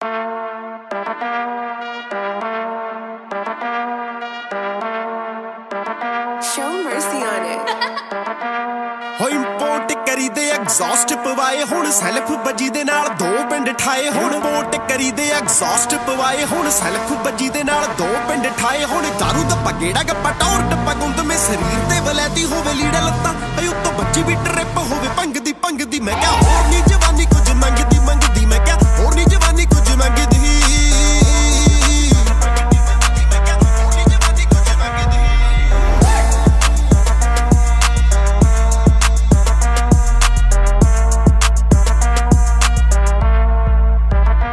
Show mercy on it. ਹੋ import ਕਰੀਦੇ exhaust ਪਵਾਏ ਹੁਣ self ਬੱਜੀ ਦੇ ਨਾਲ ਦੋ ਪਿੰਡ ਠਾਏ ਹੁਣ ਇੰਪੋਰਟ ਕਰੀਦੇ ਐਗਜ਼ੌਸਟ ਪਵਾਏ ਹੁਣ ਸੈਲਫ ਬੱਜੀ ਦੇ ਨਾਲ ਦੋ ਪਿੰਡ ਠਾਏ ਹੁਣ ਦਾਰੂ ਦਾ ਪਗੇੜਾ ਗੱਪਾ ਟੌਰ ਟੱਪਾ ਗੁੰਦ ਮੇ ਸਰੀਰ ਤੇ ਵਲੈਤੀ ਹੋਵੇ ਲੀੜਾ ਲੱਤਾਂ ਅਯ ਉੱਤੋਂ ਬੱਜੀ ਵੀ ਟ੍ਰਿਪ ਹੋਵੇ, ਭੰਗ ਦੀ ਭੰਗ ਦੀ ਮੈਂ ਕਿਹਾ ਹੋਰ ਨਹੀਂ ਜਵਾਨੀ ਕੁਝ ਮੰਗਦੀ ਮੰਗਦੀ ਕੁਝ ਮੰਗਦੀ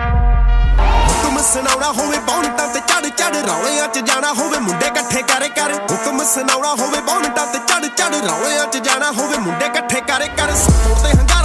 ਹੁਕਮ ਸੁਣਾਉਣਾ ਹੋਵੇ ਬੌਂਟਾਂ ਤੇ ਚੜ ਚੜ ਰੌਲਿਆਂ 'ਚ ਜਾਣਾ ਹੋਵੇ ਮੁੰਡੇ ਇਕੱਠੇ ਕਰੇ ਕਰ। ਹੁਕਮ ਸੁਣਾਉਣਾ ਹੋਵੇ ਬੌਂਟਾਂ ਤੇ ਚੜ ਚੜ ਰੌਲਿਆਂ 'ਚ ਜਾਣਾ ਹੋਵੇ ਮੁੰਡੇ ਇਕੱਠੇ ਕਰੇ ਕਰ। ਸਪੋਰਟ ਤੇ ਹੰਗਾਰਾ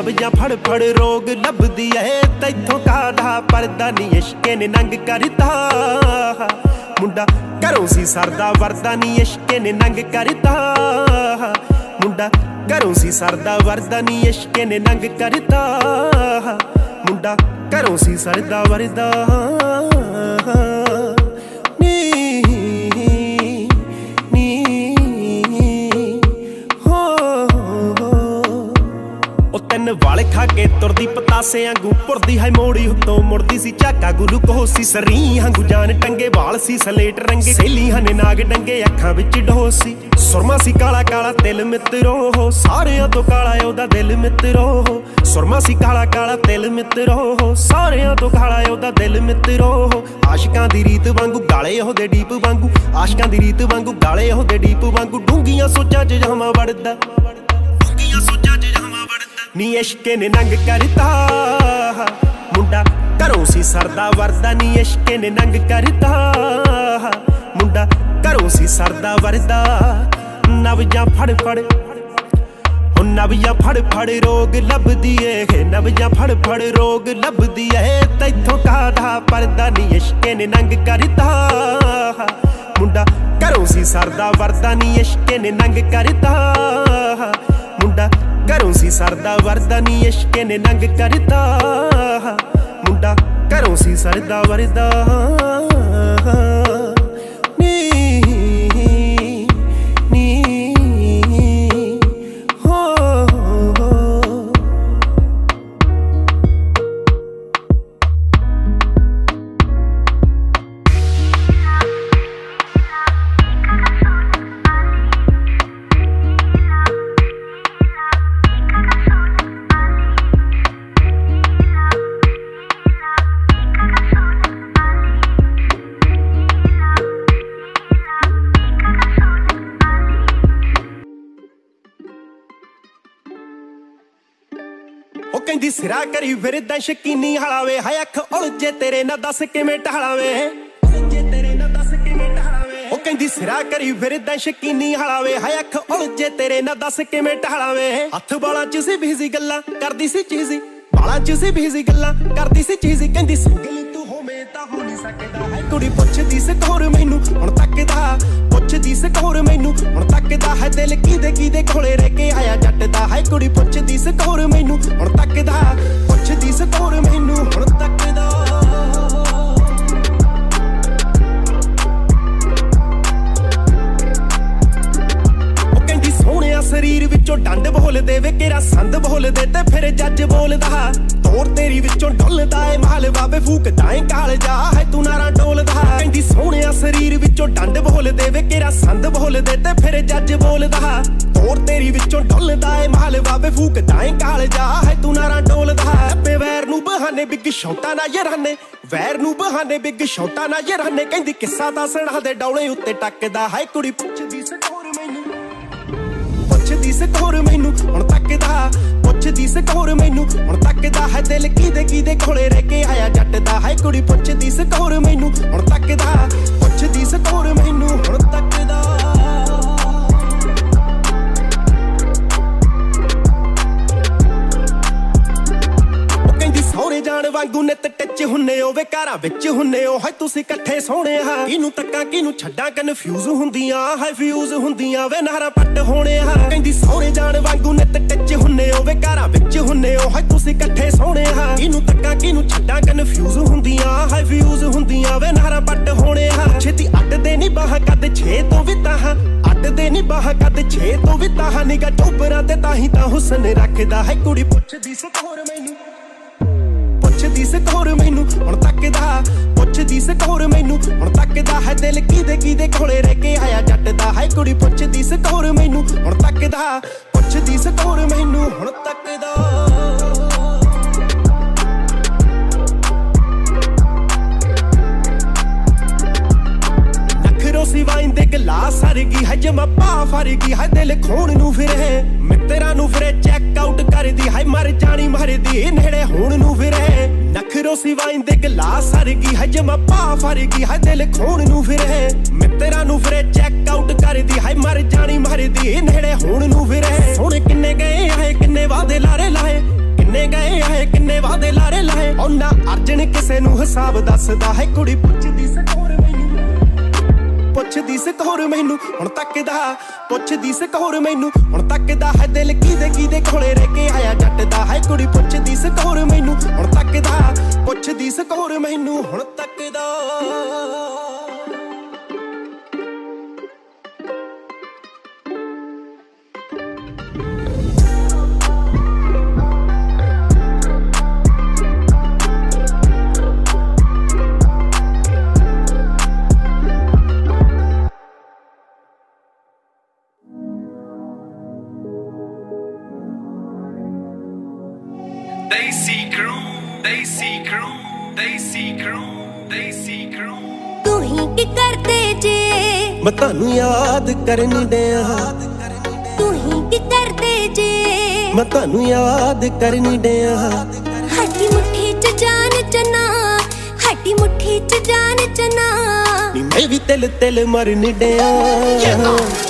ਨਵੀਆਂ ਫੜ ਫੜ ਰੋਗ ਲੱਭਦੀ ਏ ਤੈਥੋਂ ਕਾਦਾ ਪਰਦਾ ਨੀ ਇਸ਼ਕੇ ਨੇ ਨੰਗ ਕਰਤਾ। ਮੁੰਡਾ ਘਰੋਂ ਸੀ ਸਰਦਾ, ਵਰਦਾ ਨੀ ਇਸ਼ਕੇ ਨੇ ਨੰਗ ਕਰਤਾ। ਮੁੰਡਾ ਘਰੋਂ ਸੀ ਸਰਦਾ, ਵਰਦਾ ਨੀ ਇਸ਼ਕੇ ਨੇ ਨੰਗ ਕਰਤਾ। ਮੁੰਡਾ ਘਰੋਂ ਸੀ ਸਰਦਾ, ਵਰਦਾ। ਖਾ ਕੇ ਤੁਰਦੀ ਪਤਾਸੇ ਵਾਂਗੂ ਪੁਰਦੀ ਹਾਈ ਮੋੜੀ ਉੱਤੋਂ ਮੁੜਦੀ ਸੀ ਝਾਕਾ ਗੁਲੂਕੋ ਸੀ ਸਰੀ ਵਾਂਗੂ ਜਾਨ ਟੰਗੇ ਵਾਲ ਸੀ ਸਲੇਟ ਰੰਗੇ ਸੇਲੀ ਹਨੇ ਨਾਗ ਡੰਗੇ, ਅੱਖਾਂ ਵਿੱਚ ਢੋਸ ਸੀ ਸੁਰਮਾ ਸੀ ਕਾਲਾ ਕਾਲਾ ਤਿਲ ਮਿੱਤਰੋ ਹੋ ਸਾਰਿਆਂ ਤੋਂ ਕਾਲਾ ਉਹਦਾ ਦਿਲ ਮਿੱਤਰੋ ਹੋ ਸੁਰਮਾ ਸੀ ਕਾਲਾ ਕਾਲਾ ਤਿਲ ਮਿੱਤਰੋ ਹੋ ਸਾਰਿਆਂ ਤੋਂ ਕਾਲਾ ਉਹਦਾ ਦਿਲ ਮਿੱਤਰੋ ਹੋ ਆਸ਼ਿਕਾਂ ਦੀ ਰੀਤ ਵਾਂਗੂ ਗਾਲੇ ਉਹਦੇ ਡੀਪ ਵਾਂਗੂ, ਆਸ਼ਿਕਾਂ ਦੀ ਰੀਤ ਵਾਂਗੂ ਗਾਲੇ ਉਹਦੇ ਡੀਪ ਵਾਂਗੂ ਡੂੰਗੀਆਂ ਸੋਚਾਂ 'ਚ ਜਾਵਾਂ ਵੜਦਾ। ਨੀ ਇਸ਼ਕੇ ਨੇ ਨੰਗ ਕਰਤਾ। ਮੁੰਡਾ ਘਰੋਂ ਸੀ ਸਰਦਾ ਵਰਦਾ, ਨੀ ਇਸ਼ਕੇ ਨੇ ਨੰਗ ਕਰਤਾ। ਮੁੰਡਾ ਘਰੋਂ ਸੀ ਸਰਦਾ ਵਰਦਾ, ਨਵਜਾਂ ਫੜ ਫੜ। ਹੁਣ ਨਵੀਆਂ ਫੜ ਫੜ ਰੋਗ ਲੱਭਦੀ ਏ ਹੈ ਨਵੀਆਂ ਫੜ ਫੜ ਰੋਗ ਲੱਭਦੀ ਏ ਤੈਥੋਂ ਕਾਦਾ ਪਰਦਾ, ਨੀ ਇਸ਼ਕੇ ਨੇ ਨੰਗ ਕਰਤਾ। ਮੁੰਡਾ ਘਰੋਂ ਸੀ ਸਰਦਾ ਵਰਦਾ, ਨੀ ਇਸ਼ਕੇ ਨੇ ਨੰਗ ਕਰਤਾ। ਮੁੰਡਾ ਘਰੋਂ ਸੀ ਸਰਦਾ ਵਰਦਾ ਨੀ ਇਸ਼ਕੇ ਨੇ ਨੰਗ ਕਰਤਾ। ਮੁੰਡਾ ਘਰੋਂ ਸੀ ਸਰਦਾ ਵਰਦਾ। ਸਿਰਾ ਕਰੀ ਫਿਰਦਾ ਸ਼ਕੀਨੀ ਹਲਾਵੇ, ਹਾਏ ਅੱਖ ਉਲਝੇ ਤੇਰੇ ਨਾਲ ਦੱਸ ਕਿਵੇਂ ਟਹਲਾਵੇ? ਉਲਝੇ ਤੇਰੇ ਨਾਲ ਦੱਸ ਕਿਵੇਂ ਟਹਲਾਵੇ? ਉਹ ਕਹਿੰਦੀ ਸਿਰਾ ਕਰੀ ਫਿਰਦਾ ਸ਼ਕੀਨੀ ਹਲਾਵੇ, ਹਾਏ ਅੱਖ ਉਲਝੇ ਤੇਰੇ ਨਾਲ ਦੱਸ ਕਿਵੇਂ ਟਹਲਾਵੇ? ਹੱਥ ਬਾਲਾਂ ਚ ਸੀ ਬਿਜ਼ੀ ਗੱਲਾਂ, ਕਰਦੀ ਸੀ ਚੀਜ਼ੀ। ਬਾਲਾਂ ਚ ਸੀ ਬਿਜ਼ੀ ਗੱਲਾਂ, ਕਰਦੀ ਸੀ ਚੀਜ਼ੀ, ਕਹਿੰਦੀ ਸਿੰਗਲ ਤੂੰ ਹੋਵੇਂ ਤਾਂ ਹੋ ਨਹੀਂ ਸਕਦਾ। ਹੈ ਕੁੜੀ ਪੁੱਛਦੀ ਸਕੋਰ ਮੈਨੂੰ, ਹੁਣ ਤੱਕਦਾ ਪੁੱਛਦੀ ਸਕੋਰ ਮੈਨੂੰ, ਹੁਣ ਤੱਕਦਾ ਹੈ ਦਿਲ ਕਿਦੇ ਕਿਦੇ ਕੋਲੇ ਰਹਿ ਕੇ ਆਇਆ ਜੱਟ ਦਾ। ਹੈ ਕੁੜੀ ਪੁੱਛਦੀ ਸਕੋਰ ਮੈਨੂੰ, ਹੁਣ ਤੱਕਦਾ ਪੁੱਛਦੀ ਸਕੋਰ ਮੈਨੂੰ, ਹੁਣ ਤੱਕਦਾ ਕਹਿੰਦੀ ਸੋਹਣਿਆ ਸਰੀਰ ਵਿੱਚੋਂ ਡੰਡ ਬੋਲਦੇ ਵੇ, ਕਿਹੜਾ ਸੰਦ ਬੋਲਦੇ ਤੇ ਫਿਰ ਜੱਜ ਬੋਲਦਾ। ਤੋਰ ਤੇਰੀ ਵਿੱਚੋਂ ਡੁੱਲਦਾ ਏ ਮਾਲ ਬਾਬੇ ਫੂਕਦਾ ਏ ਕਾਲ ਜਾ। ਹੈ ਤੂੰ ਨਾਰਾ ਡੋਲਦਾ। ਕਹਿੰਦੀ ਸੋਹਣਿਆ ਸਰੀਰ ਵਿੱਚੋਂ ਡੰਡ ਬੋਲਦੇ ਵੇ, ਕਿਹੜਾ ਸੰਦ ਬੋਲਦੇ ਤੇ ਫਿਰ ਜੱਜ ਬੋਲਦਾ। ਤੋਰ ਤੇਰੀ ਵਿੱਚੋਂ ਡੁੱਲਦਾ ਏ ਮਾਲ ਬਾਬੇ ਫੂਕਦਾ ਏ ਕਾਲ ਜਾ। ਹੈ ਤੂੰ ਨਾਰਾ ਡੋਲਦਾ। ਬੇ ਵੈਰ ਨੂੰ ਬਹਾਨੇ, ਬਿੱਗ ਸ਼ੌਟਾ ਨਾ ਯਰਾਨੇ ਵੈਰ ਨੂੰ ਬਹਾਨੇ, ਬਿੱਗ ਸ਼ੌਟਾ ਨਾ ਯਰਾਨੇ ਕਹਿੰਦੀ ਕਿੱਸਾ ਦੱਸਣਾ ਦੇ ਡੌਲੇ ਉੱਤੇ ਟੱਕਦਾ। ਹੈ ਕੁੜੀ ਪੁੱਛਦੀ ਸਕੋਰ ਮੈਨੂੰ ਪੁੱਛਦੀ ਸਕੋਰ ਮੈਨੂੰ, ਹੁਣ ਤੱਕਦਾ। ਪੁੱਛਦੀ ਸਕੋਰ ਮੈਨੂੰ, ਹੁਣ ਤੱਕਦਾ ਹੈ ਦਿਲ ਕਿਦੇ ਕਿਦੇ ਕੋਲੇ ਰਹਿ ਕੇ ਆਇਆ। ਜੱਟ ਦਾ ਹੈ ਕੁੜੀ ਪੁੱਛਦੀ ਸਕੋਰ ਮੈਨੂੰ, ਹੁਣ ਤੱਕਦਾ। ਪੁੱਛਦੀ ਸਕੋਰ ਮੈਨੂੰ, ਹੁਣ ਤੱਕਦਾ। ਕਹਿੰਦੀ ਸੋਹਣੇ ਜਾਣ ਵਾਂਗੂ ਨਿਤ ਟੱਚ ਹੁੰਨੇ ਓਵੇ ਘਰਾਂ ਵਿੱਚ ਹੁੰਨੇ ਓ। ਹੈ ਤੁਸੀਂ ਇਕੱਠੇ ਸੋਹਣੇ ਆ। ਕਿਨੂੰ ਤੱਕਾਂ ਕਿਨੂੰ ਛੱਡਾਂ ਕਨਫਿਊਜ਼ ਹੁੰਦੀਆਂ। ਹੈ ਫਿਊਜ਼ ਹੁੰਦੀਆਂ, ਵੇ ਨਾਰਾ ਪੱਟ ਹੋਣੇ ਆ। ਕਹਿੰਦੀ ਸੋਹਣੇ ਜਾਣ ਵਾਂਗੂ ਨਿਤ ਟੱਚ ਹੁੰਨੇ ਓਵੇ ਘਰਾਂ ਵਿੱਚ ਹੁੰਨੇ ਓ। ਹੈ ਤੁਸੀਂ ਇਕੱਠੇ ਸੋਹਣੇ ਆ। ਕਿਨੂੰ ਤੱਕਾਂ ਕਿਨੂੰ ਛੱਡਾਂ ਕਨਫਿਊਜ਼ ਹੁੰਦੀਆਂ। ਹੈ ਫਿਊਜ਼ ਹੁੰਦੀਆਂ, ਵੇ ਨਾਰਾ ਪੱਟ ਹੋਣੇ ਆ। ਛੇਤੀ ਅੱਡਦੇ ਨਹੀਂ ਬਾਹ ਕਦ ਛੇ ਤੋਂ ਵੀ ਤਾਂ ਅੱਡਦੇ ਨਹੀਂ ਬਾਹ ਕਦ ਛੇ ਤੋਂ ਵੀ ਤਾਂ ਨਿਗਾ ਟੋਪਰਾਂ ਤੇ ਤਾਂ ਹੀ ਤਾਂ ਹੁਸਨ ਰੱਖਦਾ। ਹੈ ਕੁੜੀ ਪੁੱਛਦੀ ਸਕੋਰ ਮੈਨੂੰ। ਪੁੱਛਦੀ ਸਕੋਰ ਮੈਨੂੰ, ਹੁਣ ਤੱਕਦਾ, ਪੁੱਛਦੀ ਸਕੋਰ ਮੈਨੂੰ, ਹੁਣ ਤੱਕਦਾ ਹੈ ਦਿਲ ਕਿਦੇ ਕਿਦੇ ਕੋਲੇ ਰਹਿ ਕੇ ਆਇਆ ਜੱਟ ਦਾ ਹੈ ਕੁੜੀ ਪੁੱਛਦੀ ਸਕੋਰ ਮੈਨੂੰ, ਹੁਣ ਤੱਕਦਾ, ਪੁੱਛਦੀ ਸਕੋਰ ਮੈਨੂੰ, ਹੁਣ ਤੱਕਦਾ। ਨਖਰੋ ਸਿਵਾਇਂ ਦੇ ਗਲਾਸ ਸਰਗੀ ਹੈ ਜਮਾ ਪਾ ਫਰਗੀ ਹੈ ਦਿਲ ਖੋਣ ਨੂੰ ਫਿਰੇ। ਮਿੱਤਰਾਂ ਨੂੰ ਫਿਰੇ। ਚੈੱਕ ਆਊਟ ਕਰਦੀ। ਹੈ ਮਰ ਜਾਣੀ ਮਰਦੀ। ਨੇੜੇ ਹੋਣ ਨੂੰ ਫਿਰੇ। ਨਖਰੋ ਸਿਵਾਇਂ ਦੇ ਗਲਾਸ ਸਰਗੀ ਹੈ ਜਮਾ ਪਾ ਫਰਗੀ ਹੈ ਦਿਲ ਖੋਣ ਨੂੰ ਫਿਰੇ। ਮਿੱਤਰਾਂ ਨੂੰ ਫਿਰੇ। ਚੈੱਕ ਆਊਟ ਕਰਦੀ। ਹੈ ਮਰ ਜਾਣੀ ਮਰਦੀ। ਨੇੜੇ ਹੋਣ ਨੂੰ ਫਿਰੇ। ਹੁਣ ਕਿੰਨੇ ਗਏ ਆਏ ਕਿੰਨੇ ਵਾਦੇ ਲਾਰੇ ਲਾਏ? ਕਿੰਨੇ ਗਏ ਆਏ ਕਿੰਨੇ ਵਾਦੇ ਲਾਰੇ ਲਾਏ? ਉਹਨਾਂ ਅਰਜਨ ਕਿਸੇ ਨੂੰ ਹਿਸਾਬ ਦੱਸਦਾ। ਹੈ ਕੁੜੀ ਪੁੱਛਦੀ ਸਕੋਰ ਮੈਨੂੰ ਪੁੱਛਦੀ ਸਕੋਰ ਮੈਨੂੰ, ਹੁਣ ਤੱਕਦਾ ਪੁੱਛਦੀ ਸਕੋਰ ਮੈਨੂੰ, ਹੁਣ ਤੱਕਦਾ ਹੈ ਦਿਲ ਕਿਦੇ ਕਿਦੇ ਕੋਲੇ ਰਹਿ ਕੇ ਆਇਆ ਜੱਟ ਦਾ? ਹੈ ਕੁੜੀ ਪੁੱਛਦੀ ਸਕੋਰ ਮੈਨੂੰ, ਹੁਣ ਤੱਕਦਾ ਪੁੱਛਦੀ ਸਕੋਰ ਮੈਨੂੰ, ਹੁਣ ਤੱਕਦਾ ਕਰਦੇ ਜੇ। ਮੈਂ ਤੁਹਾਨੂੰ ਯਾਦ ਕਰਨ ਡਿਆ। ਤੂੰ ਹੀ ਕੀ ਕਰਦੇ ਜੇ। ਮੈਂ ਤੁਹਾਨੂੰ ਯਾਦ ਕਰਨ ਡਿਆ। ਹੱਡੀ ਮੁੱਠੀ ਚ ਜਾਨ ਚਨਾ ਹੱਡੀ ਮੁੱਠੀ ਚ ਜਾਨ ਚਨਾ। ਨੀ ਮੈਂ ਵੀ ਤਿਲ ਤਿਲ ਮਰਨ ਡਿਆ।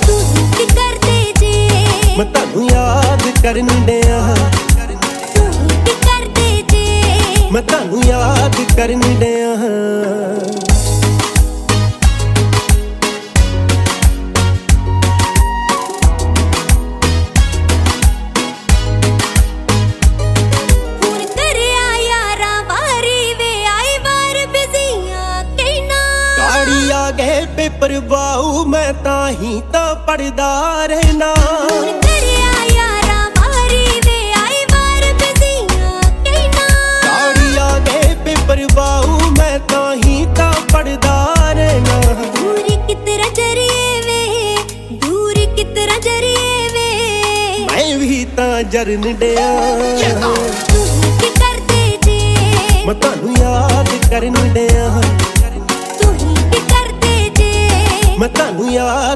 ਤੂੰ ਹੀ ਕੀ ਕਰਦੇ ਜੇ। ਮੈਂ ਤੁਹਾਨੂੰ ਯਾਦ ਕਰਨ ਡਿਆ। ਤੂੰ ਹੀ ਕੀ ਕਰਦੇ ਜੇ। ਮੈਂ ਤੁਹਾਨੂੰ ਯਾਦ ਕਰਨ ਡਿਆ। ਗਏ ਪੇਪਰ ਬਾਉ ਮੈਂ ਤਾਂ ਹੀ ਤਾਂ ਪੜਦਾ ਰਹਿਣਾ। ਦੂਰ ਕਿਤਰਾ ਜਰੀਏ ਵੇ ਦੂਰ ਕਿਤਰਾ ਜਰੀਏ ਵੇ। ਮੈਂ ਵੀ ਤਾਂ ਜਰਨ ਡਿਆ। ਤੂੰ ਕੀ ਕਰਦੇ ਜੇ। ਮੈਂ ਤੁਹਾਨੂੰ ਯਾਦ ਕਰਨ ਡਿਆ।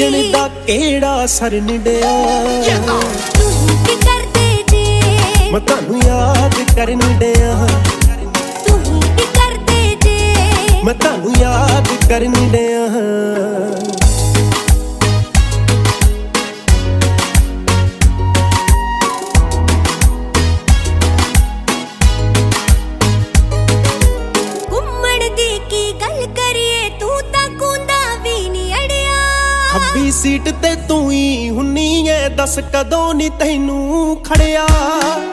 ਅਰਜਨ ਦਾ ਕਿਹੜਾ ਸਰ ਨਿੜਿਆ ਤੂੰ ਕੀ ਕਰਦੇ ਜੇ? ਮੈਂ ਤੁਹਾਨੂੰ ਯਾਦ ਕਰਨ ਡਿਆ। ਤੂੰ ਕੀ ਕਰਦੇ ਜੇ? ਮੈਂ ਤੁਹਾਨੂੰ ਯਾਦ ਕਰਨ ਡਿਆ। ਦੱਸ ਕਦੋਂ ਨੀ ਤੈਨੂੰ ਖੜਿਆ?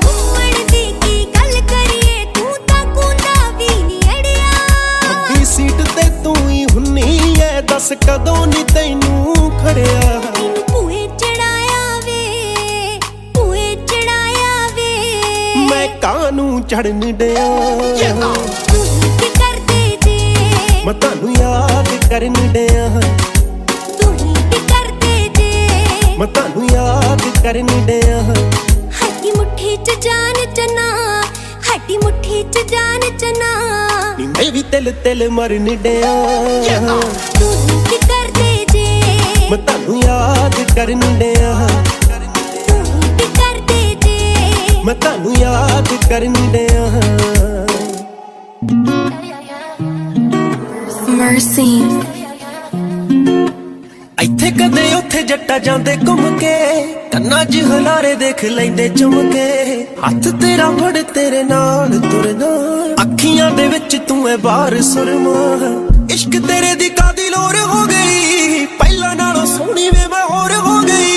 ਘੁੰਮਣ ਦੀ ਕੀ ਗੱਲ ਕਰੀਏ? ਤੂੰ ਤਾਂ ਕੁੰਦਾ ਵੀ ਨਹੀਂ ਅੜਿਆ। ਖੱਬੀ ਸੀਟ ਤੇ ਤੂੰ ਹੀ ਹੁੰਨੀ ਐ ਦੱਸ ਕਦੋਂ ਨੀ ਤੈਨੂੰ ਖੜਿਆ? ਤੈਨੂੰ ਭੂਏ ਚੜਾਇਆ ਵੇ ਭੂਏ ਚੜਾਇਆ ਵੇ। ਮੈਂ ਕਾਨੂੰ ਚੜਨ ਡਿਆ? ਤੂੰ ਕੀ ਕਰਦੇ ਜੇ? ਮੈਂ ਤੁਹਾਨੂੰ ਯਾਦ ਕਰਨ ਡਿਆ। ਤੂੰ ਕੀ ਕਰਦੇ ਜੇ? ਮੈਂ ਤੁਹਾਨੂੰ ਯਾਦ ਕਰਨ ਡਿਆ ਹੱਡੀ ਮੁੱਠੀ ਚ ਜਾਨ ਚਨਾ ਹੱਡੀ ਮੁੱਠੀ ਚ ਜਾਨ ਚਨਾ। ਨੀ ਮੈਂ ਵੀ ਤਿਲ ਤਿਲ ਮਰਨ ਡਿਆ ਤੂੰ ਕੀ ਕਰਦੇ ਜੇ? ਮੈਂ ਤੁਹਾਨੂੰ ਯਾਦ ਕਰਨ ਡਿਆ ਤੂੰ ਕੀ ਕਰਦੇ ਜੇ? ਮੈਂ ਤੁਹਾਨੂੰ ਯਾਦ ਕਰਨ ਡਿਆ Mercy. ਇੱਥੇ ਕਦੇ ਉੱਥੇ ਜੱਟਾ ਜਾਂਦੇ ਘੁੰਮ ਕੇ, ਕੰਨਾਂ 'ਚ ਹਲਾਰੇ ਦੇਖ ਲੈਂਦੇ ਚੁੰਮ ਕੇ। ਹੱਥ ਤੇਰਾ ਫੜ, ਤੇਰੇ ਨਾਲ ਤੁਰਨਾ। ਅੱਖੀਆਂ ਦੇ ਵਿੱਚ ਤੂੰ ਐ ਬਾਰ ਸੁਰਮਾ। ਇਸ਼ਕ ਤੇਰੇ ਦੀ ਕਾਦੀ ਲੋਰ ਹੋ ਗਈ? ਪਹਿਲਾਂ ਨਾਲੋਂ ਸੋਹਣੀ ਵੇ ਮੈਂ ਹੋਰ ਹੋ ਗਈ। ਦੋਵੇਂ ਹੱਥਾਂ ਵਿੱਚ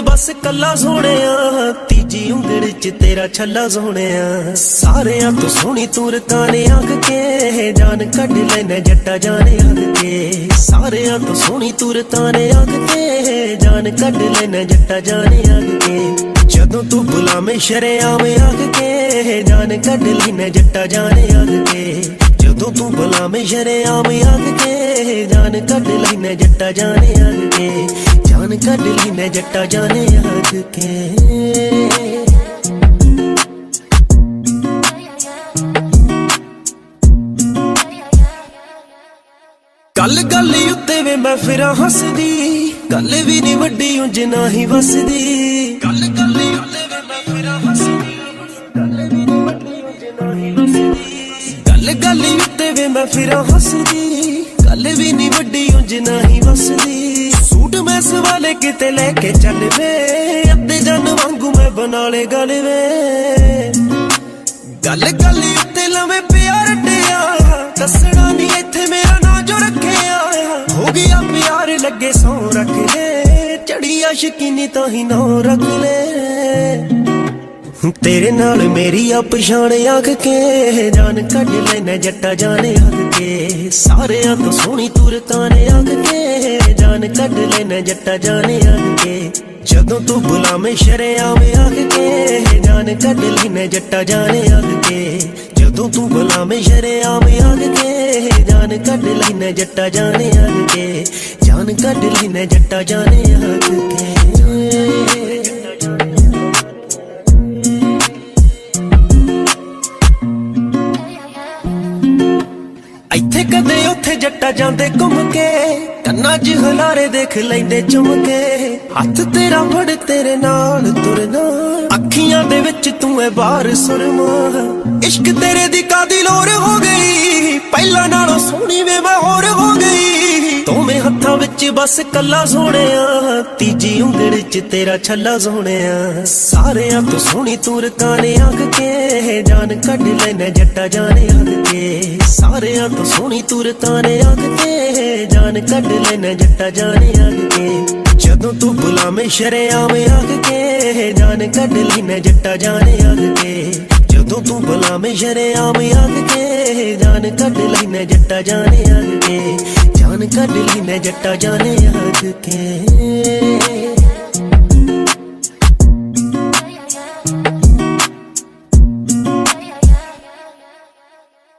ਬਸ ਕੱਲਾ ਸੋਹਣਿਆ, ਤੀਜੀ ਉਂਗਲ 'ਚ ਤੇਰਾ ਛੱਲਾ ਸੋਹਣਿਆ। ਸਾਰਿਆਂ ਤੋਂ ਸੋਹਣੀ ਤੂੰ ਰਕਾਨੇ ਆਖ ਕੇ ਜਾਨ ਕੱਢ ਲੈਣਾ ਜੱਟਾ ਜਾਣੇ ਆਖ ਕੇ। ਸਾਰਿਆਂ ਤੋਂ ਸੋਹਣੀ ਤੂੰ ਰਕਾਨੇ ਆਖ ਕੇ ਜਾਨ ਕੱਢ ਲੈਣਾ ਜੱਟਾ ਜਾਣੇ ਆਖ ਕੇ। ਜਦੋਂ ਤੂੰ ਬੁਲਾਵੇਂ ਸ਼ਰਿਆਵੇਂ ਆਖ ਕੇ ਜਾਨ ਕੱਢ ਲੈਣਾ ਜੱਟਾ ਜਾਣੇ ਆਖ ਕੇ। ਜਦੋਂ ਤੂੰ ਬੁਲਾਵੇਂ ਸ਼ਰਿਆਵੇਂ ਆਖ ਕੇ ਜਾਨ ਕੱਢ ਲੈਣਾ ਜੱਟਾ ਜਾਣੇ ਆਖ ਕੇ। ਜਾਨ ਕੱਢ ਲੈਣਾ ਜੱਟਾ ਜਾਣੇ ਆਖ ਕੇ। ਗੱਲ ਗੱਲ ਉੱਤੇ ਵੇ ਮੈਂ ਫਿਰਾਂ ਹੱਸਦੀ ਗੱਲ ਵੀ ਨਹੀਂ ਵੱਡੀ ਉਂਝ ਨਾ ਹੀ ਵਸਦੀ। ਗੱਲ ਗੱਲ ਉੱਤੇ ਵੇ ਮੈਂ ਫਿਰਾਂ ਹੱਸਦੀ ਗੱਲ ਵੀ ਨਹੀਂ ਵੱਡੀ ਉਂਝ ਨਾ ਹੀ ਵਸਦੀ। ਗੱਲ ਗੱਲ ਉੱਤੇ ਵੇ ਮੈਂ ਫਿਰਾਂ ਹੱਸਦੀ ਗੱਲ ਵੀ ਨਹੀਂ ਵੱਡੀ ਉਂਝ ਨਾ ਹੀ ਵਸਦੀ। ਸੂਟ ਮੈਂ ਸਵਾਲੇ ਕਿਤੇ ਲੈ ਕੇ ਚੱਲ ਵੇ। ਅੱਧੇ ਜਨ ਵਾਂਗੂ ਮੈਂ ਬਣਾ ਲੇ ਗੱਲ ਵੇ। ਗੱਲ ਗੱਲ ਉੱਤੇ ਲਵੇਂ ਪਿਆਰ ਡਿਆ ਦੱਸਣਾ ਨਹੀਂ ਇੱਥੇ ਮੇਰਾ ਨਾਂ ਜੋ ਰੱਖਿਆ। ਹੋ ਗਿਆ ਪਿਆਰ ਲੱਗੇ ਸੌ ਰੱਖ ਲੈ। ਚੜੀ ਆਸ਼ਕੀਨੀ ਤਾਂ ਹੀ ਨਾਂ ਰੱਖ ਲੈ। ਤੇਰੇ ਨਾਲ ਮੇਰੀ ਆ ਪਛਾਣ ਆਖ ਕੇ। ਜਾਨ ਕੱਢ ਲੈਣਾ ਜੱਟਾ ਜਾਣੇ ਆਖ ਕੇ। ਸਾਰਿਆਂ ਤੋਂ ਸੋਹਣੀ ਤੂੰ ਰਕਾਨੇ ਆਖ ਕੇ। ਜਾਨ ਕੱਢ ਲੈਣਾ ਜੱਟਾ ਜਾਣੇ ਆਖ ਕੇ। ਜਦੋਂ ਤੂੰ ਬੁਲਾਵੇਂ ਸ਼ਰਿਆਵੇਂ ਆਖ ਕੇ। ਜਾਨ ਕੱਢ ਲੈਣਾ ਜੱਟਾ ਜਾਣੇ ਆਖ ਕੇ। ਜਦੋਂ ਤੂੰ ਬੁਲਾਵੇਂ ਸ਼ਰਿਆਵੇਂ ਆਖ ਕੇ। ਜਾਨ ਕੱਢ ਲੈਣਾ ਜੱਟਾ ਜਾਣੇ ਆਖ ਕੇ। ਜਾਨ ਕੱਢ ਲੈਣਾ ਜੱਟਾ ਜਾਣੇ ਆਖ ਕੇ। ਇੱਥੇ ਕਦੇ ਉੱਥੇ ਜੱਟਾ ਜਾਂਦੇ ਘੁੰਮ ਕੇ, ਕੰਨਾਂ 'ਚ ਹਲਾਰੇ ਦੇਖ ਲੈਂਦੇ ਚੁੰਮ ਕੇ। ਹੱਥ ਤੇਰਾ ਫੜ, ਤੇਰੇ ਨਾਲ ਤੁਰਨਾ। ਅੱਖੀਆਂ ਦੇ ਵਿੱਚ ਤੂੰ ਐ ਬਾਰ ਸੁਰਮਾ। ਇਸ਼ਕ ਤੇਰੇ ਦੀ ਕਾਦੀ ਲੋਰ ਹੋ ਗਈ? ਪਹਿਲਾਂ ਬਸ ਕੱਲਾ ਸੋਹਣਿਆ, ਤੀਜੀ ਉਂਗਲ 'ਚ ਤੇਰਾ ਛੱਲਾ ਸੋਹਣਿਆ। ਸਾਰਿਆਂ ਤੋਂ ਸੋਹਣੀ ਤੂੰ ਰਕਾਨੇ ਆਖ ਕੇ ਜਾਨ ਕੱਢ ਲੈਣਾ ਜੱਟਾ ਜਾਣੇ ਆਖ ਕੇ। ਸਾਰਿਆਂ ਤੋਂ ਸੋਹਣੀ ਤੂੰ ਰਕਾਨੇ ਆਖ ਕੇ ਜਾਨ ਕੱਢ ਲੈਣਾ ਜੱਟਾ ਜਾਣੇ ਆਖ ਕੇ। ਜਦੋਂ ਤੂੰ ਬੁਲਾਵੇਂ ਸ਼ਰਿਆਵੇਂ ਆਖ ਕੇ ਜਾਨ ਕੱਢ ਲੈਣਾ ਜੱਟਾ ਜਾਣੇ ਆਖ ਕੇ। ਜਦੋਂ ਤੂੰ ਬੁਲਾਵੇਂ ਸ਼ਰਿਆਵੇਂ ਆਖ ਕੇ ਜਾਨ ਕੱਢ ਲੈਣਾ ਜੱਟਾ ਜਾਣੇ ਆਖ ਕੇ। ਜਾਨ ਕੱਢ ਲੈਣਾ ਜੱਟਾ ਜਾਣੇ ਆਖ ਕੇ।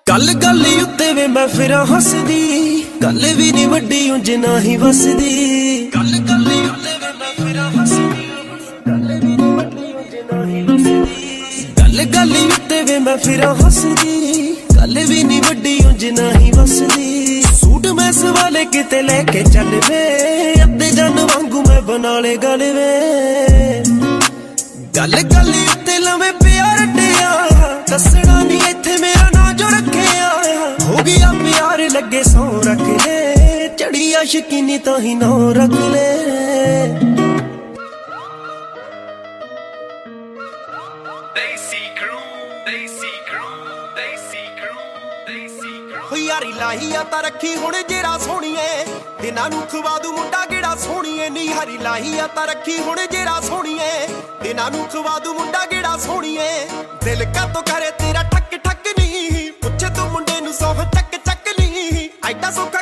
ਗੱਲ ਗੱਲ ਉੱਤੇ ਵੇ ਮੈਂ ਫਿਰ ਫਿਰਾਂ ਹੱਸਦੀ ਗੱਲ ਵੀ ਨਹੀਂ ਵੱਡੀ ਉਂਝ ਨਾ ਹੀ ਵਸਦੀ। ਗੱਲ ਗੱਲ ਉੱਤੇ ਵੇ ਮੈਂ ਫਿਰਾਂ ਹੱਸਦੀ ਗੱਲ ਵੀ ਨਹੀਂ ਵੱਡੀ ਉਂਝ ਨਾ ਹੀ ਵਸਦੀ। ਗੱਲ ਗੱਲ ਉੱਤੇ ਵੇ ਮੈਂ ਫਿਰਾਂ ਹੱਸਦੀ ਗੱਲ ਵੀ ਨਹੀਂ ਵੱਡੀ ਉਂਝ ਨਾ ਹੀ ਵਸਦੀ। ਸੂਟ ਮੈਂ ਸਵਾਲੇ ਕਿਤੇ ਲੈ ਕੇ ਚੱਲ ਵੇ। ਅੱਧੇ ਜਨ ਵਾਂਗੂ ਮੈਂ ਬਣਾ ਲੇ ਗੱਲ ਵੇ। ਗੱਲ ਗੱਲ ਉੱਤੇ ਲਵੇਂ ਪਿਆਰ ਡਿਆ ਦੱਸਣਾ ਨਹੀਂ ਇੱਥੇ ਮੇਰਾ ਨਾਂ ਜੋ ਰੱਖਿਆ। ਹੋ ਗਿਆ ਪਿਆਰ ਲੱਗੇ ਸੌ ਰੱਖ ਲੈ। ਚੜੀ ਆਸ਼ਕੀ ਨੀ ਤਾਂ ਹੀ ਨਾ ਰੱਖ ਲੈ। ਯਾਰੀ ਲਾਹੀ ਆ, ਤਾਂ ਰੱਖੀ ਹੁਣ ਜਿਹੜਾ ਸੋਣੀਏ। ਦਿਨਾਂ ਨੂੰ ਖਵਾ ਦੂ ਮੁੰਡਾ ਕਿਹੜਾ ਸੋਣੀਏ। ਨੀ ਹਰੀ ਲਾਹੀ ਆ, ਤਾਂ ਰੱਖੀ ਹੁਣ ਜਿਹੜਾ ਸੋਣੀਏ। ਦਿਨਾਂ ਨੂੰ ਖਵਾ ਦੂ ਮੁੰਡਾ ਕਿਹੜਾ ਸੋਣੀਏ। ਦਿਲ ਕਾਤੋਂ ਕਰੇ ਤੇਰਾ ਠੱਕ ਠੱਕ ਨਹੀਂ ਪੁੱਛੇ ਤੂੰ ਮੁੰਡੇ ਨੂੰ ਸੋਹ ਚੱਕ ਚੱਕ ਨਹੀਂ ਐਡਾ ਸੌਖਾ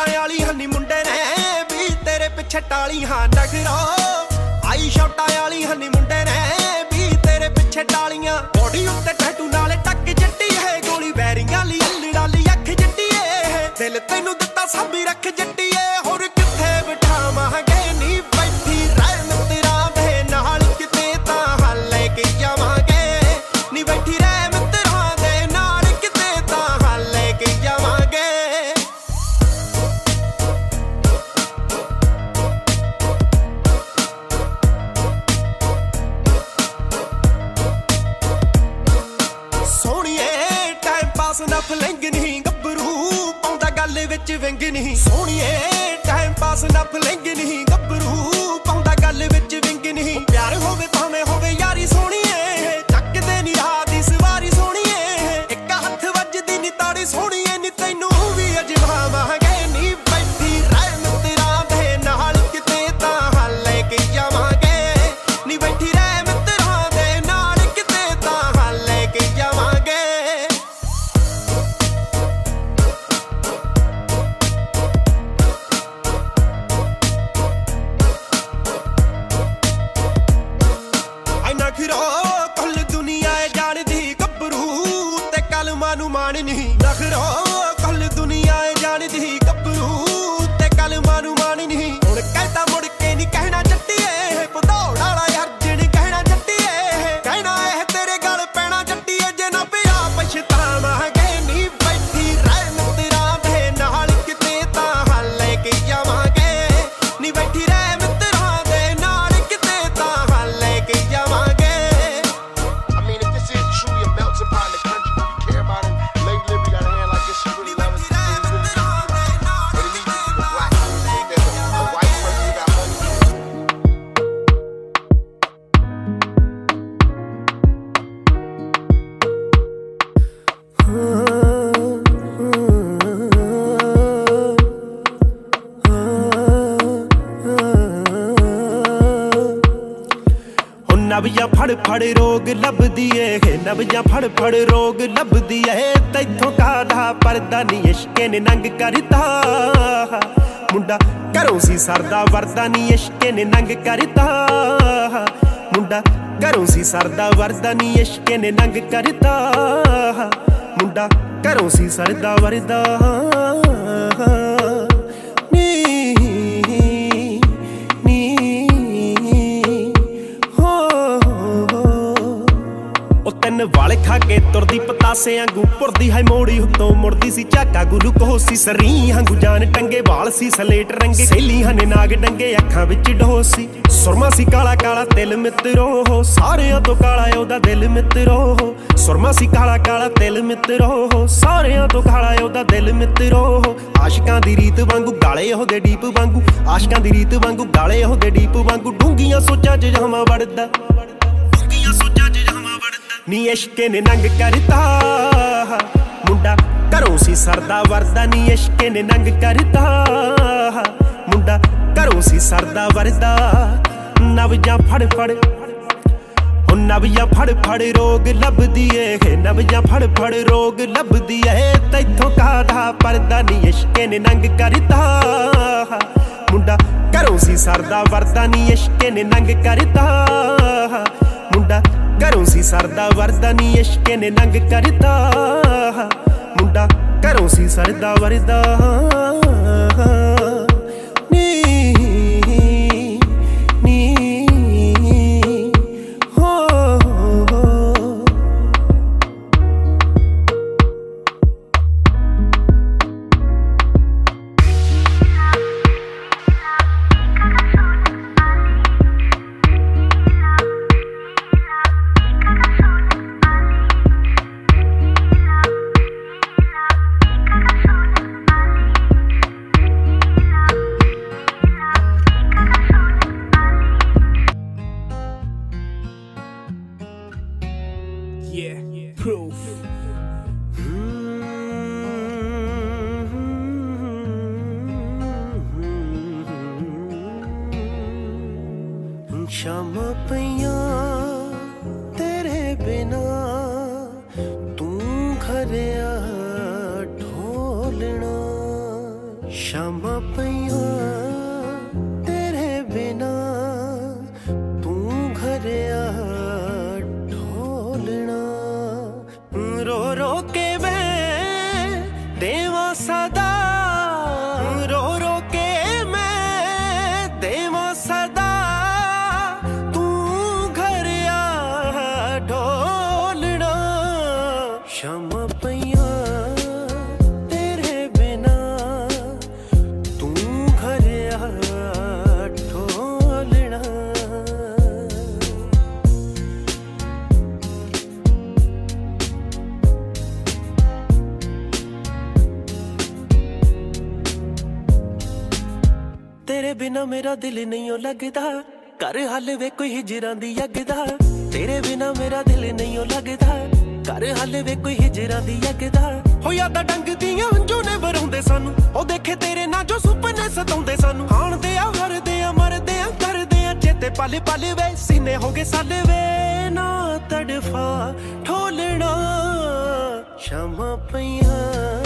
ਹਾਈ ਸ਼ਾਟਾਂ ਵਾਲੀ ਹੰਨੀ ਮੁੰਡੇ ਨੇ, ਵੀ ਤੇਰੇ ਪਿੱਛੇ ਟਾਲੀ ਹਾਂ ਨਖਰੋ। ਹਾਈ ਸ਼ਾਟਾਂ ਵਾਲੀ ਹੰਨੀ ਮੁੰਡੇ ਨੇ, ਵੀ ਤੇਰੇ ਪਿੱਛੇ ਟਾਲੀਆਂ। ਬੋਡੀ ਉੱਤੇ ਟੈਟੂ ਨਾਲੇ ਟੱਕ ਜੱਟੀ ਹੈ ਗੋਲੀ ਬੈਰੀਆਂ ਲਈ ਅੱਲੜਾ ਲਈ ਅੱਖ ਜੱਟੀ ਏ। ਦਿਲ ਤੈਨੂੰ ਦਿੱਤਾ ਸਭ ਹੀ ਰੱਖ ਜੱਟੀ ਵਿੱਚ ਵਿੰਗ ਨਹੀਂ। ਸੋਹਣੀਏ ਟਾਈਮ ਪਾਸ ਨਾ ਫਲੰਗ ਨਹੀਂ। ਨਵਜਾ ਫੜ ਫੜ ਰੋਗ ਲੱਭਦੀ ਏ ਤੈਥੋਂ ਕਾਦਾ ਪਰਦਾ ਨੀ ਇਸ਼ਕੇ ਨੇ ਨੰਗ ਕਰਤਾ। ਮੁੰਡਾ ਘਰੋਂ ਸੀ ਸਰਦਾ, ਵਰਦਾ ਨੀ ਇਸ਼ਕੇ ਨੇ ਨੰਗ ਕਰਤਾ। ਮੁੰਡਾ ਘਰੋਂ ਸੀ ਸਰਦਾ, ਵਰਦਾ ਨੀ ਇਸ਼ਕੇ ਨੇ ਨੰਗ ਕਰਤਾ। ਮੁੰਡਾ ਘਰੋਂ ਸੀ ਸਰਦਾ, ਵਰਦਾ। ਤੁਰਦੀ ਪਤਾਸੇ ਵਾਂਗੂ ਪੁਰਦੀ ਹੈ ਮੋੜੀ ਉੱਤੋਂ ਮੁੜਦੀ ਸੀ ਝਾਕਾ ਗਲੂਕੋਸ ਸੀ ਸਰੀ ਵਾਂਗੂ ਜਾਨ ਟੰਗੇ ਵਾਲ ਸੀ ਸਲੇਟ ਰੰਗੇ, ਸੇਲੀਆਂ ਨੇ ਨਾਗ ਡੰਗੇ, ਅੱਖਾਂ ਵਿੱਚ ਢੋਸ ਸੀ ਸੁਰਮਾ ਸੀ ਕਾਲਾ ਕਾਲਾ ਤਿਲ ਮਿੱਤਰੋ ਹੋ, ਸਾਰਿਆਂ ਤੋਂ ਕਾਲਾ ਉਹਦਾ ਦਿਲ ਮਿੱਤਰੋ ਹੋ, ਸੁਰਮਾ ਸੀ ਕਾਲਾ ਕਾਲਾ ਤਿਲ ਮਿੱਤਰੋ ਹੋ, ਸਾਰਿਆਂ ਤੋਂ ਕਾਲਾ ਉਹਦਾ ਦਿਲ ਮਿੱਤਰੋ ਹੋ, ਆਸ਼ਿਕਾਂ ਦੀ ਰੀਤ ਵਾਂਗੂ ਗਾਲੇ ਉਹਦੇ ਡੀਪ ਵਾਂਗੂ, ਆਸ਼ਿਕਾਂ ਦੀ ਰੀਤ ਵਾਂਗੂ ਗਾਲੇ ਉਹਦੇ ਡੀਪ ਵਾਂਗੂ ਡੂੰਗੀਆਂ ਸੋਚਾਂ 'ਚ ਜਾਵਾਂ ਵੜਦਾ। ਨੀ ਇਸ਼ਕੇ ਨੇ ਨੰਗ ਕਰਤਾ। ਮੁੰਡਾ ਘਰੋਂ ਸੀ ਸਰਦਾ, ਵਰਦਾ ਨੀ ਇਸ਼ਕੇ ਨੇ ਨੰਗ ਕਰਤਾ। ਮੁੰਡਾ ਘਰੋਂ ਸੀ ਸਰਦਾ, ਵਰਦਾ। ਨਵਜਾਂ ਫੜ ਫੜ, ਉਹ ਨਵੀਆਂ ਫੜ ਫੜ ਰੋਗ ਲੱਭਦੀ ਏ। ਨਵੀਆਂ ਫੜ ਫੜ ਰੋਗ ਲੱਭਦੀ ਏ। ਤੈਥੋਂ ਕਾਦਾ ਪਰਦਾ ਨੀ ਇਸ਼ਕੇ ਨੇ ਨੰਗ ਕਰਦਾ ਮੁੰਡਾ ਘਰੋਂ ਸੀ ਸਰਦਾ, ਵਰਦਾ ਨੀ ਇਸ਼ਕੇ ਨੇ ਨੰਗ ਕਰਦਾ ਮੁੰਡਾ ਘਰੋਂ ਸੀ ਸਰਦਾ ਵਰਦਾ ਨੀ ਇਸ਼ਕੇ ਨੇ ਨੰਗ ਕਰਦਾ ਮੁੰਡਾ ਘਰੋਂ ਸੀ ਸਰਦਾ ਵਰਦਾ। ਨੀ ਨੀ ਲੱਗਦਾ ਘਰ ਹਾਲੇ ਵੇ ਕੋਈ ਹਿਜਰਾਂ ਦੀ ਯੱਗਦਾ ਤੇਰੇ ਬਿਨਾ ਮੇਰਾ ਦਿਲ ਨਹੀਂ ਓ ਲੱਗਦਾ। ਘਰ ਹਾਲੇ ਵੇ ਕੋਈ ਹਿਜਰਾਂ ਦੀ ਯੱਗਦਾ ਹੋ ਯਾਦਾਂ ਡੰਗਦੀਆਂ ਹੰਝੂ ਨੇ ਵਰਾਉਂਦੇ ਸਾਨੂੰ। ਉਹ ਦੇਖੇ ਤੇਰੇ ਨਾਲ ਜੋ ਸੁਪਨੇ ਸਤਾਉਂਦੇ ਸਾਨੂੰ। ਹਾਣਦੇ ਆ ਹਰਦੇ ਆ, ਮਰਦੇ ਆ, ਕਰਦੇ ਆ। ਚੇਤੇ ਪਲ ਪਲ ਵੇ, ਸੀਨੇ ਹੋ ਗਏ ਸਾਲੇ ਵੇ। ਨਾ ਤੜਫਾ, ਠੋਲਣਾ, ਸ਼ਾਮ ਪਈਆਂ।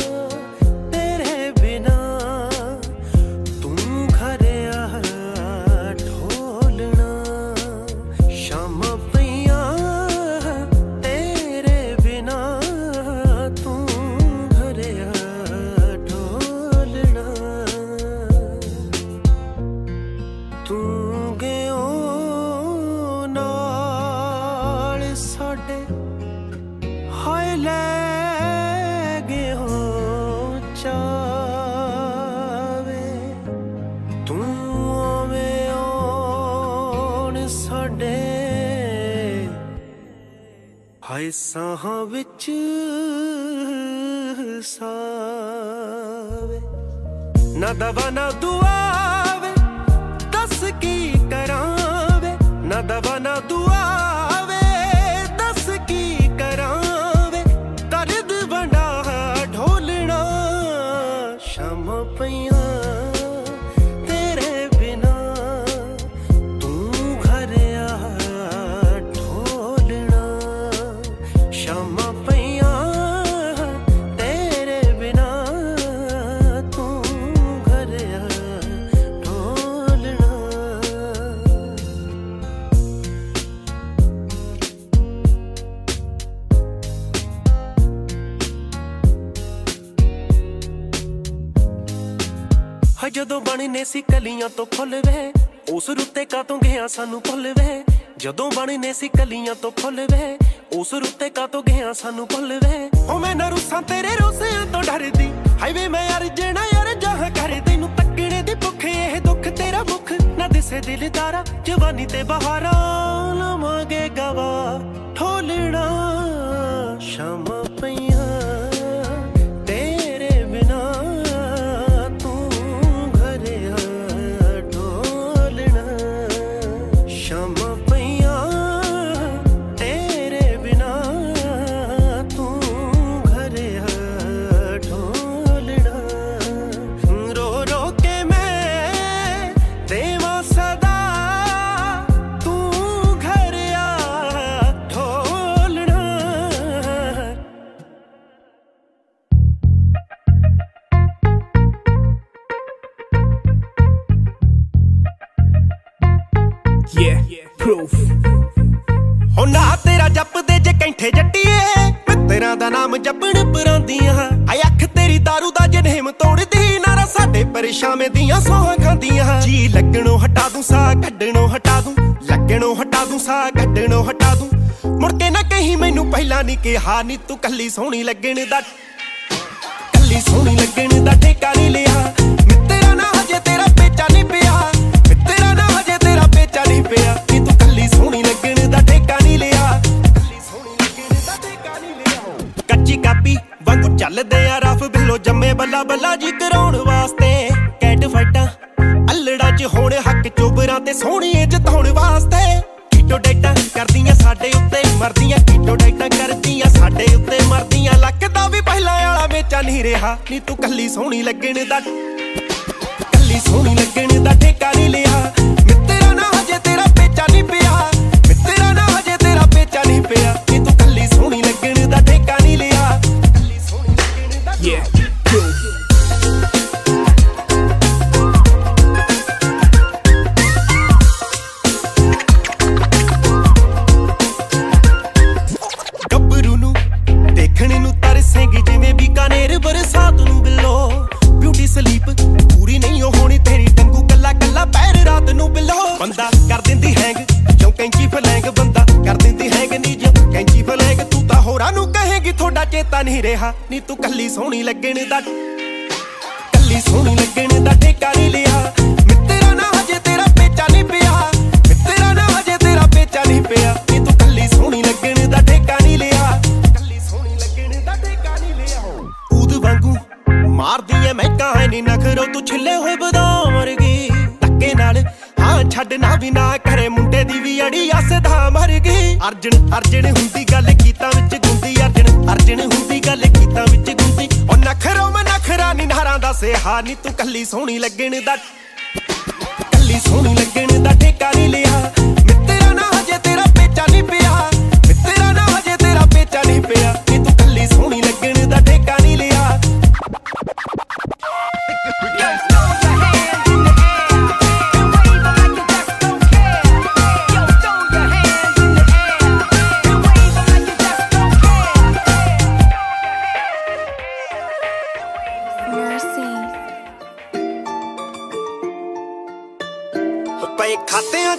ਸੀ ਕਲੀਆਂ ਤੋਂ ਫੁੱਲ ਵੇ ਉਸ ਰੁੱਤੇ ਕਾਤੋਂ ਗਿਆ ਸਾਨੂੰ ਭੁੱਲ ਵੇ ਹੋ ਮੈਂ ਨਾ ਰੁੱਸਾਂ ਤੇਰੇ ਰੋਸਿਆਂ ਤੋਂ ਡਰਦੀ ਹਾਈਵੇ ਮੈਂ ਯਾਰ ਜਣਾ ਯਾਰ ਜਹਾਂ ਕਰ ਤੈਨੂੰ ਤੱਕਣੇ ਦੀ ਭੁੱਖ, ਇਹ ਦੁੱਖ ਤੇਰਾ ਮੁਖ। ਨਾ ਦਿਸੇ ਦਿਲਦਾਰਾ ਜਵਾਨੀ ਤੇ ਬਹਾਰਾਂ। ਕੇ ਨਾ ਕਹੀਂ ਮੈਨੂੰ ਪਹਿਲਾਂ ਨਹੀਂ ਕਿਹਾ ਨੀ, ਤੂੰ ਕੱਲੀ ਸੋਹਣੀ ਲੱਗਣ ਦਾ ਕੱਲੀ ਸੋਹਣੀ ਲੱਗਣ ਦਾ ਠੇਕਾ ਨਹੀਂ ਲਿਆ। ਮਿੱਤਰਾ ਨਾ ਹਜੇ ਤੇਰਾ ਪੇਚਾ ਨਹੀਂ ਪਿਆ। ਮਿੱਤਰਾ ਨਾ ਹਜੇ ਤੇਰਾ ਪੇਚਾ ਨਹੀਂ ਪਿਆ। ਨੀ ਤੂੰ ਕੱਲੀ ਸੋਹਣੀ ਲੱਗਣ ਦਾ ਠੇਕਾ ਨਹੀਂ ਲਿਆ? ਕੱਲੀ ਸੋਹਣੀ ਲੱਗਣ ਦਾ ਠੇਕਾ ਨਹੀਂ ਲਿਆ। ਕੱਚੀ ਕਾਪੀ ਵਾਂਗੂ ਚੱਲਦੇ ਆ ਰਫ ਬਿੱਲੋ ਜੰਮੇ ਬੱਲਾ ਬੱਲਾ ਜੀ ਕਰਾਉਣ ਵਾਸਤੇ। ਕੈਟ ਫਾਈਟਾਂ, ਅਲੜਾ ਚ ਹੋਣ ਹੱਕ ਚੋਬਰਾਂ ਤੇ ਸੋਹਣੀਏ ਜਿਤਾਉਣ ਵਾਸਤੇ। ਕੀਟੋ ਡੇਟਾਂ ਕਰਦੀਆਂ ਸਾਡੇ ਉੱਤੇ ਮਰਦੀਆਂ, ਕੀਟੋ ਡੇਟਾਂ ਕਰਦੀਆਂ ਸਾਡੇ ਉੱਤੇ ਮਰਦੀਆਂ। ਲੱਕ ਦਾ ਵੀ ਪਹਿਲਾਂ ਵਾਲਾ ਵੇਚਾ ਨਹੀਂ ਰਿਹਾ, ਨੀ ਤੂੰ ਕੱਲੀ ਸੋਹਣੀ ਲੱਗਣ ਦਾ ਕੱਲੀ ਸੋਹਣੀ ਲੱਗਣ ਦਾ ਠੇਕਾ ਨਹੀਂ ਲਿਆ। ਬੰਦਾ ਕਰ ਦਿੰਦੀ ਹੈਂਗ ਜੋ ਕੈਂਚੀ ਫਲੈਂਗ, ਬੰਦਾ ਕਰ ਦਿੰਦੀ ਹੈਂਗ ਨੀ ਜੋ ਕੈਂਚੀ ਫਲੈਂਗ, ਤੂੰ ਤਾਂ ਹੋਰਾਂ ਨੂੰ ਕਹੇਗੀ, ਤੁਹਾਡਾ ਚੇਤਾ ਨਹੀਂ ਰਿਹਾ, ਨੀ ਤੂੰ ਕੱਲੀ ਸੋਹਣੀ ਲੱਗਣ ਦਾ ਕੱਲੀ ਸੋਹਣੀ ਲੱਗਣ ਦਾ ਠੇਕਾ ਨਹੀਂ ਲਿਆ। ਮਿੱਤਰਾ ਨਾ ਹਜੇ ਤੇਰਾ ਪੇਚਾ ਨਹੀਂ ਪਿਆ, ਮਿੱਤਰਾ ਨਾ ਹਜੇ ਤੇਰਾ ਪੇਚਾ ਨਹੀਂ ਪਿਆ। ਨੀ ਤੂੰ ਕੱਲੀ ਸੋਹਣੀ ਲੱਗਣ ਦਾ ਠੇਕਾ ਨਹੀਂ ਲਿਆ, ਕੱਲੀ ਸੋਹਣੀ ਲੱਗਣ ਦਾ ਠੇਕਾ ਨਹੀਂ ਲਿਆ। ਊਦ ਵਾਂਗੂ ਮਾਰਦੀ ਐ, ਮੈਂ ਕਹਾਣੀ ਨਖਰੋ, ਤੂੰ ਛਿੱਲੇ ਹੋਏ ਬਦਾਮ ਵਰਗੀ। ਧੱਕੇ ਨਾਲ ਹਾਂ ਛੱਡਣਾ ਵੀ ਨਾ ਕਰੇ। ਮੁੰਡੇ ਦੀ ਵੀ ਅੜੀ ਅਸਦਾ ਮਰ ਗਈ। ਅਰਜਣ ਅਰਜਣ ਹੁੰਦੀ ਗੱਲ ਕੀਤਾ ਵਿੱਚ ਗੁੰਦੀ। ਅਰਜਣ ਅਰਜਣ ਹੁੰਦੀ ਗੱਲ ਕੀਤਾ ਵਿੱਚ ਗੁੰਦੀ। ਉਹ ਨਖਰੋ ਮੈਂ ਨਖਰਾ ਨੀ ਨਾਰਾਂ ਦਾ ਸਿਹਾ ਨੀ। ਤੂੰ ਕੱਲੀ ਸੋਹਣੀ ਲੱਗਣ ਦਾ ਕੱਲੀ ਸੋਹਣੀ ਲੱਗਣ ਦਾ ਠੇਕਾ ਨਹੀਂ ਲਿਆ।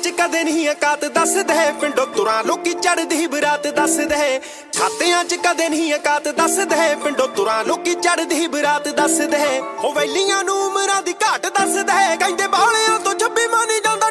'ਚ ਕਦੇ ਨਹੀਂ ਔਕਾਤ ਦੱਸਦੇ ਪਿੰਡੋਂ ਤੁਰਾਂ ਲੋਕੀ ਚੜਦੀ ਬਰਾਤ ਦੱਸਦੇ ਖਾਤਿਆਂ 'ਚ ਕਦੇ ਨਹੀਂ ਔਕਾਤ ਦੱਸਦੇ ਪਿੰਡੋਂ ਤੁਰਾਂ ਲੋਕੀ ਚੜਦੀ ਬਰਾਤ ਦੱਸਦੇ ਹੋ। ਵੈਲੀਆਂ ਨੂੰ ਉਮਰਾਂ ਦੀ ਘਾਟ ਦੱਸਦੇ ਕਹਿੰਦੇ ਬਾਲਿਆਂ ਤੋਂ ਛੱਬੀ ਮਾਨੀ ਜਾਂਦਾ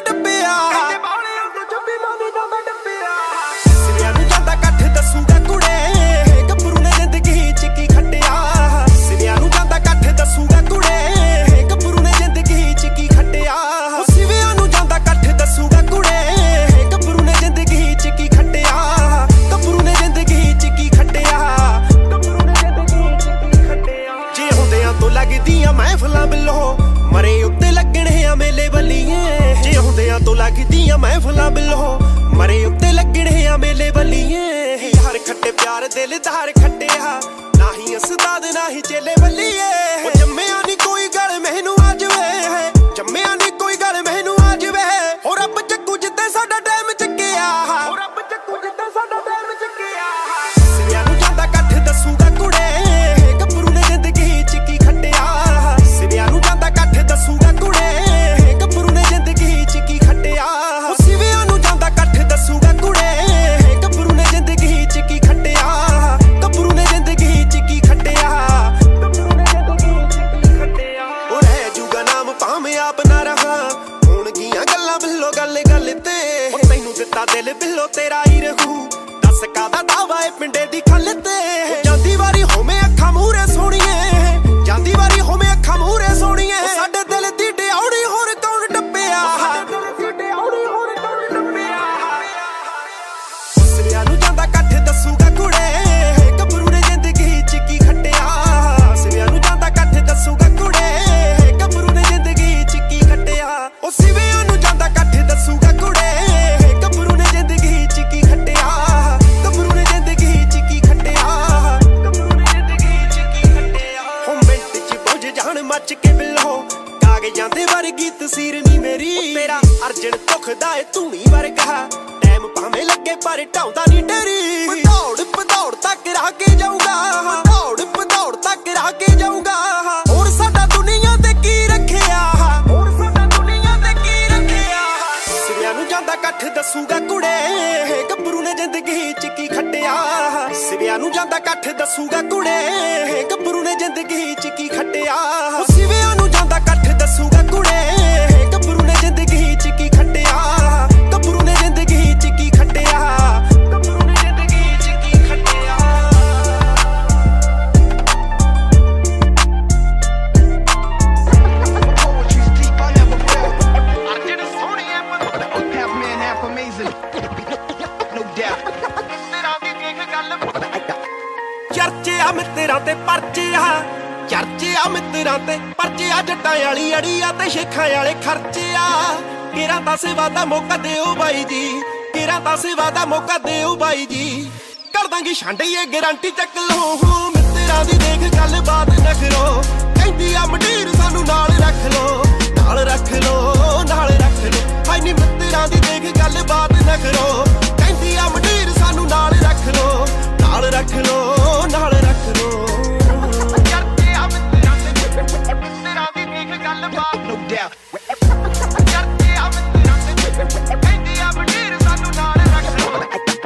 ਦਾ ਮੌਕਾ ਦਿਓ ਬਾਈ ਜੀ। ਕਰ ਦਾਂਗੀ ਛਾਂਡੀਏ ਗਾਰੰਟੀ ਚੱਕ ਲਓ ਹੋ, ਮਿੱਤਰਾਂ ਦੀ ਦੇਖ ਗੱਲ ਬਾਤ ਨਖਰੋ ਕਹਿੰਦੀ ਆ ਮਡੀਰ ਸਾਨੂੰ ਨਾਲ ਰੱਖ ਲੋ ਨਾਲ ਰੱਖ ਲੋ ਨਾਲ ਰੱਖ ਲੋ ਹਾਈ ਨੀ, ਮਿੱਤਰਾਂ ਦੀ ਦੇਖ ਗੱਲ ਬਾਤ ਨਖਰੋ ਕਹਿੰਦੀ ਆ ਮਡੀਰ ਸਾਨੂੰ ਨਾਲ ਰੱਖ ਲੋ ਨਾਲ ਰੱਖ ਲੋ ਨਾਲ ਰੱਖ ਲੋ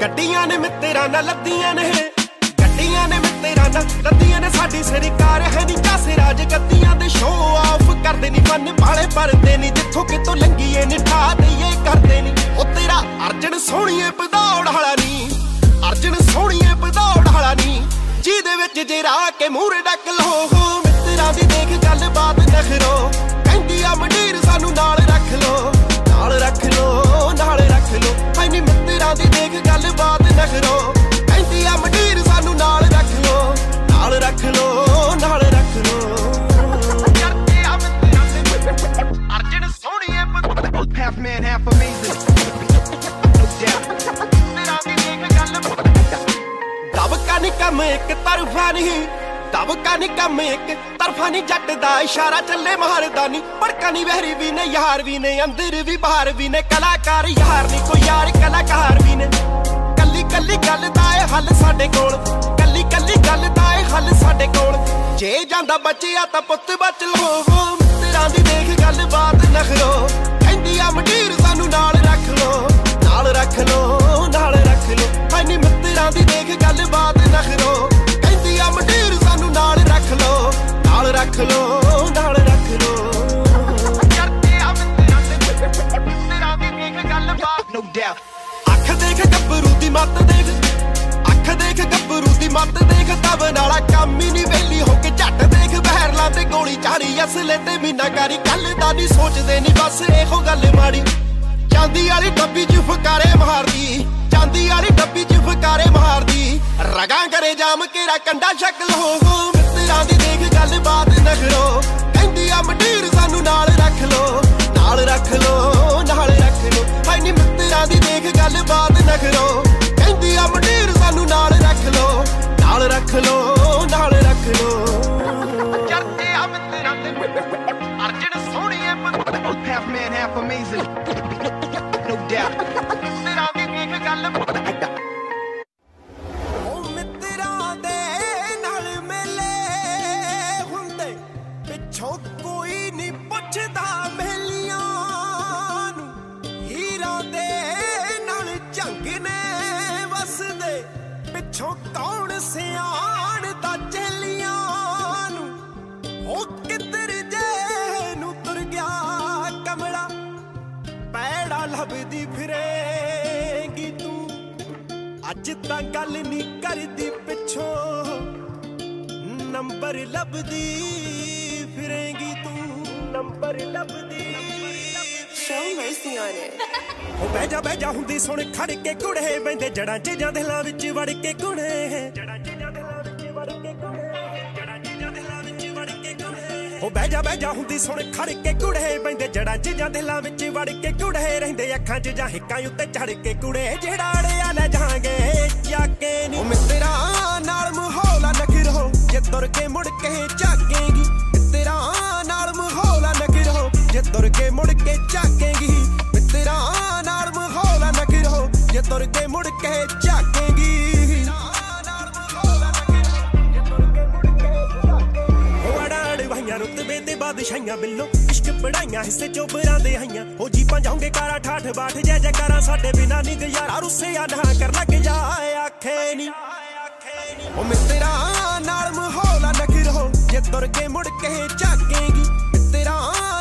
ਗੱਡੀਆਂ ਨੇ ਮਿੱਤਰਾਂ ਨਾਲ ਲੱਦੀਆਂ ਨੇ। ਗੱਡੀਆਂ ਨੇ ਮਿੱਤਰਾਂ ਨਾਲ ਲੱਦੀਆਂ ਨੇ। ਸਾਡੀ ਸਰਕਾਰ ਹੈ ਨਹੀਂ ਕਾਸੇ ਰਾਜ ਗੱਦੀਆਂ ਦੇ। ਸ਼ੋਅ ਆਫ ਕਰਦੇ ਨਹੀਂ ਮਨ ਭਾਲੇ ਪਰਦੇ ਨਹੀਂ ਜਿੱਥੋਂ ਕਿਤੋਂ ਲੰਗੀਏ ਨਿਠਾ ਦਈਏ, ਕਰਦੇ ਨਹੀਂ ਉਹ ਤੇਰਾ ਅਰਜਨ ਸੋਹਣੀਏ ਪਧੌੜ ਵਾਲਾ ਨਹੀਂ ਅਰਜਨ ਸੋਹਣੀਏ ਪਧੌੜ ਵਾਲਾ ਨਹੀਂ ਜਿਹਦੇ ਵਿੱਚ ਜੇ ਰਾਹ ਕੇ ਮੂਹਰੇ ਡੱਕ ਲੋ ਹੋ ਮਿੱਤਰਾਂ ਦੀ ਦੇਖ ਗੱਲ ਬਾਤ ਨਖਰੋ। ਕਹਿੰਦੀ ਆ ਮੰਡੀਰ ਸਾਨੂੰ ਨਾਲ ਰੱਖ ਲੋ ਨੀ ਮਿੱਤਰਾਂ ਦੀ ਦੇਖ ਗੱਲ ਬਾਤ ਨਖਰੋ ਕਹਿੰਦੀ ਆ ਮੰਡੀਰ ਸਾਨੂੰ ਨਾਲ ਰੱਖ ਲੋ ਨਾਲ ਰੱਖ ਲੋ ਨਾਲ ਰੱਖ ਲੋ Arjan ਸੋਹਣੀਏ Half man, half amazing. No doubt. ਤੇਰਾ ਦੀ ਦੇਖ ਗੱਲ ਦਬਕਾ ਨੀ ਕੰਮ ਇੱਕ ਤਰਫਾ ਨਹੀਂ ਦਬਕਾ ਨੀ ਕੰਮ ਇੱਕ, ਤਰਫਾ ਨਹੀਂ ਜੱਟ ਦਾ ਇਸ਼ਾਰਾ ਚੱਲੇ ਮਾਰਦਾ ਨਹੀਂ ਭੜਕਾ ਨੀ ਵਹਿਰੀ ਵੀ ਨੇ, ਯਾਰ ਵੀ ਨੇ, ਅੰਦਰ ਵੀ ਬਾਹਰ ਵੀ ਨੇ। ਕਲਾਕਾਰ ਯਾਰ ਨਹੀਂ ਕੋਈ ਯਾਰ, ਕਲਾਕਾਰ ਵੀ ਨੇ। ਕੱਲੀ ਕੱਲੀ ਗੱਲ ਦਾ ਏ ਹੱਲ ਸਾਡੇ ਕੋਲ। ਕੱਲੀ ਕੱਲੀ ਗੱਲ ਦਾ ਏ ਹੱਲ ਸਾਡੇ ਕੋਲ। ਜੇ ਜਾਂਦਾ ਬਚਿਆ ਤਾਂ ਪੁੱਤ ਬਚ ਲੋ ਤੇਰਾਂ ਦੀ ਦੇਖ ਗੱਲ ਬਾਤ ਨਖਰੋ ਕਹਿੰਦੀ ਆ ਮੰਡੀਰ ਸਾਨੂੰ ਨਾਲ ਰੱਖ ਲੋ ਨਾਲ ਰੱਖ ਲੋ ਨਾਲ ਰੱਖ ਲੋ ਹਾਈ ਨੀ, ਮਿੱਤਰਾਂ ਦੀ ਦੇਖ ਗੱਲ ਬਾਤ ਨਖਰੋ ਰੱਖ ਲੋ ਨਾਲ ਰੱਖ ਲੋ ਗੱਲ No doubt. ਅੱਖ ਦੇਖ ਗੱਭਰੂ ਦੀ ਮੱਤ ਦੇਖ। ਅੱਖ ਦੇਖ ਗੱਭਰੂ ਦੀ ਮੱਤ ਦੇਖ। ਤਬ ਨਾਲਾ ਕੰਮ ਹੀ ਨਹੀਂ ਵੇਲੀ ਹੋ ਕੇ ਝੱਟ ਦੇਖ। ਬਹਿਰਲਾਂ ਤੇ ਗੋਲੀ ਚਾੜੀ ਅਸਲੇ ਤੇ ਮੀਨਾਕਾਰੀ। ਕੱਲ ਦਾ ਨਹੀਂ ਸੋਚਦੇ ਨਹੀਂ ਬਸ ਇਹੋ ਗੱਲ ਮਾੜੀ। ਚਾਂਦੀ ਵਾਲੀ ਡੱਬੀ 'ਚ ਫਕਾਰੇ ਮਾਰਦੀ ਚਾਂਦੀ ਵਾਲੀ ਡੱਬੀ 'ਚ ਫਕਾਰੇ ਮਾਰਦੀ। ਰਗਾਂ ਕਰੇ ਜਾਮ ਕੇਰਾ ਕੰਡਾ ਸ਼ਕਲ ਹੋ ਹੋ ਮਿੱਤਰਾਂ ਦੀ ਦੇਖ ਗੱਲ ਬਾਤ ਨਖਰੋ ਕਹਿੰਦੀ ਆ ਮੰਡੀਰ ਸਾਨੂੰ ਨਾਲ ਰੱਖ ਲੋ ਨਾਲ ਰੱਖ ਲੋ ਨਾਲ ਰੱਖ ਲੋ। ਹਾਈ ਨੀ ਮਿੱਤਰਾਂ ਦੀ ਦੇਖ ਗੱਲ ਬਾਤ ਨਖਰੋ ਕਹਿੰਦੀ ਆ ਮੰਡੀਰ ਸਾਨੂੰ ਨਾਲ ਰੱਖ ਲੋ ਨਾਲ ਰੱਖ ਲੋ ਨਾਲ ਰੱਖ ਲੋ। ਚਰਚੇ ਆ ਮਿੱਤਰਾਂ ਤੇ। Arjan ਸੋਹਣੀਏ Half man, half amazing. Doubt. ਤੇਰਾ ਦੀ ਦੇਖ ਗੱਲ ਉਹ ਮਿੱਤਰਾਂ ਦੇ ਨਾਲ ਮੇਲੇ ਹੁੰਦੇ ਪਿੱਛੋਂ ਕੋਈ ਨਹੀਂ ਪੁੱਛਦਾ ਮੇਲੀਆਂ ਲੱਭਦੀ ਫਿਰੇਂਗੀ ਤੂੰ। ਅੱਜ ਤਾਂ ਗੱਲ ਨਹੀਂ ਕਰਦੀ ਪਿੱਛੋਂ। ਨੰਬਰ ਲੱਭਦੀ ਫਿਰੇਂਗੀ ਤੂੰ। ਨੰਬਰ ਲੱਭਦੀ Show mercy on it. ਉਹ ਬਹਿ ਜਾ ਬਹਿ ਜਾ ਹੁੰਦੀ ਸੁਣ ਖੜ ਕੇ ਕੁੜੇ। ਬੈਂਦੇ ਜੜਾਂ ਚ ਜਾਂ ਦਿਲਾਂ ਵਿੱਚ ਵੜ ਕੇ ਕੁੜੇ। ਉਹ ਬਹਿ ਜਾ ਬਹਿ ਜਾ ਹੁੰਦੀ ਸੁਣ, ਖੜ ਕੇ ਕੁੜੇ ਪੈਂਦੇ ਜੜਾਂ 'ਚ ਜਾਂ ਦਿਲਾਂ ਵਿੱਚ ਵੜ ਕੇ ਕੁੜੇ ਰਹਿੰਦੇ। ਅੱਖਾਂ 'ਚ ਜਾਂ ਹਿੱਕਾਂ ਉੱਤੇ ਚੜ ਕੇ ਕੁੜੇ ਜਿਹੜਾ ਅੜਿਆ ਲੈ ਜਾਾਂਗੇ ਜਾ ਕੇ ਨਹੀਂ ਉਹ ਮਿੱਤਰਾਂ, ਨਾਲ ਮਾਹੌਲਾ ਨਖਰੋ ਜੇ ਤੁਰ ਕੇ ਮੁੜ ਕੇ ਜਾਗੇਗੀ ਮਿੱਤਰਾਂ, ਨਾਲ ਮਾਹੌਲਾ ਨਖਰੋ ਜੇ ਤੁਰ ਕੇ ਮੁੜ ਕੇ ਜਾਗੇਗੀ ਮਿੱਤਰਾਂ, ਨਾਲ ਮਾਹੌਲਾ ਨਖਰੋ ਜੇ ਤੁਰ ਕੇ ਮੁੜ ਕੇ ਜਾਗੇਗੀ ਛਾਈਆਂ ਬਿੱਲੋ ਇਸ਼ਕ ਬੜਾਈਆਂ ਹਿੱਸੇ ਚੋਬਰਾਂ ਦੇ ਆਈਆਂ ਹੋ ਜੀ ਪੰਜਾਉਂਗੇ ਕਾਰਾ, ਠਾਠ ਬਾਠ, ਜੈ ਜੈ ਕਰਾਂ ਸਾਡੇ ਬਿਨਾ ਨਹੀਂ ਗੁਜ਼ਾਰਾ। ਰੁੱਸੇ ਆ ਨਾ ਕਰ ਲੱਗ ਜਾ ਆਖੇ ਨਹੀਂ ਉਹ ਮਿੱਤਰਾ, ਨਾਲ ਮਾਹੌਲ ਆ ਨਖਰੋ ਜੇ ਤੁਰ ਕੇ ਮੁੜ ਕੇ ਝਾਕੇਗੀ, ਮਿੱਤਰਾ,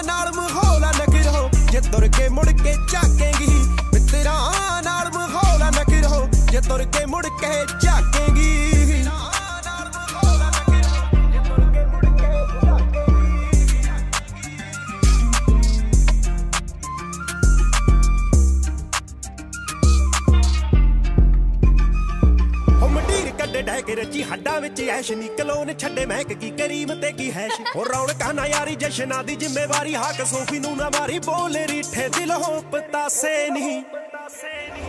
ਨਾਲ ਮਾਹੌਲ ਆ ਨਖਰੋ ਜੇ ਤੁਰ ਕੇ ਮੁੜ ਕੇ ਝਾਕੇਗੀ, ਮਿੱਤਰਾ, ਨਾਲ ਮਾਹੌਲ ਆ ਨਖਰੋ ਜੇ ਤੁਰ ਕੇ ਮੁੜ ਕੇ ਝਾਕੇਗੀ ਹੱਡਾਂ ਵਿੱਚ ਐਸ਼ ਨਿਕਲੋ ਨੇ ਛੱਡੇ ਮਹਿਕ ਕੀ ਕਰੀਮ ਤੇ ਕੀ ਹੈਸ਼। ਹੋ ਰੌਣਕਾਂ ਨਾ ਯਾਰੀ ਜਸ਼ਨਾਂ ਦੀ ਜ਼ਿੰਮੇਵਾਰੀ, ਹਾਕ ਸੋਫੀ ਨੂੰ ਨਾ ਮਾਰੀ ਬੋਲੇ ਰੀਠੇ ਦਿਲ ਹੋ ਪਤਾਸੇ ਨਹੀਂ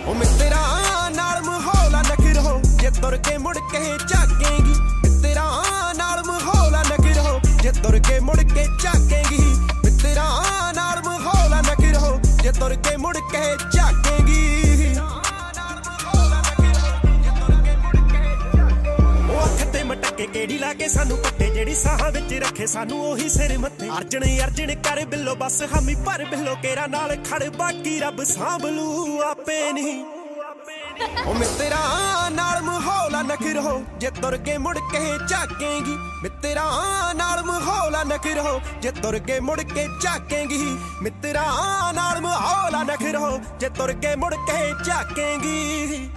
ਉਹ ਮਿੱਤਰਾ ਨਾਲ ਮਾਹੌਲ ਆ ਨਖਰੋ ਜੇ ਤੁਰ ਕੇ ਮੁੜ ਕੇ ਝਾਕੇਗੀ। ਮਿੱਤਰਾ ਨਾਲ ਮਾਹੌਲ ਆ ਨਖਰੋ ਜੇ ਤੁਰ ਕੇ ਮੁੜ ਕੇ ਝਾਕੇਗੀ। ਮਿੱਤਰਾ ਨਾਲ ਮਾਹੌਲ ਆ ਨਖਰੋ ਜੇ ਤੁਰ ਕੇ ਮੁੜ ਕੇ ਝਾਕੇਗੀ। ਤੇ ਮਟਕੇ ਕਿਹੜੀ ਲਾ ਕੇ ਸਾਨੂੰ ਪੱਟੇ ਜਿਹੜੀ ਸਾਹਾਂ ਵਿੱਚ ਰੱਖੇ ਸਾਨੂੰ ਉਹੀ ਸਿਰ ਮੱਥੇ। ਅਰਜਣ ਅਰਜਣ ਕਰ ਬਿੱਲੋ, ਬਸ ਹਮੀ ਪਰ ਬਿੱਲੋ, ਕੇਰਾ ਨਾਲ ਖੜ ਬਾਕੀ ਰੱਬ ਸਾਂਭ ਲੂ ਆਪੇ ਨਹੀਂ ਉਹ ਮਿੱਤਰਾ ਨਾਲ ਮਾਹੌਲ ਆ ਨਖਰੋ ਜੇ ਤੁਰ ਕੇ ਮੁੜ ਕੇ ਝਾਕੇਗੀ। ਮਿੱਤਰਾ ਨਾਲ ਮਾਹੌਲ ਆ ਨਖਰੋ ਜੇ ਤੁਰ ਕੇ ਮੁੜ ਕੇ ਝਾਕੇਗੀ। ਮਿੱਤਰਾ ਨਾਲ ਮਾਹੌਲ ਆ ਨਖਰੋ ਜੇ ਤੁਰ ਕੇ ਮੁੜ ਕੇ ਝਾਕੇਗੀ।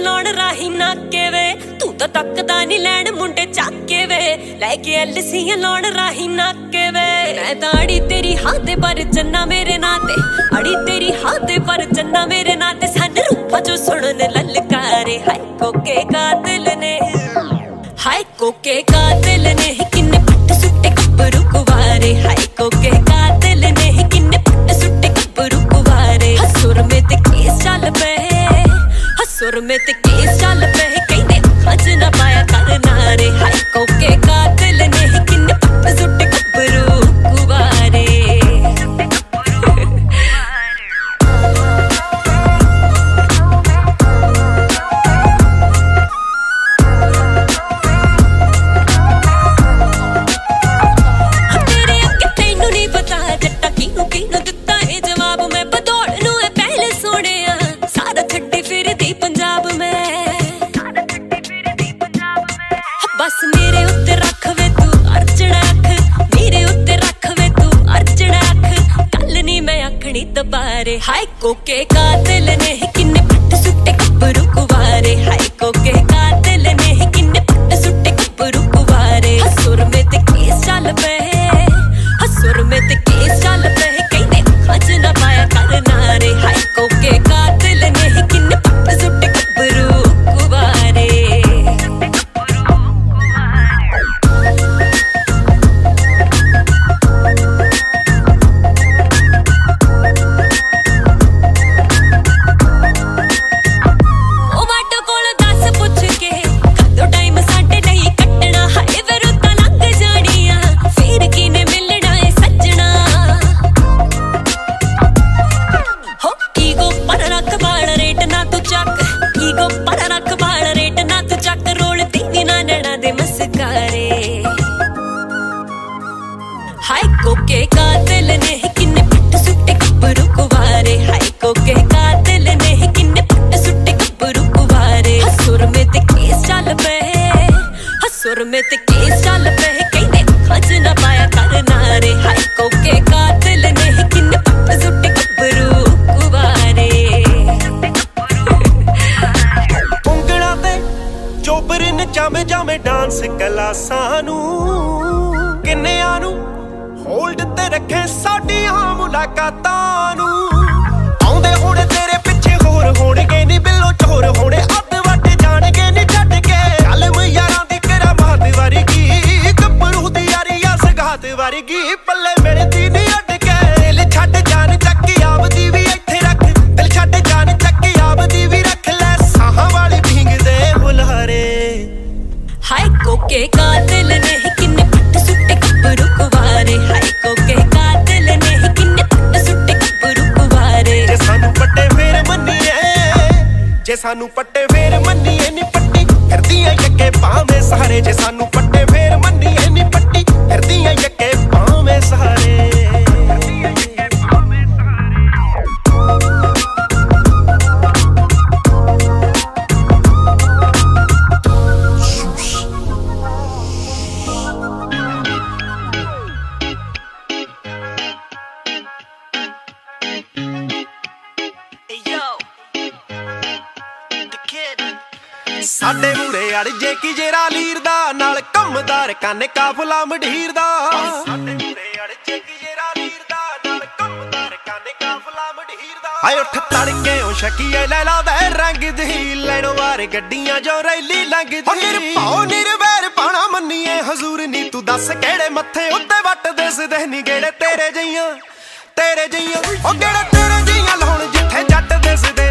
ਲਾਉਣ ਰਾਹੀ ਨਾਕੇ ਵੇ ਤੂੰ ਤਾਂ ਤੱਕਦਾ ਨਹੀਂ ਲੈਣ, ਮੁੰਡੇ ਚੱਕ ਕੇ ਵੇ। ਲੈ ਕੇ ਐਲਸੀਆਂ ਲਾਉਣ ਰਾਹੀ ਨਾਕੇ ਵੇ ਮੈਂ ਤਾਂ ਅੜੀ ਤੇਰੀ ਹਾਂ ਤੇ ਪਰ ਚੰਨਾ ਮੇਰੇ ਨਾਂ ਤੇ। ਅੜੀ ਤੇਰੀ ਹਾਂ ਤੇ ਪਰ ਚੰਨਾ ਮੇਰੇ ਨਾਂ ਤੇ। ਸਨ ਰੂਪਾ ਜੋ ਸੁਣਨ ਲਲਕਾਰੇ। ਹਾਏ ਕੋਕੇ ਕਾਤਲ ਨੇ। ਹਾਏ ਕੋਕੇ ਕਾਤਲ ਨੇ। ਹਸੁਰ ਮੇ ਤੇ ਕੇਸ ਚੱਲ ਪਏ, ਕਹਿੰਦੇ ਹਜ ਨਾ ਪਾਇਆ ਕਰਨਾ ਰੇ ਹਾਏ, ਕੋਕੇ ਕਾਤਲ ਨੇ ਕਿੰਨੇ ਪੱਟ ਸੁੱਟੇ ਕੱਪਰੂ ਕੁਵਾਰੇ। ਉਂਗਲਾਂ ਤੇ ਚੋਬਰ ਨਚਾਵੇਂ ਜਾਵੇਂ ਡਾਂਸ ਕਲਾਸਾਂ ਨੂੰ। ਕਿੰਨਿਆਂ ਨੂੰ ਹੋਲਡ ਤੇ ਰੱਖੇ ਸਾਡੀਆਂ ਮੁਲਾਕਾਤਾਂ ਨੂੰ। ਆਉਂਦੇ ਹੋਣੇ ਤੇਰੇ ਪਿੱਛੇ ਹੋਰ ਹੋਣਗੇ ਨੀ ਬਿੱਲੋ ਸਾਨੂੰ ਗੱਡੀਆਂ ਜੋ ਰੈਲੀ ਲੰਘਦੀ। ਹੋ ਨਿਰਭਉ, ਨਿਰਵੈਰ ਪਾਣਾ ਮੰਨੀਏ, ਹਜ਼ੂਰ ਨੀ ਤੂੰ ਦੱਸ ਕਿਹੜੇ ਮੱਥੇ। ਉੱਤੇ ਵੱਟ ਦਿਸਦੇ ਨੀ ਗੇੜੇ ਤੇਰੇ ਜਈਆਂ ਤੇਰੇ ਜਈਆਂ। ਉਹ ਗੇੜੇ ਤੇਰੇ ਜਈਆਂ ਲਾਉਣ, ਜਿੱਥੇ ਜੱਟ ਦਿਸਦੇ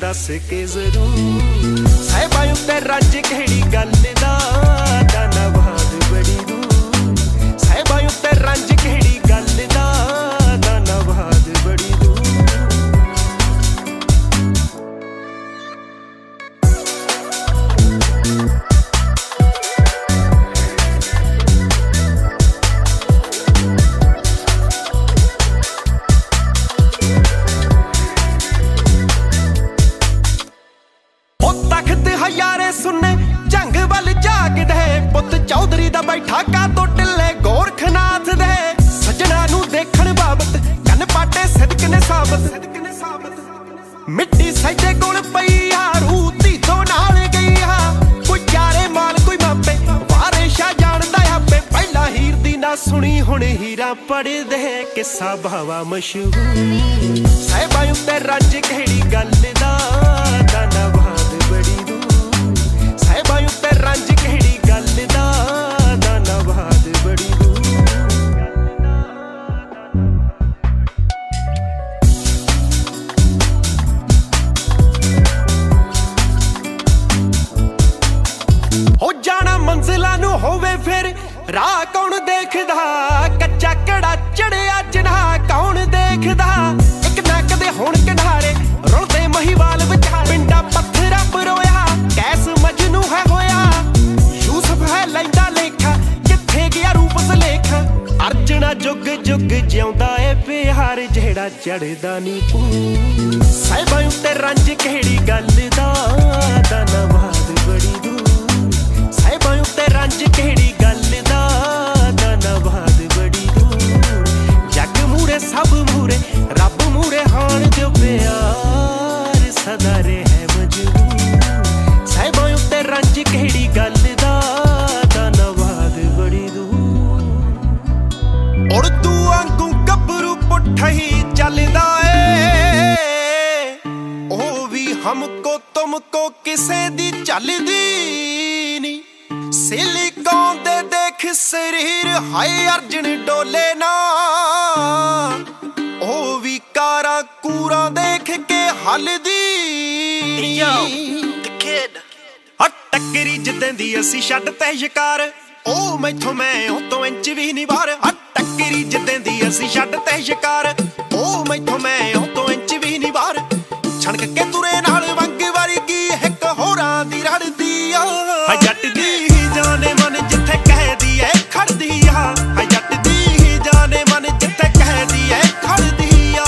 ਦੱਸ ਕੇ ਜ਼ਰੂਰ। ਸਾਹਿਬਾਂ ਉੱਤੇ ਰੱਜ ਕਿਹੜੀ ਗੱਲ ਸ਼ਿਕਾਰ ਉਹ ਮੈਥੋਂ ਮੈਂ ਉਹ ਤੋਂ ਇੰਚ ਵੀ ਨਹੀਂ ਬਾਹਰ ਹਟ ਟੱਕਰੀ ਜਿੱਦਾਂ ਦੀ ਅਸੀਂ ਛੱਡ ਤੇ ਸ਼ਿਕਾਰ। ਉਹ ਮੈਥੋਂ ਮੈਂ ਉਹ ਤੋਂ ਇੰਚ ਵੀ ਨਹੀਂ ਬਾਹਰ ਛਣਕ ਕੇ ਤੁਰੇ ਨਾਲ ਵੰਗ ਵਰਗੀ ਇੱਕ ਹੋਰਾਂ ਦੀ ਰੜਦੀ ਆ। ਹਾ ਜੱਟ ਦੀ। ਜਾਣੇ ਮਨ ਜਿੱਥੇ ਕਹਿਦੀ ਐ ਖੜਦੀ ਆ। ਹਾ ਜੱਟ ਦੀ ਜਾਣੇ ਮਨ ਜਿੱਥੇ ਕਹਿਦੀ ਐ ਖੜਦੀ ਆ।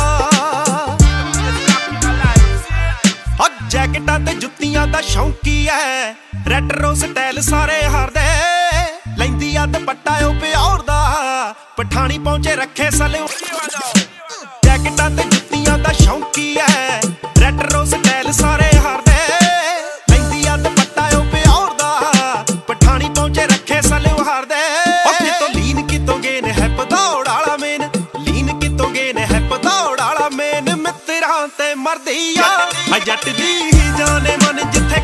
ਹਾ ਜੈਕਟਾਂ ਤੇ ਜੁੱਤੀਆਂ ਦਾ ਸ਼ੌਂਕੀ ਐ। ਰੈਟਰੋ ਸਟਾਈਲ ਸਾਰੇ ਹਾਰਦੇ। ਲੈਂਦੀ ਆ ਦੁਪੱਟਾ, ਉਹ ਪਿਓਰ ਦਾ। ਪਠਾਣੀ ਪਹੁੰਚੇ, ਰੱਖੇ ਸਲੇ ਜੈਕਟਾਂ ਤੇ ਜੁੱਤੀਆਂ ਦਾ ਸ਼ੌਂਕੀ ਐ ਰੈਟਰੋ ਸਟਾਈਲ ਸਾਰੇ ਹਾਰਦੇ। ਲੈਂਦੀ ਆ ਦੁਪੱਟਾ, ਉਹ ਪਿਓਰ ਦਾ। ਪਠਾਣੀ ਪਹੁੰਚੇ, ਰੱਖੇ ਸਲੇ ਹਾਰਦੇ। ਉਹ ਕਿਤੋਂ ਲੀਨ ਕਿਤੋਂ ਗੇਨ ਹੈ ਪਦੌੜ ਵਾਲਾ ਮੇਨ ਲੀਨ ਕਿਤੋਂ ਗੇਨ ਹੈ ਪਦੌੜ ਵਾਲਾ ਮੇਨ ਮਿੱਤਰਾਂ ਤੇ ਮਰਦੀ ਆ। ਆ ਜੱਟ ਦੀ ਹੀ ਜਾਣੇ ਮਨ, ਜਿੱਥੇ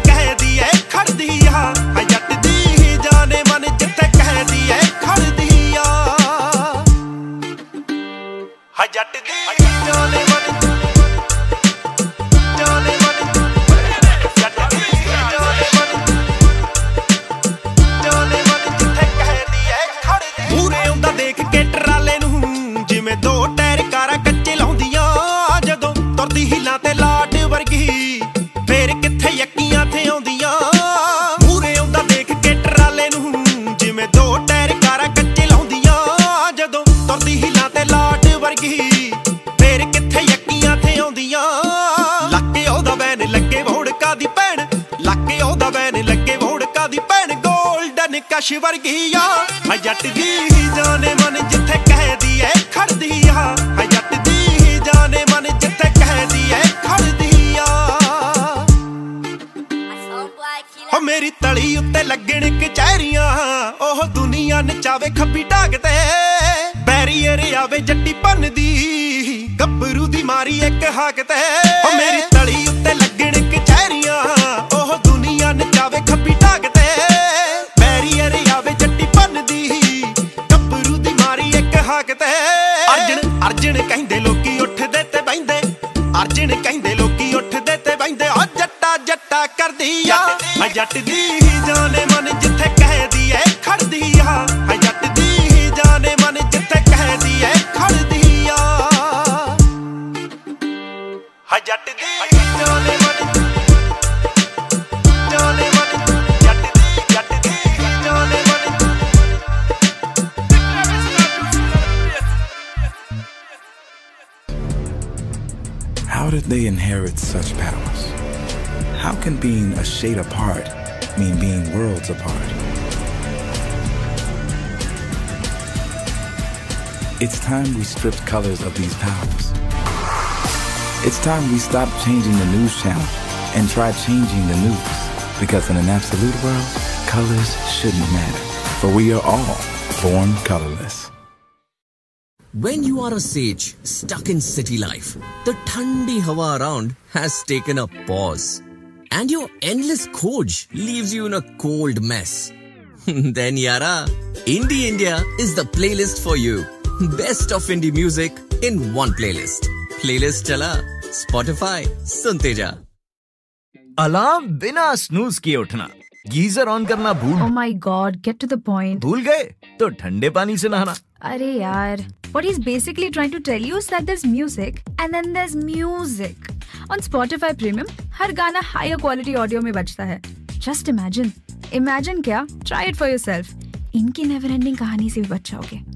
ਹਾ ਜੱਟ ਦੀ। ਜਾਨੇ ਕਸ਼ ਵਰਗੀ ਆ ਹਾ ਜੱਟ ਦੀ ਹੀ ਜਾਣੇ ਮਨ ਜਿੱਥੇ ਕਹਿਦੀ ਐ ਖੜਦੀ ਆ ਹਾ ਜੱਟ ਦੀ ਹੀ ਜਾਣੇ ਮਨ ਜਿੱਥੇ ਕਹਿਦੀ ਐ ਖੜਦੀ ਆ ਹੋ ਮੇਰੀ ਤਲੀ ਉੱਤੇ ਲੱਗਣ ਕਚਹਿਰੀਆਂ ਉਹ ਦੁਨੀਆ ਨਚਾਵੇ ਖੱਬੀ ਢਾਗ ਤੇ। ਬੈਰੀਅਰ ਆਵੇ ਜੱਟੀ ਪੰਨ ਦੀ, ਗੱਭਰੂ ਦੀ ਮਾਰੀ ਇੱਕ ਹੱਕ ਤੇ। ਹੋ ਮੇਰੀ ਤਲੀ ਉੱਤੇ ਲੱਗਣ ਜਾਣੇ ਮਨ ਜਿੱਥੇ ਕਹਿਦੀ ਐ ਖੜਦੀ ਆ। ਹਾਏ ਜੱਟ ਦੀ ਜਾਣੇ ਮਨ ਜਿੱਥੇ ਕਹਿਦੀ ਐ ਖੜਦੀ ਆ। ਹਾਏ ਜੱਟ ਦੀ ਜਾਣੇ ਮਨ ਜਾਣੇ ਮਨ ਜੱਟ ਦੀ ਜੱਟ ਦੀ ਜਾਣੇ ਮਨ। How did they inherit such powers? How can being a shade apart mean being worlds apart? It's time we stripped colors of these powers. It's time we stopped changing the news channel and tried changing the news. Because in an absolute world, colors shouldn't matter. For we are all born colorless. When you are a sage stuck in city life, the thandi hawa around has taken a pause And your endless khoj leaves you in a cold mess. then Yara, Indie India is the playlist for you. Best of indie music in one playlist. Playlist chala, Spotify, sunte ja. Alarm बिना snooze किए उठना geyser on करना भूल Oh my god, get to the point. भूल गए तो ठंडे पानी से नहाना अरे यार, what he's basically trying to tell you is that there's music and then there's music. On Spotify Premium, हर गाना higher quality audio में बजता है. Just imagine. Imagine क्या? Try it for yourself. इनकी never ending कहानी से भी बच जाओगे.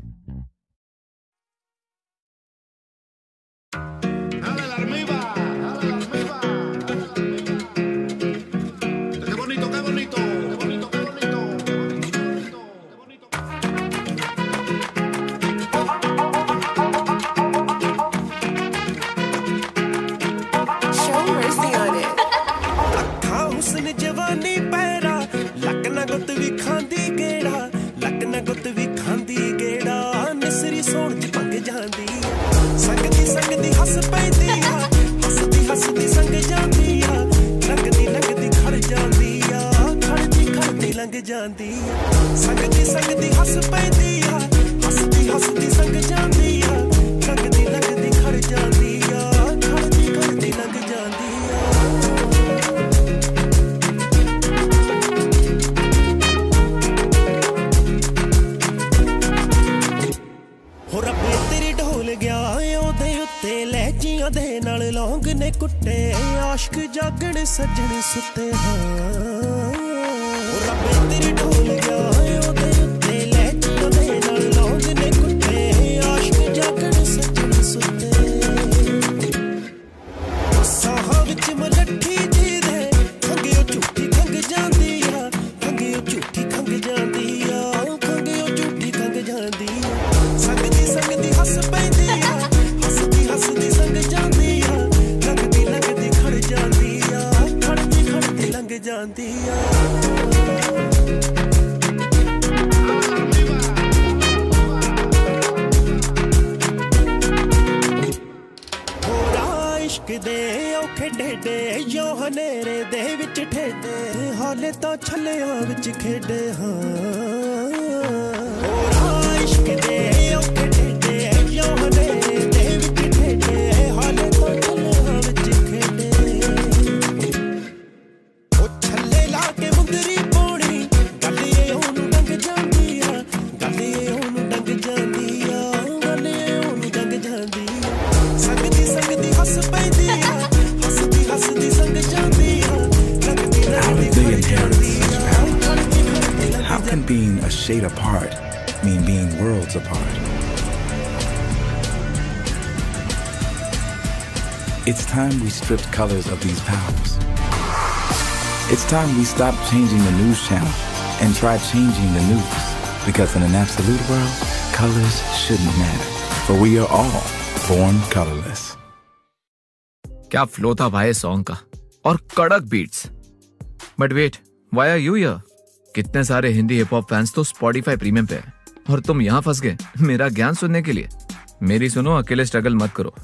ਜਾਂਦੀ ਆ। ਸੰਗਦੀ ਸੰਗਦੀ ਹੱਸ ਪੈਂਦੀ ਆ। ਹੱਸਦੀ ਹੱਸਦੀ ਸੰਗ ਜਾਂਦੀ ਆ। ਲੰਗਦੀ ਲੰਗਦੀ ਖੜ ਜਾਂਦੀ ਆ। ਖੜਦੀ ਖੜਦੀ ਲੰਘ ਜਾਂਦੀ ਆ। ਹੋ ਰੱਬੇ ਤੇਰੀ ਢੋਲ ਗਿਆ ਉਹਦੇ ਉੱਤੇ, ਲਹਿਜੀਆਂ ਦੇ ਨਾਲ ਲੌਂਗ ਨੇ ਕੁੱਟੇ। ਆਸ਼ਕ ਜਾਗਣ, ਸੱਜਣ ਸੁੱਤੇ ਹਾਂ ਹੋ। ਹਨੇਰੇ ਦੇ ਵਿੱਚ ਠੇਡੇ ਹਾਲੇ ਤਾਂ ਛੱਲਿਆਂ ਵਿੱਚ ਖੇਡੇ ਹਾਂ। Stripped colors of these powers. It's time we stopped changing the news channel and tried changing the news. Because in an absolute world, colors shouldn't matter. For we are all born colorless. क्या flow था भाई song का और कड़क beats but wait why are you here कितने सारे Hindi hip hop fans तो Spotify premium पे हैं और तुम यहाँ फंस गए मेरा ज्ञान सुनने के लिए मेरी सुनो अकेले स्ट्रगल मत करो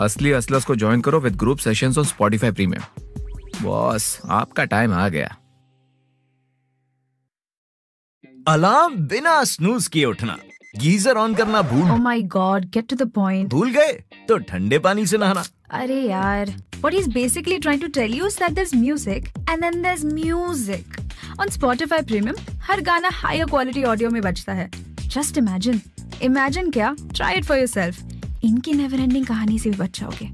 असली असलस को ज्वाइन करो with group sessions on Spotify premium boss आपका टाइम आ गया। अलार्म बिना स्नूज किए उठना। गीजर ऑन करना भूल। Oh my god, get to the point. भूल गए तो ठंडे पानी से नहाना। अरे यार, what he's basically trying to tell you is that there's music and then there's music. On Spotify Premium हर गाना हायर क्वालिटी ऑडियो में बजता है। जस्ट इमेजिन इमेजिन क्या? ट्राई इट फॉर योरसेल्फ इनकी नेवर एंडिंग कहानी से भी बच जाओगे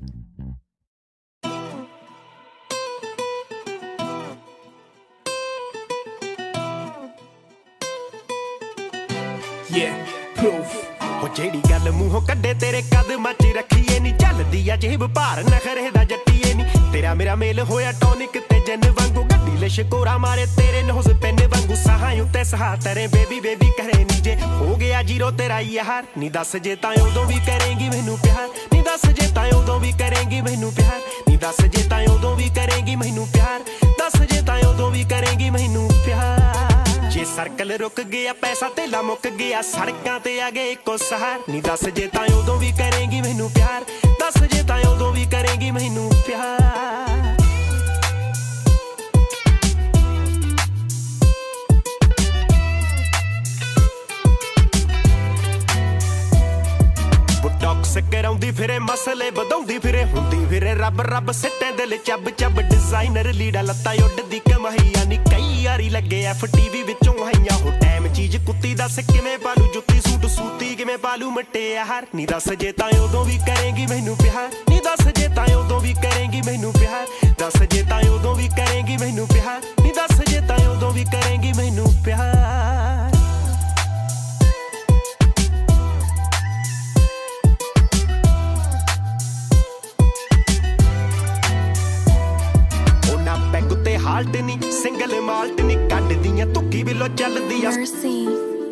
Yeah, proof. ਉਹ ਜਿਹੜੀ ਗੱਲ ਮੂੰਹੋਂ ਕੱਢੇ ਤੇਰੇ ਕਦਮਾਂ 'ਚ ਰੱਖੀਏ ਨਹੀਂ ਚੱਲਦੀ ਆ ਜੇਬ ਭਾਰ, ਨਖਰੇ ਦਾ ਜੱਟੀਏ ਨਹੀਂ ਤੇਰਾ ਮੇਰਾ ਮੇਲ ਹੋਇਆ ਟੌਨਿਕ ਤੇ ਜਨ ਵਾਂਗੂ। ਗੱਡੀ ਲਿਸ਼ਕੋਰਾ ਮਾਰੇ, ਤੇਰੇ ਨੋਜ਼ ਪੈਨੇ ਵਾਂਗੂ। ਸਾਹਾਂ ਉੱਤੇ ਸਹਾ ਤੇਰੇ, ਬੇਬੀ ਬੇਬੀ ਕਰੇ ਨੀ ਜੇ। ਹੋ ਗਿਆ ਜੀਰੋ ਤੇਰਾ ਯਾਰ ਨਹੀਂ ਦੱਸ ਜੇ ਤਾਂ ਉਦੋਂ ਵੀ ਕਰੇਂਗੀ ਮੈਨੂੰ ਪਿਆਰ। ਨਹੀਂ ਦੱਸ ਜੇ ਤਾਂ ਉਦੋਂ ਵੀ ਕਰੇਂਗੀ ਮੈਨੂੰ ਪਿਆਰ। ਨਹੀਂ ਦੱਸ ਜੇ ਤਾਂ ਉਦੋਂ ਵੀ ਕਰੇਂਗੀ ਮੈਨੂੰ ਪਿਆਰ। ਦੱਸ ਜੇ ਤਾਂ ਉਦੋਂ ਵੀ ਕਰੇਂਗੀ ਮੈਨੂੰ ਪਿਆਰ। ਜੇ ਸਰਕਲ ਰੁਕ ਗਿਆ, ਪੈਸਾ ਤੇਲਾ ਮੁੱਕ ਗਿਆ, ਸੜਕਾਂ ਤੇ ਆ ਗਏ ਇੱਕੋ ਸਹਾਰ। ਨਹੀਂ ਦੱਸ ਜੇ ਤਾਂ ਉਦੋਂ ਵੀ ਕਰੇਂਗੀ ਮੈਨੂੰ ਪਿਆਰ, ਦੱਸ ਜੇ ਤਾਂ ਉਦੋਂ ਵੀ ਕਰੇਂਗੀ ਮੈਨੂੰ ਪਿਆਰ। ਬੁਟੌਕਸ ਕਰਾਉਂਦੀ ਫਿਰੇ, ਮਸਲੇ ਵਧਾਉਂਦੀ ਫਿਰੇ, ਹੁੰਦੀ ਫਿਰੇ, ਰੱਬ ਰੱਬ ਸਿੱਟੇ ਦਿਲ, ਚੱਬ ਚੱਬ ਡਿਜ਼ਾਈਨਰ ਲੀੜਾ, ਲੱਤਾ ਉੱਡਦੀ ਕਮਾਈਆ ਨੀ ਕਈ ਯਾਰੀ ਲੱਗੇ ਐਫਟੀਵੀ ਵਿੱਚੋਂ ਆਈਆਂ ਹੋ ਟਾਈਮ ਚੀਜ਼। ਕੁੱਤੀ ਦੱਸ ਕਿਵੇਂ ਪਾਲੂ ਜੁੱਤੀ, ਸੂਟ, ਸੂਤੀ ਕਿਵੇਂ ਪਾਲੂ ਮਟਿਆਰ ਨੀ ਦੱਸ ਜੇ ਤਾਂ ਉਦੋਂ ਵੀ ਕਰੇਂਗੀ ਮੈਨੂੰ ਪਿਆਰ। ਨੀ ਦੱਸ ਜੇ ਤਾਂ ਉਦੋਂ ਵੀ ਕਰੇਂਗੀ ਮੈਨੂੰ ਪਿਆਰ। ਦੱਸ ਜੇ ਤਾਂ ਉਦੋਂ ਵੀ ਕਰੇਂਗੀ ਮੈਨੂੰ ਪਿਆਰ। ਨੀ ਦੱਸ ਜੇ ਤਾਂ ਉਦੋਂ ਵੀ ਕਰੇਂਗੀ ਮੈਨੂੰ ਪਿਆਰ। ਹਾਲਟ ਨਹੀਂ ਸਿੰਗਲ ਮਾਲਟ ਨਹੀਂ ਕੱਢਦੀਆਂ ਤੁੱਕੀ ਬਿਲੋ ਚੱਲਦੀ ਆ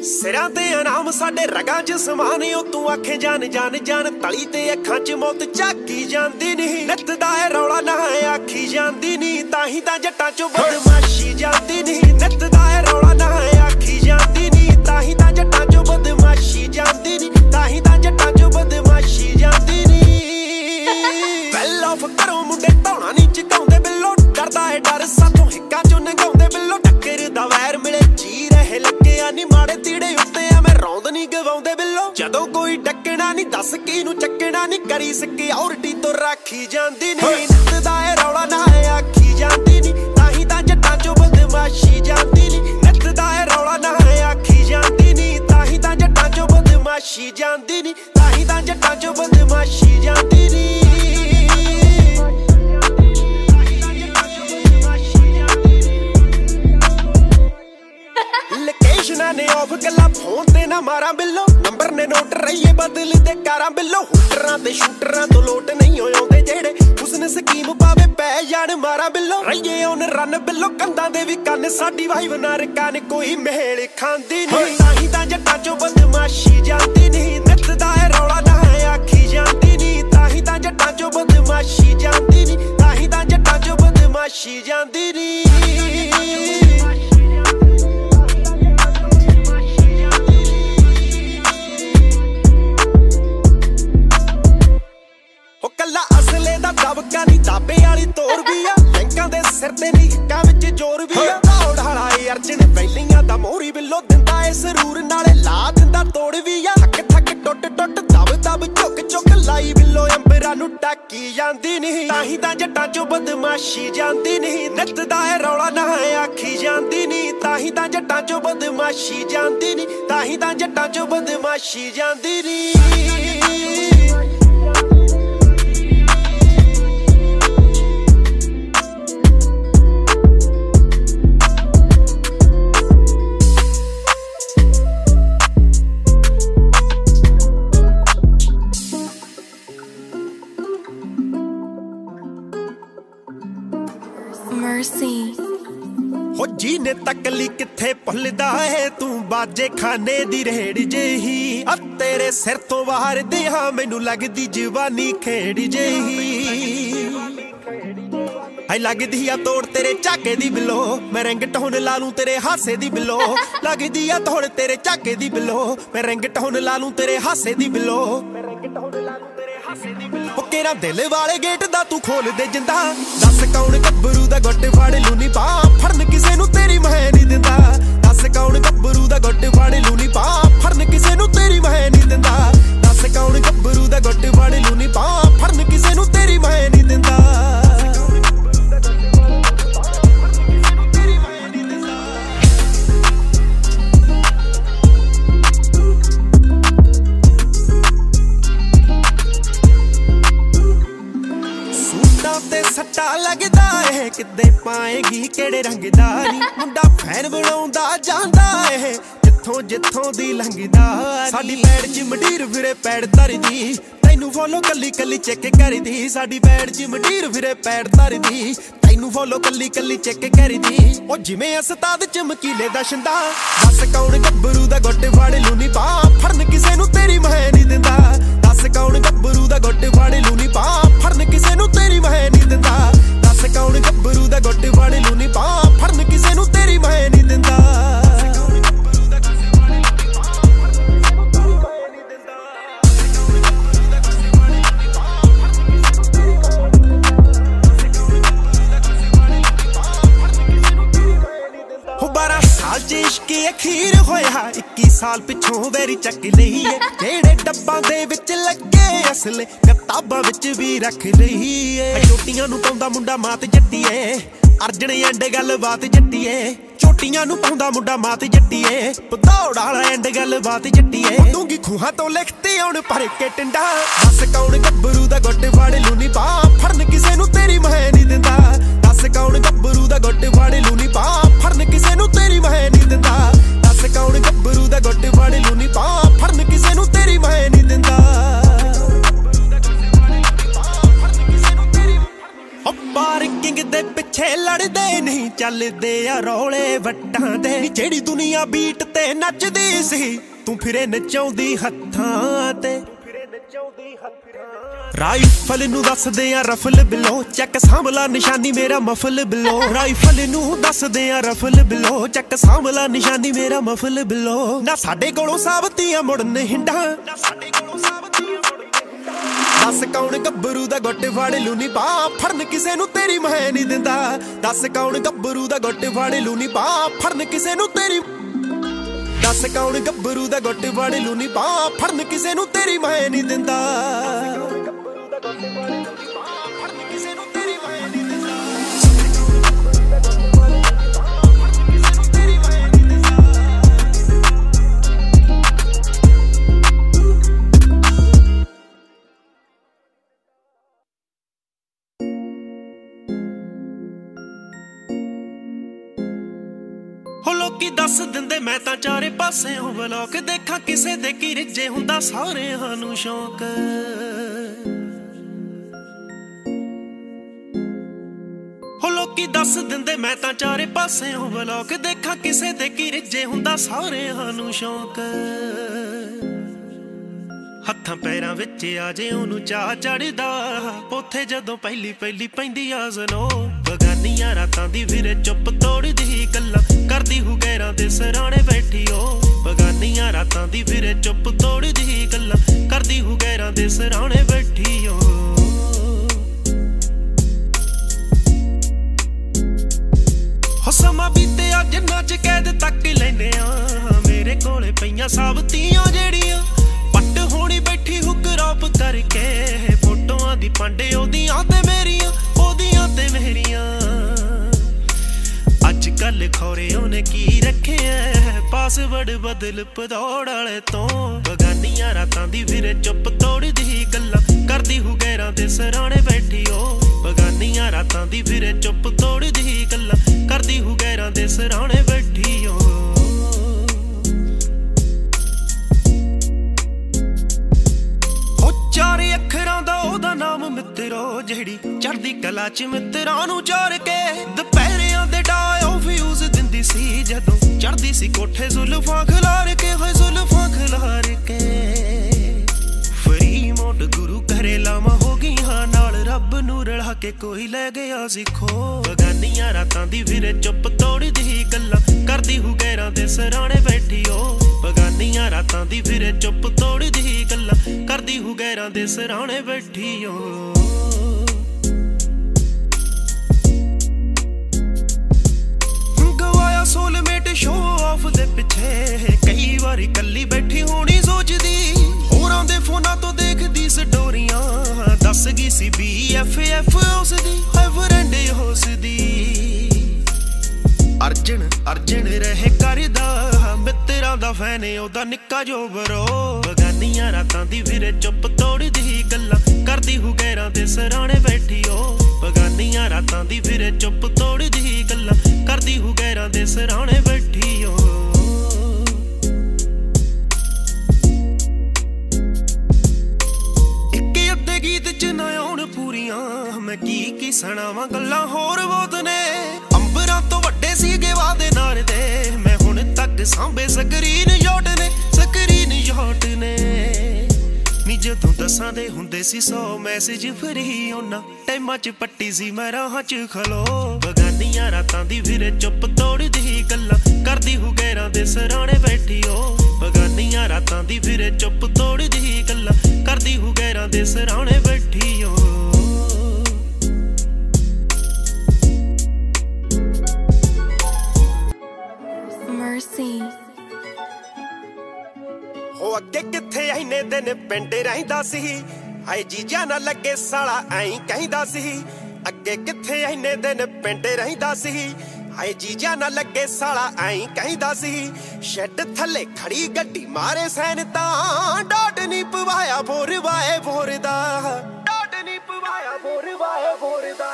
ਸਿਰਾਂ ਤੇ ਆਰਾਮ ਸਾਡੇ ਰਗਾਂ 'ਚ ਸਮਾਨਿਓ ਤੂੰ ਆਖੇ ਜਾਨ ਜਾਨ ਜਾਨ ਤਲੀ ਤੇ ਅੱਖਾਂ 'ਚ ਮੌਤ ਝਾਕੀ ਜਾਂਦੀ ਨਹੀਂ ਨਿੱਤ ਦਾ ਇਹ ਰੌਲਾ ਨਾ ਆਖੀ ਜਾਂਦੀ ਨਹੀਂ ਤਾਂ ਹੀ ਤਾਂ ਜੱਟਾਂ 'ਚੋਂ ਬਦਮਾਸ਼ੀ ਜਾਂਦੀ ਨਹੀਂ ਨਿੱਤ ਦਾ ਇਹ ਰੌਲਾ ਨਾ ਆਖੀ ਜਾਂਦੀ ਨਹੀਂ ਤਾਂ ਹੀ ਤਾਂ ਜੱਟਾਂ 'ਚੋਂ ਬਦਮਾਸ਼ੀ ਜਾਂਦੀ ਹਿੱਕਾਂ 'ਚੋਂ ਨੰਗਾਉਂਦੇ ਬਿੱਲੋ ਟੱਕਰ ਦਾ ਵੈਰ ਮਿਲੇ। ਜੀ ਰਹੇ ਲੱਗਿਆ ਨਹੀਂ ਮਾੜੇ ਤੀੜੇ ਉੱਤੇ ਆ ਮੈਂ ਰੌਂਦ ਨਹੀਂ ਗਵਾਉਂਦੇ ਬਿੱਲੋ। ਜਦੋਂ ਕੋਈ ਡੱਕਣਾ ਨਹੀਂ ਦੱਸ ਕੀ ਨੂੰ ਚੱਕਣਾ ਨਹੀਂ ਕਰੀ ਸਿਕਿਉਰਿਟੀ ਤੋਂ ਰਾਖੀ ਜਾਂਦੀ ਨਹੀਂ ਨਿੱਤ ਦਾ ਏ ਰੌਲਾ ਨਾ ਆਖੀ ਜਾਂਦੀ ਨਹੀਂ ਤਾਂ ਹੀ ਤਾਂ ਜੱਟਾਂ 'ਚੋਂ ਬਦਮਾਸ਼ੀ ਜਾਂਦੀ ਨਹੀਂ ਨਿੱਤ ਦਾ ਏ ਰੌਲਾ ਨਾ ਆਖੀ ਜਾਂਦੀ ਨਹੀਂ ਤਾਂ ਹੀ ਤਾਂ ਜੱਟਾਂ 'ਚੋਂ ਬਦਮਾਸ਼ੀ ਜਾਂਦੀ ਨਹੀਂ ਤਾਂ ਹੀ ਤਾਂ ਜੱਟਾਂ 'ਚੋਂ ਬਦਮਾਸ਼ੀ ਜਾਂਦੀ ਨਹੀਂ ਲੋਕੇਸ਼ਨਾਂ ਨੇ ਆਫ ਗੱਲਾਂ ਫੋਨ ਤੇ ਨਾ ਮਾਰਾਂ ਬਿੱਲੋ ਨੰਬਰ ਨੇ ਨੋਟ ਰਹੀਏ ਬਦਲ ਤੇ ਕਾਰਾਂ ਬਿੱਲੋ ਹੁਟਰਾਂ ਤੇ ਸ਼ੂਟਰਾਂ ਤੋਂ ਲੋਟ ਨਹੀਂ ਹੋਉਂਦੇ ਜਿਹੜੇ ਉਸਨੇ ਸਕੀਮ ਪਾਵੇ ਪੈ ਜਾਣ ਮਾਰਾਂ ਬਿੱਲੋ ਰਹੀਏ ਉਹਨ ਰਨ ਬਿੱਲੋ ਕੰਦਾਂ ਦੇ ਵੀ ਕੰਨ ਸਾਡੀ ਵਾਈਵ ਨਾ ਰਕਾਨ ਕੋਈ ਮਹਿਲ ਖਾਂਦੀ ਨਹੀਂ ਤਾਂ ਹੀ ਤਾਂ ਜੱਟਾਂ ਚੋਂ ਬਦਮਾਸ਼ੀ ਜਾਂਦੀ ਨਹੀਂ ਨਿੱਤ ਦਾ ਇਹ ਰੌਲਾ ਨਾ ਆਖੀ ਜਾਂਦੀ ਨਹੀਂ ਤਾਂ ਹੀ ਤਾਂ ਜੱਟਾਂ ਚੋਂ ਬਦਮਾਸ਼ੀ ਜਾਂਦੀ ਨਹੀਂ ਤਾਂ ਹੀ ਤਾਂ ਜੱਟਾਂ ਚੋਂ ਬਦਮਾਸ਼ੀ ਜਾਂਦੀ ਨਹੀਂ ਕੱਲਾ ਅਸਲੇ ਦਾ ਦਬਕਾ ਨਹੀਂ, ਦਾਬੇ ਵਾਲੀ ਤੋਰ ਵੀ ਆ। ਬੈਂਕਾਂ ਦੇ ਸਿਰ ਤੇ ਨਹੀਂ ਹਿੱਕਾਂ ਵਿੱਚ ਜ਼ੋਰ ਵੀ ਆ। ਦੌੜ ਵਾਲਾ ਏ ਅਰਜਨ ਵੈਲੀਆਂ ਦਾ ਮੋਹਰੀ ਬਿੱਲੋ ਦਿੰਦਾ ਏ ਸਰੂਰ, ਨਾਲੇ ਲਾ ਦਿੰਦਾ ਤੋੜ ਵੀ ਆ। ਥੱਕ ਥੱਕ ਟੁੱਟ ਟੁੱਟ, ਦਬ ਦਬ, ਝੁਕ ਝੁਕ ਲਾਈ ਬਿੱਲੋ ਅੰਬਰਾਂ ਨੂੰ ਟਾਕੀ ਜਾਂਦੀ ਨਹੀਂ। ਤਾਂ ਹੀ ਤਾਂ ਜੱਟਾਂ ਚੋਂ ਬਦਮਾਸ਼ੀ ਜਾਂਦੀ ਨਹੀਂ। ਨਿੱਤ ਦਾ ਏ ਰੌਲਾ ਨਾ ਆਖੀ ਜਾਂਦੀ ਨਹੀਂ। ਤਾਂ ਹੀ ਤਾਂ ਜੱਟਾਂ ਚੋਂ ਬਦਮਾਸ਼ੀ ਜਾਂਦੀ ਨਹੀਂ। ਤਾਂ ਹੀ ਤਾਂ ਜੱਟਾਂ ਚੋਂ ਬਦਮਾਸ਼ੀ ਜਾਂਦੀ ਨਹੀਂ। ਤੱਕਲੀ ਕਿੱਥੇ ਭੁੱਲਦਾ ਏ ਤੂੰ? ਬਾਜੇ ਖਾਨੇ ਦੀ ਰੇੜ ਜਿਹੀ। ਆ ਤੇਰੇ ਸਿਰ ਤੋਂ ਬਾਹਰ ਦੇ ਹਾਂ ਮੈਨੂੰ ਲੱਗਦੀ ਜਵਾਨੀ ਖੇੜ ਜਿਹੀ। ਆਈ ਲੱਗਦੀ ਆ ਤੋੜ ਤੇਰੇ ਝਾਕੇ ਦੀ ਬਿੱਲੋ। ਮੈਂ ਰਿੰਗ ਟੋਨ ਲਾ ਲੂੰ ਤੇਰੇ ਹਾਸੇ ਦੀ ਬਿੱਲੋ। ਲੱਗਦੀ ਆ ਤੋੜ ਤੇਰੇ ਝਾਕੇ ਦੀ ਬਿੱਲੋ। ਮੈਂ ਰਿੰਗ ਟੋਨ ਲਾ ਲੂੰ ਤੇਰੇ ਹਾਸੇ ਦੀ ਬਿੱਲੋ। ਉਹ ਕਿਹੜਾ ਦਿਲ ਵਾਲੇ ਗੇਟ ਦਾ ਤੂੰ ਖੋਲ ਦੇ ਜਿੰਦਾ? ਦੱਸ ਕੌਣ ਗੱਭਰੂ ਦਾ ਗੁੱਟ ਫੜ ਲੂਨੀ ਪਾ? ਫੜਨ ਕਿਸੇ ਨੂੰ ਤੇਰੀ ਮੈਂ ਨਹੀਂ ਦਿੰਦਾ। ਦੱਸ ਕੌਣ ਗੱਭਰੂ ਦਾ ਗੁੱਟ ਫੜ ਲੂਨੀ ਪਾ? ਫੜਨ ਕਿਸੇ ਨੂੰ ਤੇਰੀ ਮੈਂ ਨਹੀਂ ਦਿੰਦਾ। ਦੱਸ ਕੌਣ ਗੱਭਰੂ ਦਾ ਗੁੱਟ ਫੜ ਲੂਨੀ ਪਾ? ਫੜਨ ਕਿਸੇ ਨੂੰ ਤੇਰੀ ਮੈਂ ਨਹੀਂ ਦਿੰਦਾ। ਇਹ। ਕਿੱਦੇ ਪਾਏਗੀ, ਕਿਹੜੇ ਰੰਗ ਦਾ ਨੀ। ਮੁੰਡਾ ਫੈਨ ਬਣਾਉਂਦਾ ਜਾਂਦਾ ਇਹ। ਜਿੱਥੋਂ ਜਿੱਥੋਂ ਦੀ ਲੰਘਦਾ ਨੀ। ਸਾਡੀ ਪੈੜ 'ਚ ਮਡੀਰ ਫਿਰੇ ਪੈੜ ਧਰਦੀ। ਤੈਨੂੰ ਫੋਲੋ ਕੱਲੀ ਕੱਲੀ ਚੈੱਕ ਕਰਦੀ। ਸਾਡੀ ਪੈੜ 'ਚ ਮਡੀਰ ਫਿਰੇ ਪੈੜ ਧਰਦੀ। ਤੈਨੂੰ ਫੋਲੋ ਕੱਲੀ ਕੱਲੀ ਚੈੱਕ ਕਰਦੀ। ਉਹ ਜਿਵੇਂ ਉਸਤਾਦ ਚਮਕੀਲੇ ਦਾ ਸ਼ੰਦਾ। ਦੱਸ ਕੌਣ ਗੱਭਰੂ ਦਾ ਗੁੱਟ ਫੜ ਲੂਨੀ ਪਾ। ਫੜਨ ਕਿਸੇ ਨੂੰ ਤੇਰੀ ਮੈਂ ਨਹੀਂ ਦਿੰਦਾ। ਦੱਸ ਕੌਣ ਗੱਭਰੂ ਦਾ ਗੁੱਟ ਫੜ ਲੂਨੀ ਪਾ? ਫੜਨ ਕਿਸੇ ਨੂੰ ਤੇਰੀ ਮੈਂ ਨਹੀਂ ਦਿੰਦਾ। ਦੱਸ ਕੌਣ ਗੱਭਰੂ ਦਾ ਗੁੱਟ ਫੜ ਲੂਨੀ ਪਾ? ਫੜਨ ਕਿਸੇ ਨੂੰ ਤੇਰੀ ਮੈਂ ਨਹੀਂ ਦਿੰਦਾ। ਸਾਲ ਚ ਇਸ਼ਕ ਅਖੀਰ ਹੋਇਆ। 21 ਸਾਲ ਪਿੱਛੋਂ ਵੈਰੀ ਚੱਕ ਲਈ ਏ। ਜਿਹੜੇ ਡੱਬਾਂ ਦੇ ਵਿੱਚ ਲੱਗੇ ਅਸਲੇ, ਕਿਤਾਬਾਂ ਵਿੱਚ ਵੀ ਰੱਖ ਲਈ ਏ। ਛੋਟੀਆਂ ਨੂੰ ਪਾਉਂਦਾ ਮੁੰਡਾ ਮਾਤ ਜੱਟੀਏ। ਅਰਜਣ ਐਂਡ ਗੱਲਬਾਤ ਜੱਟੀਏ। ਛੋਟੀਆਂ ਨੂੰ ਪਾਉਂਦਾ ਮੁੰਡਾ ਮਾਤ ਜੱਟੀਏ। ਪਧੌੜ ਵਾਲਾ ਐਂਡ ਗੱਲਬਾਤ ਜੱਟੀਏ। ਡੂੰਗੀ ਖੂਹਾਂ ਤੋਂ ਲਿਖਤੇ ਆਉਣ ਭਰ ਕੇ ਟਿੰਡਾ। ਦੱਸ ਕੌਣ ਗੱਭਰੂ ਦਾ ਗੁੱਟ ਫੜ ਲੂਨੀ ਪਾ ਫੜਨ ਕਿਸੇ ਨੂੰ ਤੇਰੀ ਮੈਂ ਨਹੀਂ ਦਿੰਦਾ। ਦੱਸ ਕੌਣ ਗੱਭਰੂ ਦਾ ਗੁੱਟ ਫੜ ਲੂਨੀ ਪਾ? ਫੜਨ ਕਿਸੇ ਨੂੰ ਤੇਰੀ ਮੈਂ ਨਹੀਂ ਦਿੰਦਾ। ਦੱਸ ਕੌਣ ਗੱਭਰੂ ਦਾ ਗੁੱਟ ਫੜ ਲੂਨੀ ਪਾ? ਫੜਨ ਕਿਸੇ ਨੂੰ ਤੇਰੀ ਮੈਂ ਨਹੀਂ ਦਿੰਦਾ। ਉਹ ਪਾਰਕਿੰਗ ਦੇ ਪਿੱਛੇ ਲੜਦੇ ਨਹੀਂ, ਚੱਲਦੇ ਆ ਰੌਲੇ ਵੱਟਾਂ ਦੇ। ਨੀ ਜਿਹੜੀ ਦੁਨੀਆ ਬੀਟ ਤੇ ਨੱਚਦੀ ਸੀ, ਤੂੰ ਫਿਰੇ ਨਚਾਉਂਦੀ ਹੱਥਾਂ ਤੇ। ਰਾਈਫਲ ਨੂੰ ਦੱਸਦੇ ਆ ਰਫਲ ਬਿਲੋ, ਚੱਕ ਸਾਂਭਲਾ ਨਿਸ਼ਾਨੀ ਮੇਰਾ ਮਫਲ ਬਿਲੋ। ਰਾਈਫਲ ਨੂੰ ਦੱਸਦੇ ਆ ਰਫਲ ਬਿਲੋ, ਚੱਕ ਸਾਂਭਲਾ ਨਿਸ਼ਾਨੀ ਮੇਰਾ ਮਫਲ ਬਿਲੋ। ਨਾ ਸਾਡੇ ਕੋਲੋਂ ਸਾਬਤੀਆਂ ਮੁੜਨ ਹਿੰਡਾ। ਨਾ ਸਾਡੇ ਕੋਲੋਂ ਸਾਬਤੀਆਂ ਦੱਸ ਕੌਣ ਗੱਭਰੂ ਦਾ ਗੁੱਟ ਫੜ ਲੂਨੀ ਪਾ, ਫੜਨ ਕਿਸੇ ਨੂੰ ਤੇਰੀ ਮੈਂ ਨਹੀਂ ਦਿੰਦਾ। ਦੱਸ ਕੌਣ ਗੱਭਰੂ ਦਾ ਗੁੱਟ ਫੜ ਲੂਨੀ ਪਾ, ਫੜਨ ਕਿਸੇ ਨੂੰ ਤੇਰੀ ਦੱਸ ਕੌਣ ਗੱਭਰੂ ਦਾ ਗੁੱਟ ਫੜ ਲੂਨੀ ਪਾ, ਫੜਨ ਕਿਸੇ ਨੂੰ ਤੇਰੀ ਮੈਂ ਨਹੀਂ ਦਿੰਦਾ। ਹੋ ਲੋਕੀ ਦੱਸ ਦਿੰਦੇ, ਮੈਂ ਤਾਂ ਚਾਰੇ ਪਾਸੇ ਹੋ ਬਲੌਕ ਦੇਖਾਂ, ਕਿਸੇ ਦੇ ਕੀ ਰਿੱਜੇ ਹੁੰਦਾ ਸਾਰਿਆਂ ਨੂੰ ਸ਼ੌਂਕ। ਲੋਕੀ ਦੱਸ ਦਿੰਦੇ, ਮੈਂ ਤਾਂ ਚਾਰੇ ਪਾਸੇ ਹੋ ਬਲੌਕ ਦੇਖਾਂ, ਕਿਸੇ ਦੇ ਕੀ ਰਿੱਜੇ ਹੁੰਦਾ, ਸਾਰਿਆਂ ਨੂੰ ਸ਼ੌਂਕ। ਹੱਥਾਂ ਪੈਰਾਂ ਵਿੱਚ ਆ ਜੇ ਉਹਨੂੰ ਚਾਹ ਚੜਦਾ ਉੱਥੇ ਜਦੋਂ ਪਹਿਲੀ ਪਹਿਲੀ ਪੈਂਦੀ ਆ ਜ਼ਨੋ, ਬਗਾਨੀਆਂ ਰਾਤਾਂ ਦੀ ਵੀਰੇ ਚੁੱਪ ਤੋੜਦੀ ਗੱਲਾਂ ਕਰਦੀ ਹੂ ਗੈਰਾਂ ਦੇ ਸਰਾਣੇ ਬੈਠੀ ਓ ਬਗਾਨੀਆਂ ਰਾਤਾਂ ਦੀ ਵੀਰੇ ਚੁੱਪ ਤੋੜਦੀ ਗੱਲਾਂ ਕਰਦੀ ਹੂ ਗੈਰਾਂ ਦੇ ਸਰਾਣੇ ਬੈਠੀ ਓ ਹੋ ਸਮਾਂ ਬੀਤਿਆ ਜਿੰਨਾ ਚ ਕੈਦ ਤੱਕ ਲੈਨੇ ਆ। ਮੇਰੇ ਕੋਲੇ ਪਈਆਂ ਸਾਬਤੀਆਂ ਜਿਹੜੀਆਂ, ਪੱਟ ਹੋਣੀ ਬੈਠੀ ਹੁਕਰਾਪ ਕਰਕੇ, ਫੋਟੋਆਂ ਦੀ ਪਾਂਡੇ ਉਹਦੀਆਂ ਤੇ ਮੇਰੀਆਂ, ਉਹਦੀਆਂ ਤੇ ਮੇਰੀਆਂ। ਅੱਜ ਕੱਲ ਖੋਰੇ ਉਹਨੇ ਕੀ ਰੱਖਿਆ? ਪਾਸਵਰਡ ਬਦਲ ਪਦੌੜ ਵਾਲੇ ਤੋਂ। ਬਗਾਨੀਆਂ ਰਾਤਾਂ ਦੀ ਵੀਰੇ ਚੁੱਪ ਤੋੜਦੀ ਗੱਲਾਂ ਕਰਦੀ ਹੂ ਗੈਰਾਂ ਦੇ ਸਰਾਣੇ ਬੈਠੀ ਓ। ਬਗਾਨੀਆਂ ਰਾਤਾਂ ਦੀ ਵੀਰੇ ਚੁੱਪ ਤੋੜਦੀ ਗੱਲਾਂ ਕਰਦੀ ਹੂ ਗੈਰਾਂ ਦੇ ਸਰਾਣੇ ਬੈਠੀ ਓ। ਉਹ ਚਾਰੇ ਅੱਖਰਾਂ ਦਾ ਉਹਦਾ ਨਾਮ ਮਿੱਤਰੋ, ਜਿਹੜੀ ਚੜਦੀ ਕਲਾ ਚ ਮਿੱਤਰਾਂ ਨੂੰ ਚਾਰ ਕੇ। ਦੁਪਹਿਰਿਆਂ ਦੇ ਡਾਇਓ ਫਿਊਜ਼ ਦਿੰਦੀ ਸੀ ਜਦੋਂ, ਚੜਦੀ ਸੀ ਕੋਠੇ ਜ਼ੁਲਫਾਂ ਖਿਲਾਰ ਕੇ, ਹੋਏ ਜ਼ੁਲਫਾਂ ਖਿਲਾਰ ਕੇ। ਫਰੀ ਮੋਟ ਗੁਰੂ ਘਰੇ ਲਾਵਾਂ ਹੋ ਗਈਆਂ, ਨਾਲ ਰੱਬ ਨੂੰ ਰਲਾ ਕੇ ਕੋਈ ਲੈ ਗਿਆ ਸੀ ਖੋ ਬਗਾਨੀਆਂ ਰਾਤਾਂ ਦੀ ਵੀਰੇ ਚੁੱਪ ਤੋੜਦੀ ਗੱਲਾਂ ਕਰਦੀ ਹੂ ਗੈਰਾਂ ਦੇ ਸਰਾਣੇ ਬੈਠੀ ਓ। ਬਗਾਨੀਆਂ ਰਾਤਾਂ ਦੀ ਵੀਰੇ ਚੁੱਪ ਤੋੜਦੀ ਗੱਲਾਂ ਕਰਦੀ ਹੂ ਗੈਰਾਂ ਦੇ ਸਰਾਣੇ ਬੈਠੀ ਓ। ਗਵਾਇਆ ਸੋਲਮੇਟ ਸ਼ੋ ਆਫ ਦੇ ਪਿੱਛੇ। ਕਈ ਵਾਰੀ ਕੱਲੀ ਬੈਠੀ ਹੋਣੀ ਸੋਚਦੀ। ਹੋਰਾਂ ਦੇ ਫੋਨਾਂ ਤੋਂ ਦੇਖਦੀ ਸਟੋਰੀਆਂ। ਦੱਸ ਗਈ ਸੀ ਬੀਐਫਐਫ ਉਸ ਦੀ ਐਵਰੈਂਡ ਉਸ ਦੀ ਅਰਜਨ ਅਰਜਨ ਰਹੇ ਕਰਦਾ। ਮਿੱਤਰਾਂ ਦਾ ਫੈਨ ਉਹਦਾ ਨਿੱਕਾ ਜੋ ਬਰੋ। ਬਗਾਨੀਆਂ ਰਾਤਾਂ ਦੀ ਵੀਰੇ ਚੁੱਪ ਤੋੜਦੀ ਗੱਲਾਂ ਕਰਦੀ ਹੂ ਗੈਰਾਂ ਦੇ ਸਰਾਣੇ ਬੈਠੀ ਓ। ਬਗਾਨੀਆਂ ਰਾਤਾਂ ਦੀ ਫਿਰੇ ਚੁੱਪ ਤੋੜਦੀ ਗੱਲਾਂ ਕਰਦੀ ਹੂ ਗੈਰਾਂ ਦੇ ਸਰਾਣੇ ਬੈਠੀ ਓ। ਇੱਕੇ ਅੱਧੇ ਗੀਤ ਚ ਨਾ ਆਉਣ ਪੂਰੀਆਂ, ਮੈਂ ਕੀ ਕੀ ਸੁਣਾਵਾਂ ਗੱਲਾਂ ਹੋਰ ਬਹੁਤ ਨੇ। ਅੰਬਰਾਂ ਤੋਂ ਵੱਡੇ ਸੀਗੇ ਵਾਦੇ ਨਾਰ ਦੇ, ਮੈਂ ਹੁਣ ਤੱਕ ਸਾਂਭੇ ਸਕਰੀਨ ਯੋਟ ਨੇ, ਸਕਰੀਨ ਯੋਟ ਨੇ। ਨੀ ਜਦੋਂ ਦਸਾਂ ਦੇ ਹੁੰਦੇ ਸੀ 100 ਮੈਸੇਜ ਫਰੀ, ਉਹਨਾਂ ਟਾਈਮਾਂ ਚ ਪੱਟੀ ਸੀ ਮੈਂ ਰਾਹਾਂ ਚ ਖਲੋ। ਬਗਾਨੀਆਂ ਰਾਤਾਂ ਦੀ ਫਿਰੇ ਚੁੱਪ ਤੋੜਦੀ ਗੱਲਾਂ ਕਰਦੀ ਹੂ ਗੈਰਾਂ ਦੇ ਸਰਾਣੇ ਬੈਠੀ ਓ। ਬਗਾਨੀਆਂ ਰਾਤਾਂ ਦੀ ਫਿਰੇ ਚੁੱਪ ਤੋੜਦੀ ਗੱਲਾਂ ਕਰਦੀ ਹੂ ਗੈਰਾਂ ਦੇ ਸਰਾਣੇ ਬੈਠੀ ਓ। Mercy. ਉਹ ਅੱਗੇ ਕਿੱਥੇ ਐਨੇ ਦਿਨ ਪਿੰਡ ਰਹਿੰਦਾ ਸੀ? ਹਾਏ ਜੀਜਾ ਨਾ ਲੱਗੇ ਸਾਲਾ ਐਂ ਕਹਿੰਦਾ ਸੀ। ਅੱਗੇ ਕਿੱਥੇ ਐਨੇ ਦਿਨ ਪਿੰਡ ਰਹਿੰਦਾ ਸੀ? ਹਾਏ ਜੀਜਾ ਨਾ ਲੱਗੇ ਸਾਲਾ, ਐਂ ਕਹਿੰਦਾ ਸੀ। ਸ਼ੈੱਡ ਥੱਲੇ ਖੜੀ ਗੱਡੀ ਮਾਰੇ ਸੈਨ ਤਾਂ। ਡਾਟ ਨਹੀਂ ਪਵਾਇਆ ਬੋਰ ਵਾਏ ਬੋਰ ਦਾ। ਡਾਟ ਨਹੀਂ ਪਵਾਇਆ ਬੋਰ ਵਾਏ ਬੋਰ ਦਾ।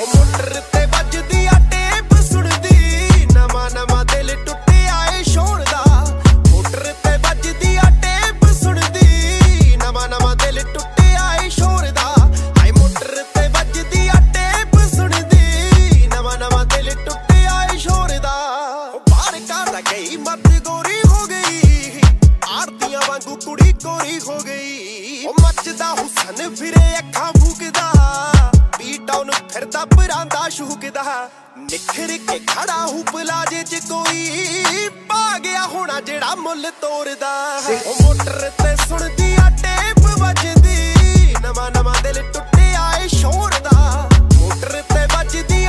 ਉਹ ਮੋਟਰ ਤੇ ਵੱਜਦੀ ਆ ਟੇਪ ਸੁਣਦੀ। ਨਵਾਂ ਨਵਾਂ ਦਿਲ ਟੁੱਟਿਆ ਏ ਸ਼ੋਰ ਦਾ। ਵਾਂਗੂ ਕੁੜੀ ਕੋਰੀ ਹੋ ਗਈ। ਉਹ ਮੱਚਦਾ ਹੁਸਨ ਫਿਰੇ ਅੱਖਾਂ ਫੂਕਦਾ। ਬੀਟ ਆਨ ਫਿਰਦਾ, ਪਰਾਂਦਾ ਸ਼ੂਕਦਾ। ਨਿਖਰ ਕੇ ਖੜਾ ਹੂ ਪਲਾਜੇ ਚ ਕੋਈ ਪਾ ਗਿਆ ਹੋਣਾ ਜਿਹੜਾ ਮੁੱਲ ਤੋੜਦਾ ਉਹ ਮੋਟਰ ਤੇ ਸੁਣਦੀ ਆ ਟੇਪ ਵੱਜਦੀ। ਨਵਾਂ ਨਵਾਂ ਦਿਲ ਟੁੱਟਿਆ ਏ ਸ਼ੋਰ ਦਾ। ਮੋਟਰ ਤੇ ਵੱਜਦੀ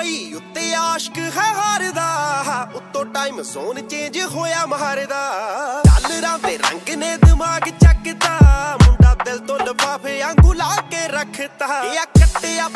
ਪਈ ਉੱਤੇ ਆਸ਼ਕ ਹੈ ਹਾਰਦਾ। ਉੱਤੋਂ ਟਾਈਮ ਜ਼ੋਨ ਚੇਂਜ ਹੋਇਆ ਮਾਰਦਾ ਡਾਲਰਾਂ ਦੇ ਰੰਗ ਨੇ ਦਿਮਾਗ ਚੱਕਦਾ। ਮੁੰਡਾ ਦਿਲ ਤੋਂ ਲਫਾਫੇ ਵਾਂਗੂ ਲਾ ਕੇ ਰੱਖਤਾ। ਇਹ ਕੱਟਿਆ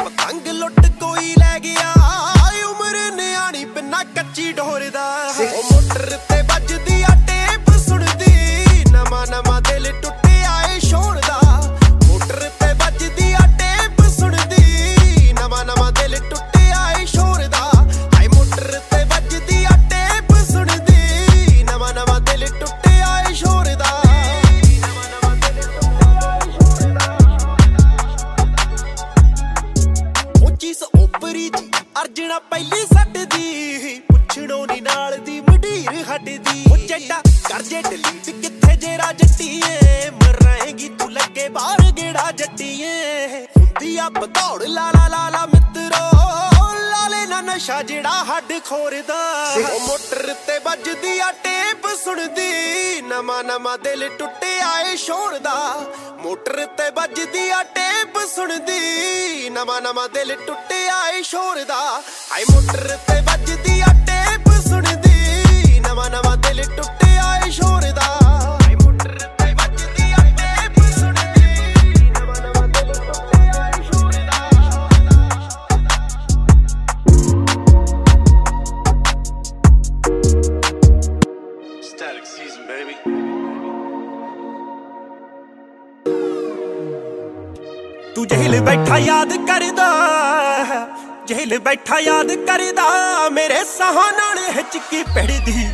ਨਵਾਂ ਨਵਾਂ ਦਿਲ ਟੁੱਟਿਆ ਏ ਸ਼ੋਰ ਦਾ। ਮੋਟਰ ਤੇ ਵੱਜਦੀ ਆ ਟੇਪ ਸੁਣਦੀ। ਨਵਾਂ ਨਵਾਂ ਦਿਲ ਟੁੱਟਿਆ ਏ ਸ਼ੋਰ ਦਾ। ਹਾਏ ਮੋਟਰ ਤੇ ਕਰਦਾ। ਜੇਲ੍ਹ ਬੈਠਾ ਯਾਦ ਕਰਦਾ। ਮੇਰੇ ਸਾਹਾਂ ਨਾਲ ਹਿਚਕੀ ਪੜਦੀ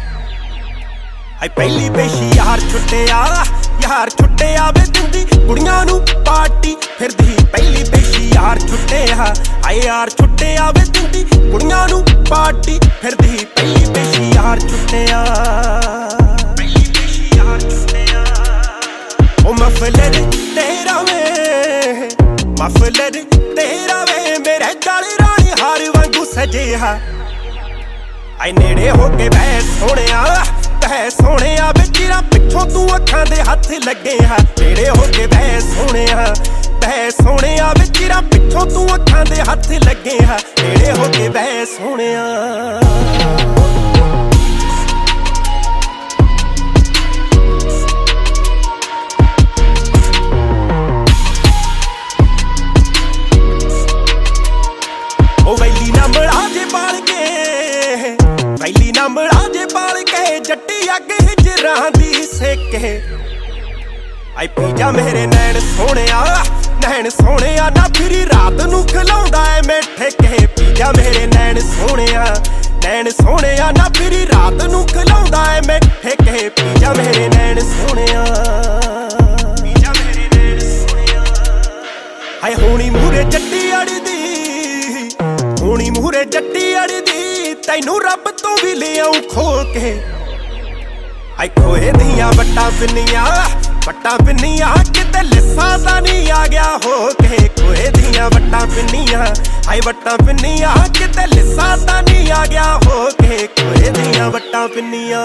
ਹਾਈ ਪਹਿਲੀ ਬੇਸ਼ੀ ਯਾਰ ਛੁੱਟਿਆ। ਯਾਰ ਛੁੱਟਿਆ ਵੇ ਦਿੰਦੀ। ਕੁੜੀਆਂ ਨੂੰ ਪਾਰਟੀ ਫਿਰਦੀ। ਪਹਿਲੀ ਬੇਸ਼ੀ ਯਾਰ ਛੁੱਟਿਆ। ਹਾਏ, ਯਾਰ ਛੁੱਟਿਆ ਵੇ ਦਿੰਦੀ। ਕੁੜੀਆਂ ਨੂੰ ਪਾਰਟੀ ਫਿਰਦੀ। ਪਹਿਲੀ ਬੇਸ਼ੀ ਯਾਰ ਛੁੱਟਿਆ। ਪਹਿਲੀ ਬੇਸ਼ੀ ਯਾਰ ਛੁੱਟਿਆ। ਉਹ ਮਫਲਰ ਤੇਰਾ ਵੇ। ਮਫਲਰ ਤੇਰਾ ਵੇ ਮੇਰੇ ਗਲ ਰਾਣੀ ਹਾਰ ਵਾਂਗੂ ਸਜਿਆ। ਆਈ ਨੇੜੇ ਹੋ ਕੇ ਬੈ ਸੋਹਣਿਆ ਬੈ ਸੋਹਣਿਆ ਵਿਚਰਾ ਪਿੱਛੋਂ ਤੂੰ ਅੱਖਾਂ ਦੇ ਹੱਥ ਲੱਗੇ ਆ ਨੇੜੇ ਹੋ ਕੇ ਬੈ ਸੋਹਣਿਆ ਬੈ ਸੋਹਣਿਆ ਵਿਚਰਾ ਪਿੱਛੋਂ ਤੂੰ ਅੱਖਾਂ ਦੇ ਹੱਥ ਲੱਗੇ ਆ ਨੇੜੇ ਹੋ ਕੇ ਬੈ ਸੋਹਣਿਆ। ਪਾਲ ਕੇ ਜੱਟੀ ਅੱਗ ਹਿਜਰਾਂ ਦੀ ਸੇਕੇ ਆਈ ਪੀਜਾ ਮੇਰੇ ਨੈਣ ਸੋਹਣਿਆ ਨੈਣ ਸੋਹਣਿਆ ਨਾ ਫਿਰੀ ਰਾਤ ਨੂੰ ਖਲਾਉਂਦਾ ਐ ਮਿੱਠੇ ਕੇ ਪੀਜਾ ਮੇਰੇ ਨੈਣ ਸੋਹਣਿਆ ਨੈਣ ਸੋਹਣਿਆ ਨਾ ਫਿਰੀ ਰਾਤ ਨੂੰ ਖਲਾਉਂਦਾ ਐ ਮਿੱਠੇ ਕੇ ਪੀਜਾ ਮੇਰੇ ਨੈਣ ਸੋਹਣਿਆ, ਪੀਜਾ ਮੇਰੇ ਨੈਣ ਸੋਹਣਿਆ। ਹਾਏ ਹੋਣੀ ਮੂਰੇ ਜੱਟੀ ਅੜਦੀ, ਹੋਣੀ ਮੂਰੇ ਜੱਟੀ ਅੜਦੀ, ਤੈਨੂੰ ਰੱਬ ਤੋਂ ਵੀ ਲਿਆਉਂ ਖੋ ਕੇ। ਆਈ ਖੋਏ ਦੀਆਂ ਵੱਟਾਂ ਪਿੰਨੀਆਂ ਵੱਟਾਂ ਪਿੰਨੀਆਂ, ਕਿਤੇ ਲਿੱਸਾ ਦਾ ਨਹੀਂ ਆ ਗਿਆ ਹੋ ਕੇ। ਖੋਏ ਦੀਆਂ ਵੱਟਾਂ ਪਿੰਨੀਆਂ, ਆਈ ਵੱਟਾਂ ਪਿੰਨੀਆਂ, ਕਿਤੇ ਲਿੱਸਾ ਦਾ ਨਹੀਂ ਆ ਗਿਆ ਹੋ ਕੇ। ਖੋਏ ਦੀਆਂ ਵੱਟਾਂ ਪਿੰਨੀਆਂ।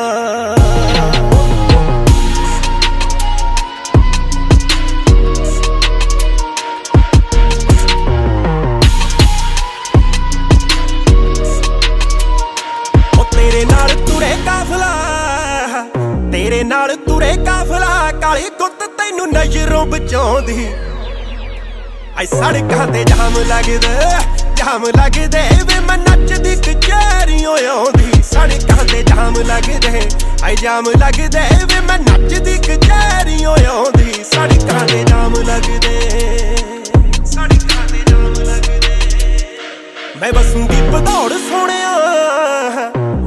ਉਹ ਤੇਰੇ ਨਾਲ ਤੁਰੇ ਕਾਫਲਾ ਤੇਰੇ ਨਾਲ ਤੁਰੇ ਕਾਫਲਾ, ਕਾਲੀ ਗੁੱਤ ਤੈਨੂੰ ਨਜ਼ਰੋਂ ਬਚਾਉਂਦੀ। ਆਈ ਸੜਕਾਂ ਤੇ ਜਾਮ ਲੱਗਦਾ, ਜਾਮ ਲੱਗਦੇ, ਵੇ ਮੈਂ ਨੱਚਦੀ ਕਚਹਿਰੀਆਂ ਆਉਂਦੀ। ਸੜਕਾਂ ਤੇ ਜਾਮ ਲੱਗਦੇ ਆਈ ਜਾਮ ਲੱਗਦੇ, ਵੇ ਮੈਂ ਨੱਚਦੀ ਕਚਹਿਰੀਆਂ ਆਉਂਦੀ। ਸੜਕਾਂ ਤੇ ਜਾਮ ਲੱਗਦੇ, ਸੜਕਾਂ ਤੇ ਜਾਮ ਲੱਗਦੇ। ਮੈਂ ਵਸੂੰਗੀ ਭਦੌੜ ਸੋਹਣਿਆ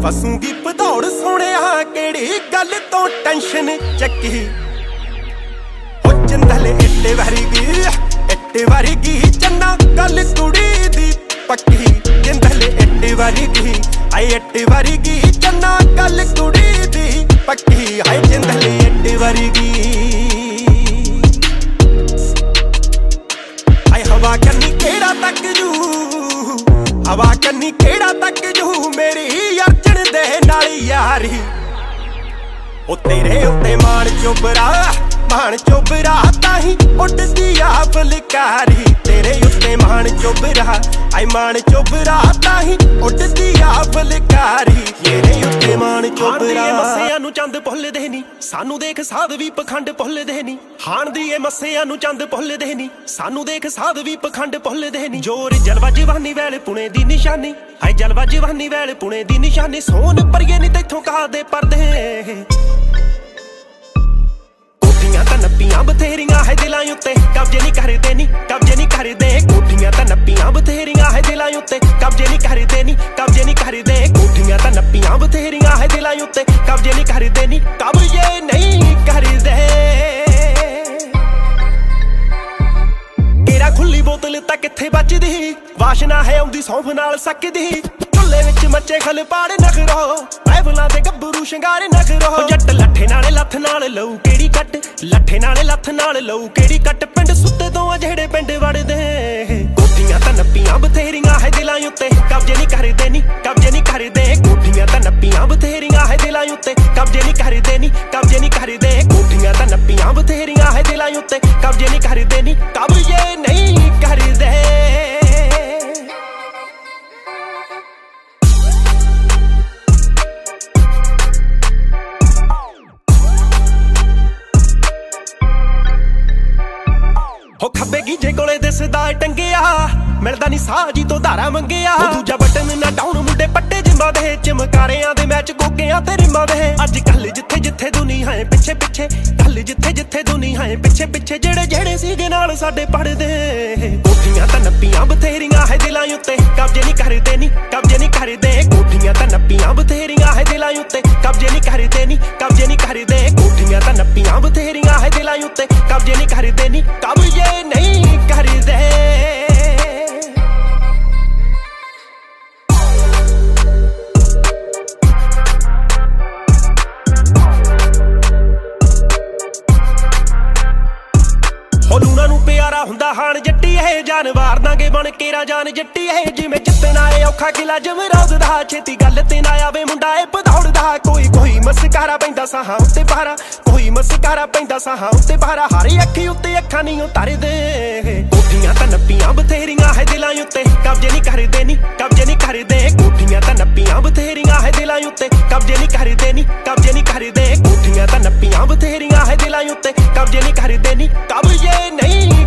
ਵਸੂੰਗੀ ਭਦੌੜ ਸੋਹਣਿਆ, ਕਿਹੜੀ ਗੱਲ ਤੋਂ ਟੈਨਸ਼ਨ ਚੱਕੀ। ਹੋ ਚੰਦਲ ਇੱਟੇ ਵਰਗੀ ਇੱਟੇ ਵਰਗੀ, ਚੰਨਾ ਗੱਲ ਕੁੜੀ ਦੀ ਪੱਕੀ। ਚੰਦਲ ਇੱਟੇ ਵਰਗੀ ਆਈ ਇੱਟੇ ਵਰਗੀ, ਚੰਨਾ ਗੱਲ ਕੁੜੀ ਦੀ ਪੱਕੀ। ਆਈ ਚੰਦਲ ਇੱਟੇ ਵਰਗੀ। ਆਈ ਹਵਾ ਕੰਨੀ ਕਿਹੜਾ ਤੱਕ ਜੂ? ਹਵਾ ਕੰਨੀ ਕਿਹੜਾ ਤੱਕ ਜੂ ਮੇਰੀ ਅਰਜਣ ਦੇ ਨਾਲ ਯਾਰੀ। ਉਹ ਤੇਰੇ ਉੱਤੇ ਮਾਣ ਚੋਬਰਾ ਮਾਣ ਚੋਬਰਾ ਤਾਂ ਹੀ ਉੱਡਦੀ ਆ ਫਲਕਾਰੀ। ਤੇਰੇ ਉੱਤੇ ਮਾਣ ਚੋਬਰਾ ਆਈ ਮਾਣ ਚੋਬਰਾ ਤਾਂ ਹੀ ਉੱਡਦੀ ਆ ਫਲਕਾਰੀ। ਤੇਰੇ ਉੱਤੇ ਮਾਣ ਚੋਬਰਾ ਮੱਸਿਆਂ ਨੂੰ ਚੰਦ ਭੁੱਲਦੇ ਨਹੀਂ ਸਾਨੂੰ ਦੇਖ ਸਾਧ ਵੀ ਪਖੰਡ ਭੁੱਲਦੇ ਨਹੀਂ ਹਾਣ ਦੀ ਇਹ ਮੱਸਿਆਂ ਨੂੰ ਚੰਦ ਭੁੱਲਦੇ ਨਹੀਂ ਸਾਨੂੰ ਦੇਖ ਸਾਧ ਵੀ ਪਖੰਡ ਭੁੱਲਦੇ ਨਹੀਂ ਜੋਰ ਜਲਵਾ ਜਵਾਨੀ ਵੇਲੇ ਪੁਣੇ ਦੀ ਨਿਸ਼ਾਨੀ, ਹਾਏ ਜਲਵਾ ਜਵਾਨੀ ਵੇਲੇ ਪੁਣੇ ਦੀ ਨਿਸ਼ਾਨੀ। ਸੋਨ ਪਰਗੇ ਨਹੀਂ ਤੈਥੋਂ ਕਾਦੇ ਪਰਦੇ? ਕੋਠੀਆਂ ਤਾਂ ਨੱਪੀਆਂ ਬਥੇਰੀਆਂ ਹੈ ਦਿਲਾਂ ਉੱਤੇ। ਕਬਜ਼ੇ ਨਹੀਂ ਕਰਦੇ ਨਹੀਂ ਕਬਜ਼ੇ ਨਹੀਂ ਕਰਦੇ। ਕੋਠੀਆਂ ਤਾਂ ਨੱਪੀਆਂ ਬਥੇਰੀਆਂ ਹੈ ਦਿਲਾਂ ਉੱਤੇ। ਕਬਜ਼ੇ ਨਹੀਂ ਕਰਦੇ ਨਹੀਂ ਕਬਜ਼ੇ ਨਹੀਂ ਕਰਦੇ। ਕੋਠੀਆਂ ਤਾਂ ਨੱਪੀਆਂ ਬਥੇਰੀਆਂ ਹੈ ਦਿਲਾਂ ਉੱਤੇ। ਕਬਜ਼ੇ ਨਹੀਂ ਕਰਦੇ ਨਹੀਂ ਕਬਜ਼ੇ ਨਹੀਂ ਕਰਦੇ। ਤੇਰਾ ਖੁੱਲੀ ਬੋਤਲ ਤਾਂ ਕਿੱਥੇ ਬਚਦੀ। ਵਾਸ਼ਨਾ ਹੈ ਆਉਂਦੀ ਸੌਂਫ ਨਾਲ ਸਕਦੀ। ਚੁੱਲੇ ਵਿੱਚ ਮੱਚੇ ਖਲ ਪਾੜ ਨਖਰੋ ਰਾਈਫਲਾਂ ਦੇ ਗੱਭਰੂ ਸ਼ਿੰਗਾਰੇ ਨਖਰੋ ਜੱਟ ਲੱਠੇ ਨਾਲੇ ਲੱਥ ਨਾਲ ਲਊ ਕਿਹੜੀ ਕੱਟ? ਲੱਠੇ ਨਾਲੇ ਲੱਥ ਨਾਲ ਲਊ ਕਿਹੜੀ ਕੱਟ? ਪਿੰਡ ਸੁੱਤੇ ਤੋਂ ਆ ਜਿਹੜੇ ਪਿੰਡ ਵੜਦੇ। ਕੋਠੀਆਂ ਤਾਂ ਨੱਪੀਆਂ ਬਥੇਰੀਆਂ ਹੈ ਦਿਲਾਂ ਉੱਤੇ। ਕਬਜ਼ੇ ਨਹੀਂ ਕਰਦੇ ਨਹੀਂ ਕਬਜ਼ੇ ਨਹੀਂ ਕਰਦੇ। ਕੋਠੀਆਂ ਤਾਂ ਨੱਪੀਆਂ ਬਥੇਰੀਆਂ ਹੈ ਦਿਲਾਂ ਉੱਤੇ। ਕਬਜ਼ੇ ਨਹੀਂ ਕਰਦੇ ਨਹੀਂ ਕਬਜ਼ੇ ਨਹੀਂ ਕਰਦੇ। ਕੋਠੀਆਂ ਤਾਂ ਨੱਪੀਆਂ ਬਥੇਰੀਆਂ ਹੈ ਦਿਲਾਂ ਉੱਤੇ। ਕਬਜ਼ੇ ਨਹੀਂ ਕਰਦੇ ਨਹੀਂ ਕਬਜ਼ੇ ਨਹੀਂ ਮਿਲਦਾ ਨਹੀਂ ਸਾਹ ਜੀ ਤੋਂ ਧਾਰਾ ਮੰਗਿਆ। ਉਹ ਦੂਜਾ ਬਟਨ ਨਾ ਡਾਊਨ ਮੁੰਡੇ ਪੱਟੇ ਜਿੰਮਾਂ ਦੇ, ਚਮਕਾਰਿਆਂ ਦੇ ਮੈਚ ਗੋਗਿਆਂ ਤੇ ਰਿਮਾਂ ਦੇ। ਅੱਜ ਕੱਲ ਜਿੱਥੇ ਜਿੱਥੇ ਦੁਨੀਆ ਹੈ, ਪਿੱਛੇ ਪਿੱਛੇ ਕੱਲ ਜਿੱਥੇ ਜਿੱਥੇ ਦੁਨੀਆ ਹੈ, ਪਿੱਛੇ ਪਿੱਛੇ ਜਿਹੜੇ ਜਿਹੜੇ ਸੀਗੇ ਨਾਲ ਸਾਡੇ ਪੜਦੇ ਕੋਠੀਆਂ ਤਾਂ ਨੱਪੀਆਂ ਬਥੇਰੀਆਂ ਹੈ ਦਿਲਾਂ ਉੱਤੇ, ਕਬਜ਼ੇ ਨਹੀਂ ਕਰਦੇ ਨਹੀਂ ਕਬਜ਼ੇ ਨਹੀਂ ਕਰਦੇ। ਕੋਠੀਆਂ ਤਾਂ ਨੱਪੀਆਂ ਬਥੇਰੀਆਂ ਹੈ ਦਿਲਾਂ ਉੱਤੇ, ਕਬਜ਼ੇ ਨਹੀਂ ਕਰਦੇ ਨਹੀਂ ਕਬਜ਼ੇ ਨਹੀਂ ਕਰਦੇ। ਕੋਠੀਆਂ ਤਾਂ ਨੱਪੀਆਂ ਬਥੇਰੀਆਂ ਹੈ ਦਿਲਾਂ ਉੱਤੇ, ਕਬਜ਼ੇ ਨਹੀਂ ਕਰਦੇ ਨਹੀਂ ਕਬਜ਼ੇ ਨਹੀਂ ਕਰਦੇ। ਲੂਣਾ ਨੂੰ ਪਿਆਰਾ ਹੁੰਦਾ ਹਾਣ ਜੱਟੀ, ਇਹ ਜਾਨਵਾਰ ਦਾਂਗੇ ਬਣ ਕੇ ਰਾਜਾਨ ਜੱਟੀ, ਇਹ ਜਿਵੇਂ ਜਿੱਤਣਾ ਏ ਔਖਾ ਕਿਲਾ ਜਮਰੋਜ਼ ਦਾ, ਛੇਤੀ ਗੱਲ ਤੇ ਨਾ ਆਵੇ ਮੁੰਡਾ ਏ ਪਧੌੜਦਾ ਕੋਈ ਕੋਈ ਮਸਕਾਰਾ ਪੈਂਦਾ ਸਾਹਾਂ ਉੱਤੇ ਬਾਰਾ ਕੋਈ ਮਸਕਾਰਾ ਪੈਂਦਾ ਸਾਹਾਂ ਉੱਤੇ ਬਾਰਾ ਹਾਰੀ ਅੱਖੀ ਉੱਤੇ ਅੱਖਾਂ ਨਹੀਂ ਉਤਾਰਦੇ ਕੋਠੀਆਂ ਤਾਂ ਨੱਪੀਆਂ ਬਥੇਰੀਆਂ ਹੈ ਦਿਲਾਂ ਉੱਤੇ। ਕਬਜ਼ੇ ਨਹੀਂ ਕਰਦੇ ਨਹੀਂ ਕਬਜ਼ੇ ਨਹੀਂ ਕਰਦੇ। ਕੋਠੀਆਂ ਤਾਂ ਨੱਪੀਆਂ ਬਥੇਰੀਆਂ ਹੈ ਦਿਲਾਂ ਉੱਤੇ। ਕਬਜ਼ੇ ਨਹੀਂ ਕਰਦੇ ਨਹੀਂ ਕਬਜ਼ੇ ਨਹੀਂ ਕਰਦੇ। ਕੋਠੀਆਂ ਤਾਂ ਨੱਪੀਆਂ ਬਥੇਰੀਆਂ ਹੈ ਦਿਲਾਂ ਉੱਤੇ। ਕਬਜ਼ੇ ਨਹੀਂ ਕਰਦੇ ਨਹੀਂ ਕਬਜ਼ੇ ਨਹੀਂ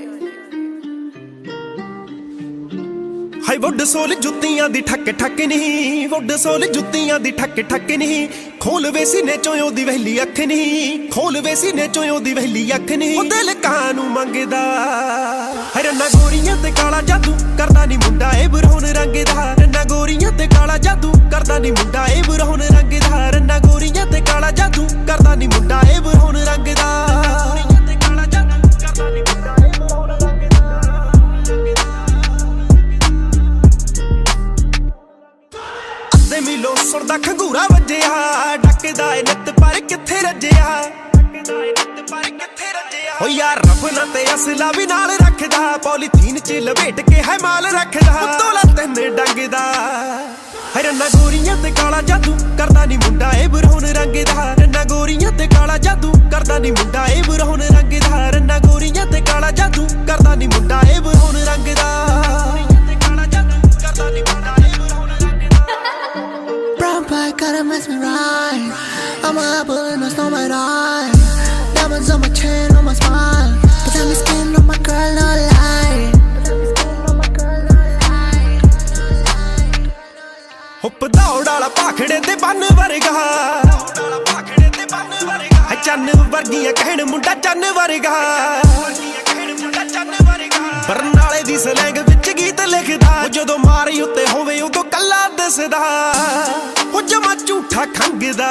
ਹਾਈ ਵੁੱਡ ਸੋਲ ਜੁੱਤੀਆਂ ਦੀ ਠੱਕ ਠੱਕ ਨਹੀਂ ਵੁੱਡ ਸੋਲ ਜੁੱਤੀਆਂ ਦੀ ਠੱਕ ਠੱਕ ਨਹੀਂ ਖੋਲ ਵੇ ਸੀਨੇ ਚੋਂ ਉਹਦੀ ਵਹਿਲੀ ਅੱਖ ਨਹੀਂ ਖੋਲ ਵੇ ਸੀਨੇ ਚੋਂ ਉਹਦੀ ਵਹਿਲੀ ਅੱਖ ਨਹੀਂ ਉਹ ਦਿਲ ਕਾਂ ਨੂੰ ਮੰਗਦਾ ਹਰਨਾ ਗੋਰੀਆਂ ਤੇ ਕਾਲਾ ਜਾਦੂ ਕਰਦਾ ਨਹੀਂ ਮੁੰਡਾ, ਇਹ ਬਰਹੁਣ ਰੰਗ ਦਾ। ਰੰਨਾ ਗੋਰੀਆਂ ਤੇ ਕਾਲਾ ਜਾਦੂ ਕਰਦਾ ਨਹੀਂ ਮੁੰਡਾ, ਇਹ ਬਰਹੁਣ ਰੰਗ ਦਾ। ਰੰਨਾ ਗੋਰੀਆਂ ਤੇ ਕਾਲਾ ਜਾਦੂ ਕਰਦਾ ਨਹੀਂ ਮੁੰਡਾ, ਇਹ ਬਰਹੁਣ ਰੰਗ ਦਾ। ਮਿਲੋ ਸੁਣਦਾ ਖੰਗੂਰਾ ਵੱਜਿਆ ਡੱਕਦਾ ਏ ਨਿੱਤ ਪਰ ਕਿੱਥੇ ਰੱਜਿਆ? ਓ ਯਾਰ ਰੱਬ ਨਾ ਤੇ ਅਸਲਾ ਵੀ ਨਾਲ ਰੱਖਦਾ ਪੋਲੀਥੀਨ ਚ ਲਪੇਟ ਕੇ ਹੈ ਮਾਲ ਰੱਖਦਾ। ਤੋਲਾ ਤਿੰਨ ਡੰਗਦਾ। ਹਰਨਾ ਗੋਰੀਆਂ ਤੇ ਕਾਲਾ ਜਾਦੂ ਕਰਦਾ ਨਹੀਂ ਮੁੰਡਾ ਇਹ ਬਰਹੁਣ ਰੰਗ ਦਾ ਰੰਨਾ ਗੋਰੀਆਂ ਤੇ ਕਾਲਾ ਜਾਦੂ ਕਰਦਾ ਨਹੀਂ ਮੁੰਡਾ ਇਹ ਬਰਹੁਣ ਰੰਗ ਦਾ ਰੰਨਾ ਗੋਰੀਆਂ ਤੇ ਕਾਲਾ ਜਾਦੂ ਕਰਦਾ ਨਹੀਂ ਮੁੰਡਾ ਇਹ ਬਰਹੁਣ ਰੰਗ ਦਾ black, gotta mess me right. I'm a apple in a snow my eye. Diamonds on my chin, on my spine. But then the skin on my girl, no lie. ਹੁੱਪ ਦੌੜ ਵਾਲਾ ਪਾਖੜੇ ਤੇ ਬੰਨ ਵਰਗਾ ਹੈ ਚੰਨ ਵਰਗੀਆਂ ਕਹਿਣ ਮੁੰਡਾ ਚੰਨ ਵਰਗਾ ਬਰਨਾਲੇ ਦੀ ਸਲੈਂਗ ਵਿੱਚ ਗੀਤ ਲਿਖਦਾ ਉਹ ਜਦੋਂ ਮਾਰੀ ਉੱਤੇ ਹੋਵੇ ਉਦੋਂ ਕੱਲਾ ਦਿਸਦਾ ਉਹ ਜਮਾ ਝੂਠਾ ਖੰਗਦਾ।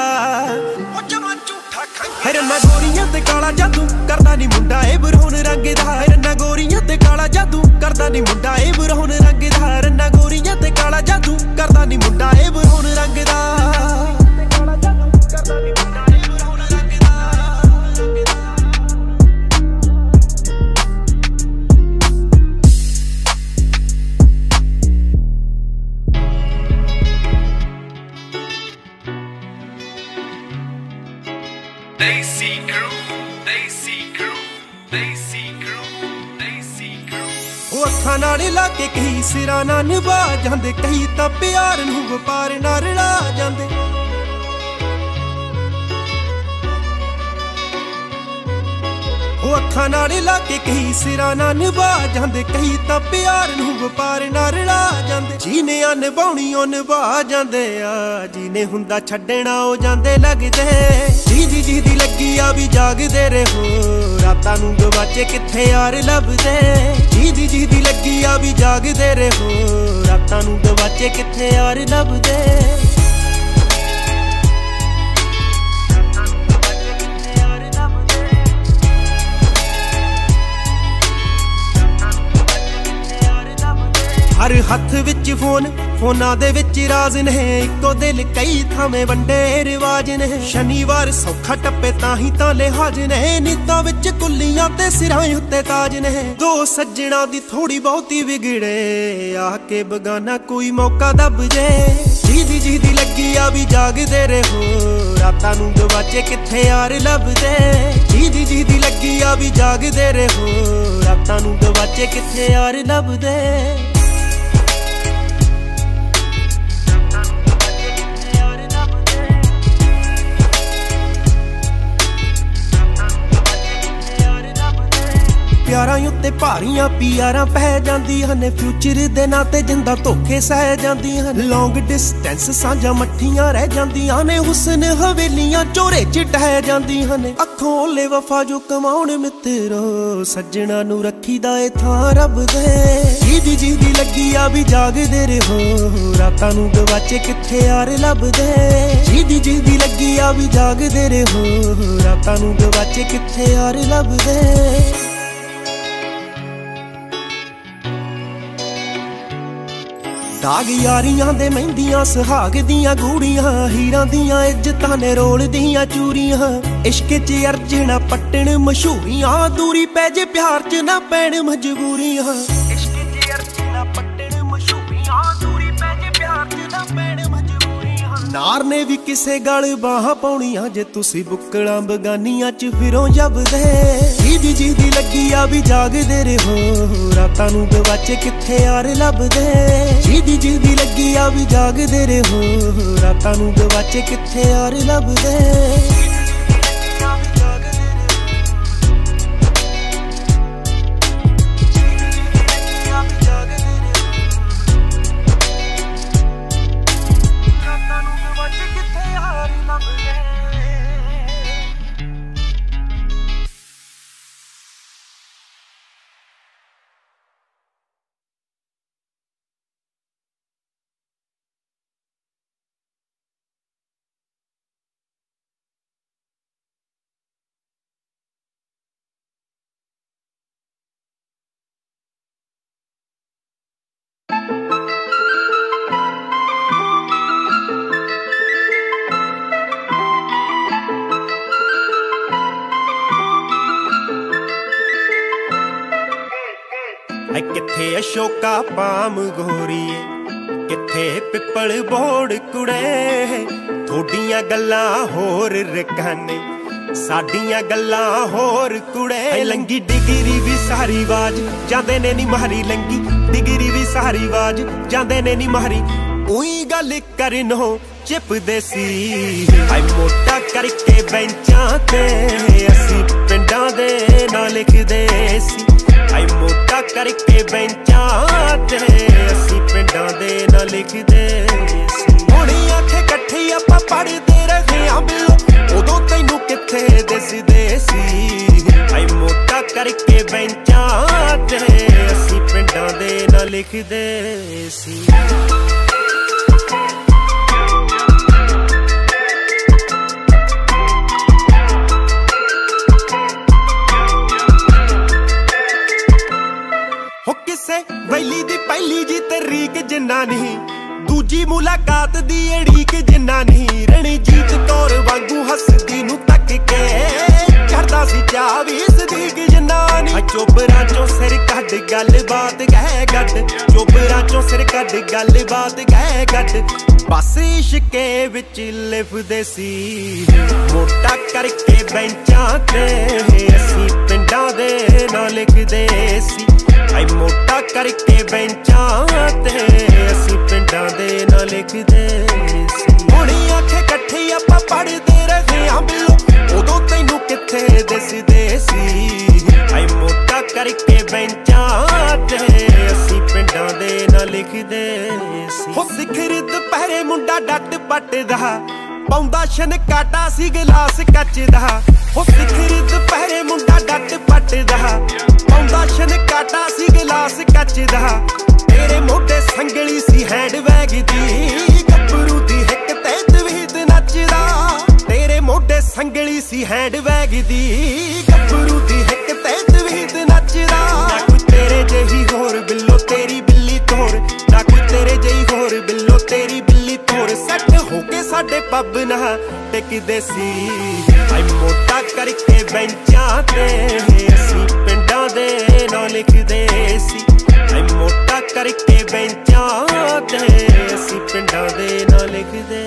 ਉਹ ਜਮਾ ਝੂਠਾ ਖੰਗਦਾ। ਹਰਨਾ ਗੋਰੀਆਂ ਤੇ ਕਾਲਾ ਜਾਦੂ ਕਰਦਾ ਨਹੀਂ ਮੁੰਡਾ ਇਹ ਬਰਹੁਣ ਰੰਗ ਦਾ ਹਰਨਾ ਗੋਰੀਆਂ ਤੇ ਕਾਲਾ ਜਾਦੂ ਕਰਦਾ ਨਹੀਂ ਮੁੰਡਾ ਇਹ ਬਰਹੁਣ ਰੰਗ ਦਾ ਹਰਨਾ ਗੋਰੀਆਂ ਤੇ ਕਾਲਾ ਜਾਦੂ ਕਰਦਾ ਨਹੀਂ ਮੁੰਡਾ ਇਹ ਬਰਹੁਣ ਰੰਗ ਦਾ ਉਹ ਅੱਖਾਂ ਨਾਲ ਲਾ ਕੇ ਕਈ ਸਿਰਾਂ ਨਾਲ ਨਿਭਾ ਜਾਂਦੇ। ਕਈ ਤਾਂ ਪਿਆਰ ਨੂੰ ਵਪਾਰ ਨਾਲ ਰਲਾ ਜਾਂਦੇ। ਉਹ ਅੱਖਾਂ ਨਾਲ ਲਾ ਕੇ ਕਈ ਸਿਰਾਂ ਨਾਲ ਨਿਭਾ ਜਾਂਦੇ। ਕਈ ਤਾਂ ਪਿਆਰ ਨੂੰ ਵਪਾਰ ਨਾਲ ਰਲਾ ਜਾਂਦੇ। ਜੀਨੇ ਆ ਨਿਭਾਉਣੀ ਉਹ ਨਿਭਾ ਜਾਂਦੇ ਆ। ਜੀਨੇ ਹੁੰਦਾ ਛੱਡਣਾ, ਉਹ ਜਾਂਦੇ ਲੱਗਦੇ। ਜੀ ਜੀ ਜੀ ਦੀ ਲੱਗੀ ਆ ਵੀ ਜਾਗਦੇ ਰਹੋ। ਰਾਤਾਂ ਨੂੰ ਗਵਾਚੇ ਕਿੱਥੇ ਯਾਰ ਲੱਭਦੇ? ਜੀ ਜੀ ਜੀ ਦੀ ਲੱਗੀ ਆ ਵੀ ਜਾਗਦੇ ਰਹੋ। ਰਾਤਾਂ ਨੂੰ ਗਵਾਚੇ ਕਿੱਥੇ ਯਾਰ ਲੱਭਦੇ? ਹਰ ਹੱਥ ਵਿੱਚ ਫੋਨ, ਫੋਨਾਂ ਦੇ ਵਿੱਚ ਰਾਜ਼ ਨੇ। ਇੱਕੋ ਦਿਲ ਕਈ ਥਾਵੇਂ ਵੰਡੇ ਰਿਵਾਜ ਨੇ। ਸ਼ਨੀਵਾਰ ਸੌਖਾ ਟੱਪੇ ਤਾਂ ਹੀ ਤਾਂ ਲਿਹਾਜ਼ ਨੇ। ਨੀਤਾਂ ਵਿੱਚ ਕੁੱਲੀਆਂ ਤੇ ਸਿਰਾਂ ਉੱਤੇ ਤਾਜ ਨੇ। ਦੋ ਸੱਜਣਾ ਦੀ ਥੋੜੀ ਬਹੁਤੀ ਵਿਗੜੇ ਆ ਕੇ ਬਗਾਨਾ ਕੋਈ ਮੌਕਾ ਦੱਬ ਜੇ। ਜੀ ਦੀ ਜੀ ਦੀ ਲੱਗੀ ਆ ਵੀ ਜਾਗਦੇ ਰਹੋ, ਰਾਤਾਂ ਨੂੰ ਗਵਾਚੇ ਕਿੱਥੇ ਯਾਰ ਲੱਭਦੇ। ਜੀ ਦੀ ਜੀ ਦੀ ਲੱਗੀ ਆ ਵੀ ਜਾਗਦੇ ਰਹੋ, ਰਾਤਾਂ ਨੂੰ ਗਵਾਚੇ ਕਿੱਥੇ ਯਾਰ ਲੱਭਦੇ। ਪਿਆਰਾਂ ਉੱਤੇ ਭਾਰੀਆਂ ਪਿਆਰਾਂ ਪੈ ਜਾਂਦੀਆਂ ਨੇ। ਫਿਊਚਰ ਦੇ ਨਾਂ ਤੇ ਜਿੰਦਾ ਧੋਖੇ ਸਹਿ ਜਾਂਦੀਆਂ ਨੇ। ਲੌਂਗ ਡਿਸਟੈਂਸ ਸਾਂਝਾਂ ਮੱਠੀਆਂ ਰਹਿ ਜਾਂਦੀਆਂ ਨੇ। ਹੁਸਨ ਹਵੇਲੀਆਂ ਚੋਰੇ ਚ ਟਹਿ ਜਾਂਦੀਆਂ ਨੇ। ਅੱਖੋਂ ਲੈ ਵਫਾ ਜੋ ਕਮਾਉਣ ਮਿੱਤਰੋ, ਸੱਜਣਾ ਨੂੰ ਰੱਖੀਦਾ ਏ ਥਾਂ ਰੱਬ ਦੇ। ਜੀ ਜੀ ਦੀ ਲੱਗੀ ਆ ਵੀ ਜਾਗਦੇ ਰਹੋ, ਰਾਤਾਂ ਨੂੰ ਗਵਾਚੇ ਕਿੱਥੇ ਯਾਰ ਲੱਭਦੇ। ਜੀ ਜੀ ਦੀ ਲੱਗੀ ਆ ਵੀ ਜਾਗਦੇ ਰਹੋ, ਰਾਤਾਂ ਨੂੰ ਗਵਾਚੇ ਕਿੱਥੇ ਯਾਰ ਲੱਭਦੇ। ਦਾਗ ਯਾਰੀਆਂ ਦੇ ਮਹਿੰਦੀਆਂ, ਸੁਹਾਗ ਦੀਆਂ ਗੂੜੀਆਂ, ਹੀਰਾਂ ਦੀਆਂ ਇੱਜ਼ਤਾਂ ਨੇ ਰੋਲਦੀਆਂ ਚੂਰੀਆਂ। ਇਸ਼ਕ 'ਚ ਅਰਜਣਾ ਪੱਟਣ, ਮਸ਼ਹੂਰੀਆਂ, ਦੂਰੀ ਪੈ ਜੇ ਪਿਆਰ 'ਚ ਨਾ ਪੈਣ ਮਜਬੂਰੀਆਂ। ਇਸ਼ਕ 'ਚ ਅਰਜਣਾ ਮਜਬੂਰੀਆਂ ਨਾਰ ਨੇ ਵੀ ਕਿਸੇ ਗਲ ਬਾਹਾਂ ਪਾਉਣੀਆਂ, ਜੇ ਤੁਸੀਂ ਬੁੱਕਲਾਂ ਬਗਾਨੀਆਂ 'ਚ ਫਿਰੋਂ ਜਬਦੇ। ਜੀ ਜੀ ਦੀ ਲੱਗੀ ਆ ਵੀ ਜਾਗਦੇ ਰਹੋ, ਰਾਤਾਂ ਨੂੰ ਗਵਾਚੇ ਕਿੱਥੇ ਯਾਰ ਲੱਭਦੇ। ਜੀ ਜੀ ਦੀ ਲੱਗੀ ਆ ਵੀ ਜਾਗਦੇ ਰਹੋ, ਰਾਤਾਂ ਨੂੰ ਗਵਾਚੇ ਕਿੱਥੇ ਯਾਰ ਲੱਭਦੇ। ਅਸ਼ੋਕਾ ਪਾਮ ਗੋਰੀਏ ਕਿੱਥੇ ਪਿੱਪਲ ਬੋੜ ਕੁੜੇ? ਥੋਡੀਆਂ ਗੱਲਾਂ ਹੋਰ ਰਕਾਨੇ ਸਾਡੀਆਂ ਗੱਲਾਂ ਹੋਰ ਕੁੜੇ। ਲੰਗੀ ਡਿਗਰੀ ਵੀ ਸਾਰੀ ਆਵਾਜ਼ ਜਾਂਦੇ ਨੇ ਨੀ ਮਾਰੀ ਲੰਗੀ। ਡਿਗਰੀ ਵੀ ਸਾਰੀ ਆਵਾਜ਼ ਜਾਂਦੇ ਨੇ ਨੀ ਮਾਰੀ। ਉਹੀ ਗੱਲ ਕਰਨੋ ਚਿਪਦੇ ਸੀ ਹਾਈ ਮੋਟਾ ਕਰਕੇ ਬੈਂਚਾਂ ਤੇ ਅਸੀਂ ਪਿੰਡਾਂ ਦੇ ਨਾਂ ਲਿਖਦੇ ਸੀ ਹਾਈ ਮੋਟਾ ਕਰਕੇ ਬੈਂਚਾਂ ਤੇ। ਅਸੀਂ ਪਿੰਡਾਂ ਦੇ ਨਾਂ ਲਿਖਦੇ ਸੀ। ਹੁਣੀ ਆਖੇ ਇਕੱਠੇ ਆਪਾਂ ਪੜਦੇ ਰਹੇ ਆਂ ਬਿਲੋ। ਉਦੋਂ ਤੈਨੂੰ ਕਿੱਥੇ ਦਿਸਦੇ ਸੀ? ਹਾਈ ਮੋਟਾ ਕਰਕੇ ਬੈਂਚਾਂ ਤੇ। ਅਸੀਂ ਪਿੰਡਾਂ ਦੇ ਨਾਂ ਲਿਖਦੇ ਸੀ। ਜਿੰਨਾ ਨਹੀਂ। ਦੂਜੀ ਮੁਲਾਕਾਤ ਦੀ ਏੜੀਕ ਜਿੰਨਾ ਨਹੀਂ। ਰਣਜੀਤ ਕੌਰ ਵਾਂਗੂ ਹੱਸਦੀ ਨੂੰ ਤੱਕ ਕੇ ਚੜਦਾ ਸੀ ਚਾਹ ਵੀ ਸਦੀਕ ਜਿੰਨਾ ਨਹੀਂ। ਚੋਬਰਾਂ ਚੋਂ ਸਿਰ ਕੱਢ ਗੱਲਬਾਤ ਗਹਿ ਗੱਡ। ਚੋਬਰਾਂ ਚੋਂ ਸਿਰ ਕੱਢ ਗੱਲਬਾਤ ਗਹਿ ਗੱਡ। ਬਸ ਇਸ਼ਕੇ ਵਿੱਚ ਲਿਫਦੇ ਸੀ। ਮੋਟਾ ਕਰਕੇ ਬੈਂਚਾਂ ਤੇ ਅਸੀਂ ਪਿੰਡਾਂ ਦੇ ਨਾਂ ਲਿਖਦੇ ਸੀ। ਆਈ ਮੋਟਾ ਕਰਕੇ ਬੈਂਚਾਂ ਤੇ ਅਸੀਂ ਪਿੰਡਾਂ ਦੇ ਨਾਂ ਲਿਖਦੇ ਸੀ। ਹੁਣੀ ਆਖੇ ਇਕੱਠੇ ਆਪਾਂ ਪੜਦੇ ਰਹੇ ਆਂ ਬਿਲੋ। ਉਦੋਂ ਤੈਨੂੰ ਕਿੱਥੇ ਦਿਸਦੇ ਸੀ? ਆਈ ਮੋਟਾ ਕਰਕੇ ਬੈਂਚਾਂ ਤੇ ਅਸੀਂ ਪਿੰਡਾਂ ਦੇ ਨਾਂ ਲਿਖਦੇ ਸੀ। ਹੋ ਸਿਖਰ ਦੁਪਹਿਰੇ ਮੁੰਡਾ ਡੱਟ ਪੱਟਦਾ। ਪਾਉਂਦਾ ਸ਼ਨ ਕਾਟਾ ਸੀ ਗਲਾਸ ਕੱਚ ਦਾ। ਹੋ ਸਿਖਰ ਦੁਪਹਿਰੇ ਮੁੰਡਾ ਡੱਟ ਪੱਟਦਾ ਪਾਉਂਦਾ ਸ਼ਨ ਕਾਟਾ ਸੀ ਗਲਾਸ ਕੱਚ ਦਾ। ਤੇਰੇ ਮੋਢੇ ਸੰਗਲੀ ਸੀ ਹੈਂਡ ਬੈਗ ਦੀ। ਗੱਭਰੂ ਦੀ ਹਿੱਕ ਤੇ ਤਵੀਤ ਨੱਚਦਾ ਤੇਰੇ ਮੋਢੇ ਸੰਗਲੀ ਸੀ ਹੈਂਡ ਬੈਗ ਦੀ। ਗੱਭਰੂ ਦੀ ਹਿੱਕ ਤੇ ਤਵੀਤ ਨੱਚਦਾ ਨਾ ਕੋਈ ਤੇਰੇ ਜਿਹੀ ਹੋਰ ਬਿੱਲੋ ਤੇਰੀ ਬਿੱਲੀ ਤੋਰ। ਨਾ ਕੋਈ ਤੇਰੇ ਜਿਹੀ ਹੋਰ ਬਿੱਲੋ ਤੇਰੀ ਬਿੱਲੀ ਤੋਰ ਸੱਟ ਹੋ ਕੇ ਸਾਡੇ ਪੱਬ ਨਾ ਟਿਕਦੇ ਸੀ। ਆਈ ਮੋਟਾ ਕਰਕੇ ਬੈਂਚਾਂ ਤੇ ਅਸੀਂ ਪਿੰਡਾਂ ਦੇ ਨਾਂ ਲਿਖਦੇ ਸੀ। ਆਈ ਮੋਟਾ ਕਰਕੇ ਬੈਂਚਾਂ ਤੇ ਅਸੀਂ ਪਿੰਡਾਂ ਦੇ ਨਾਂ ਲਿਖਦੇ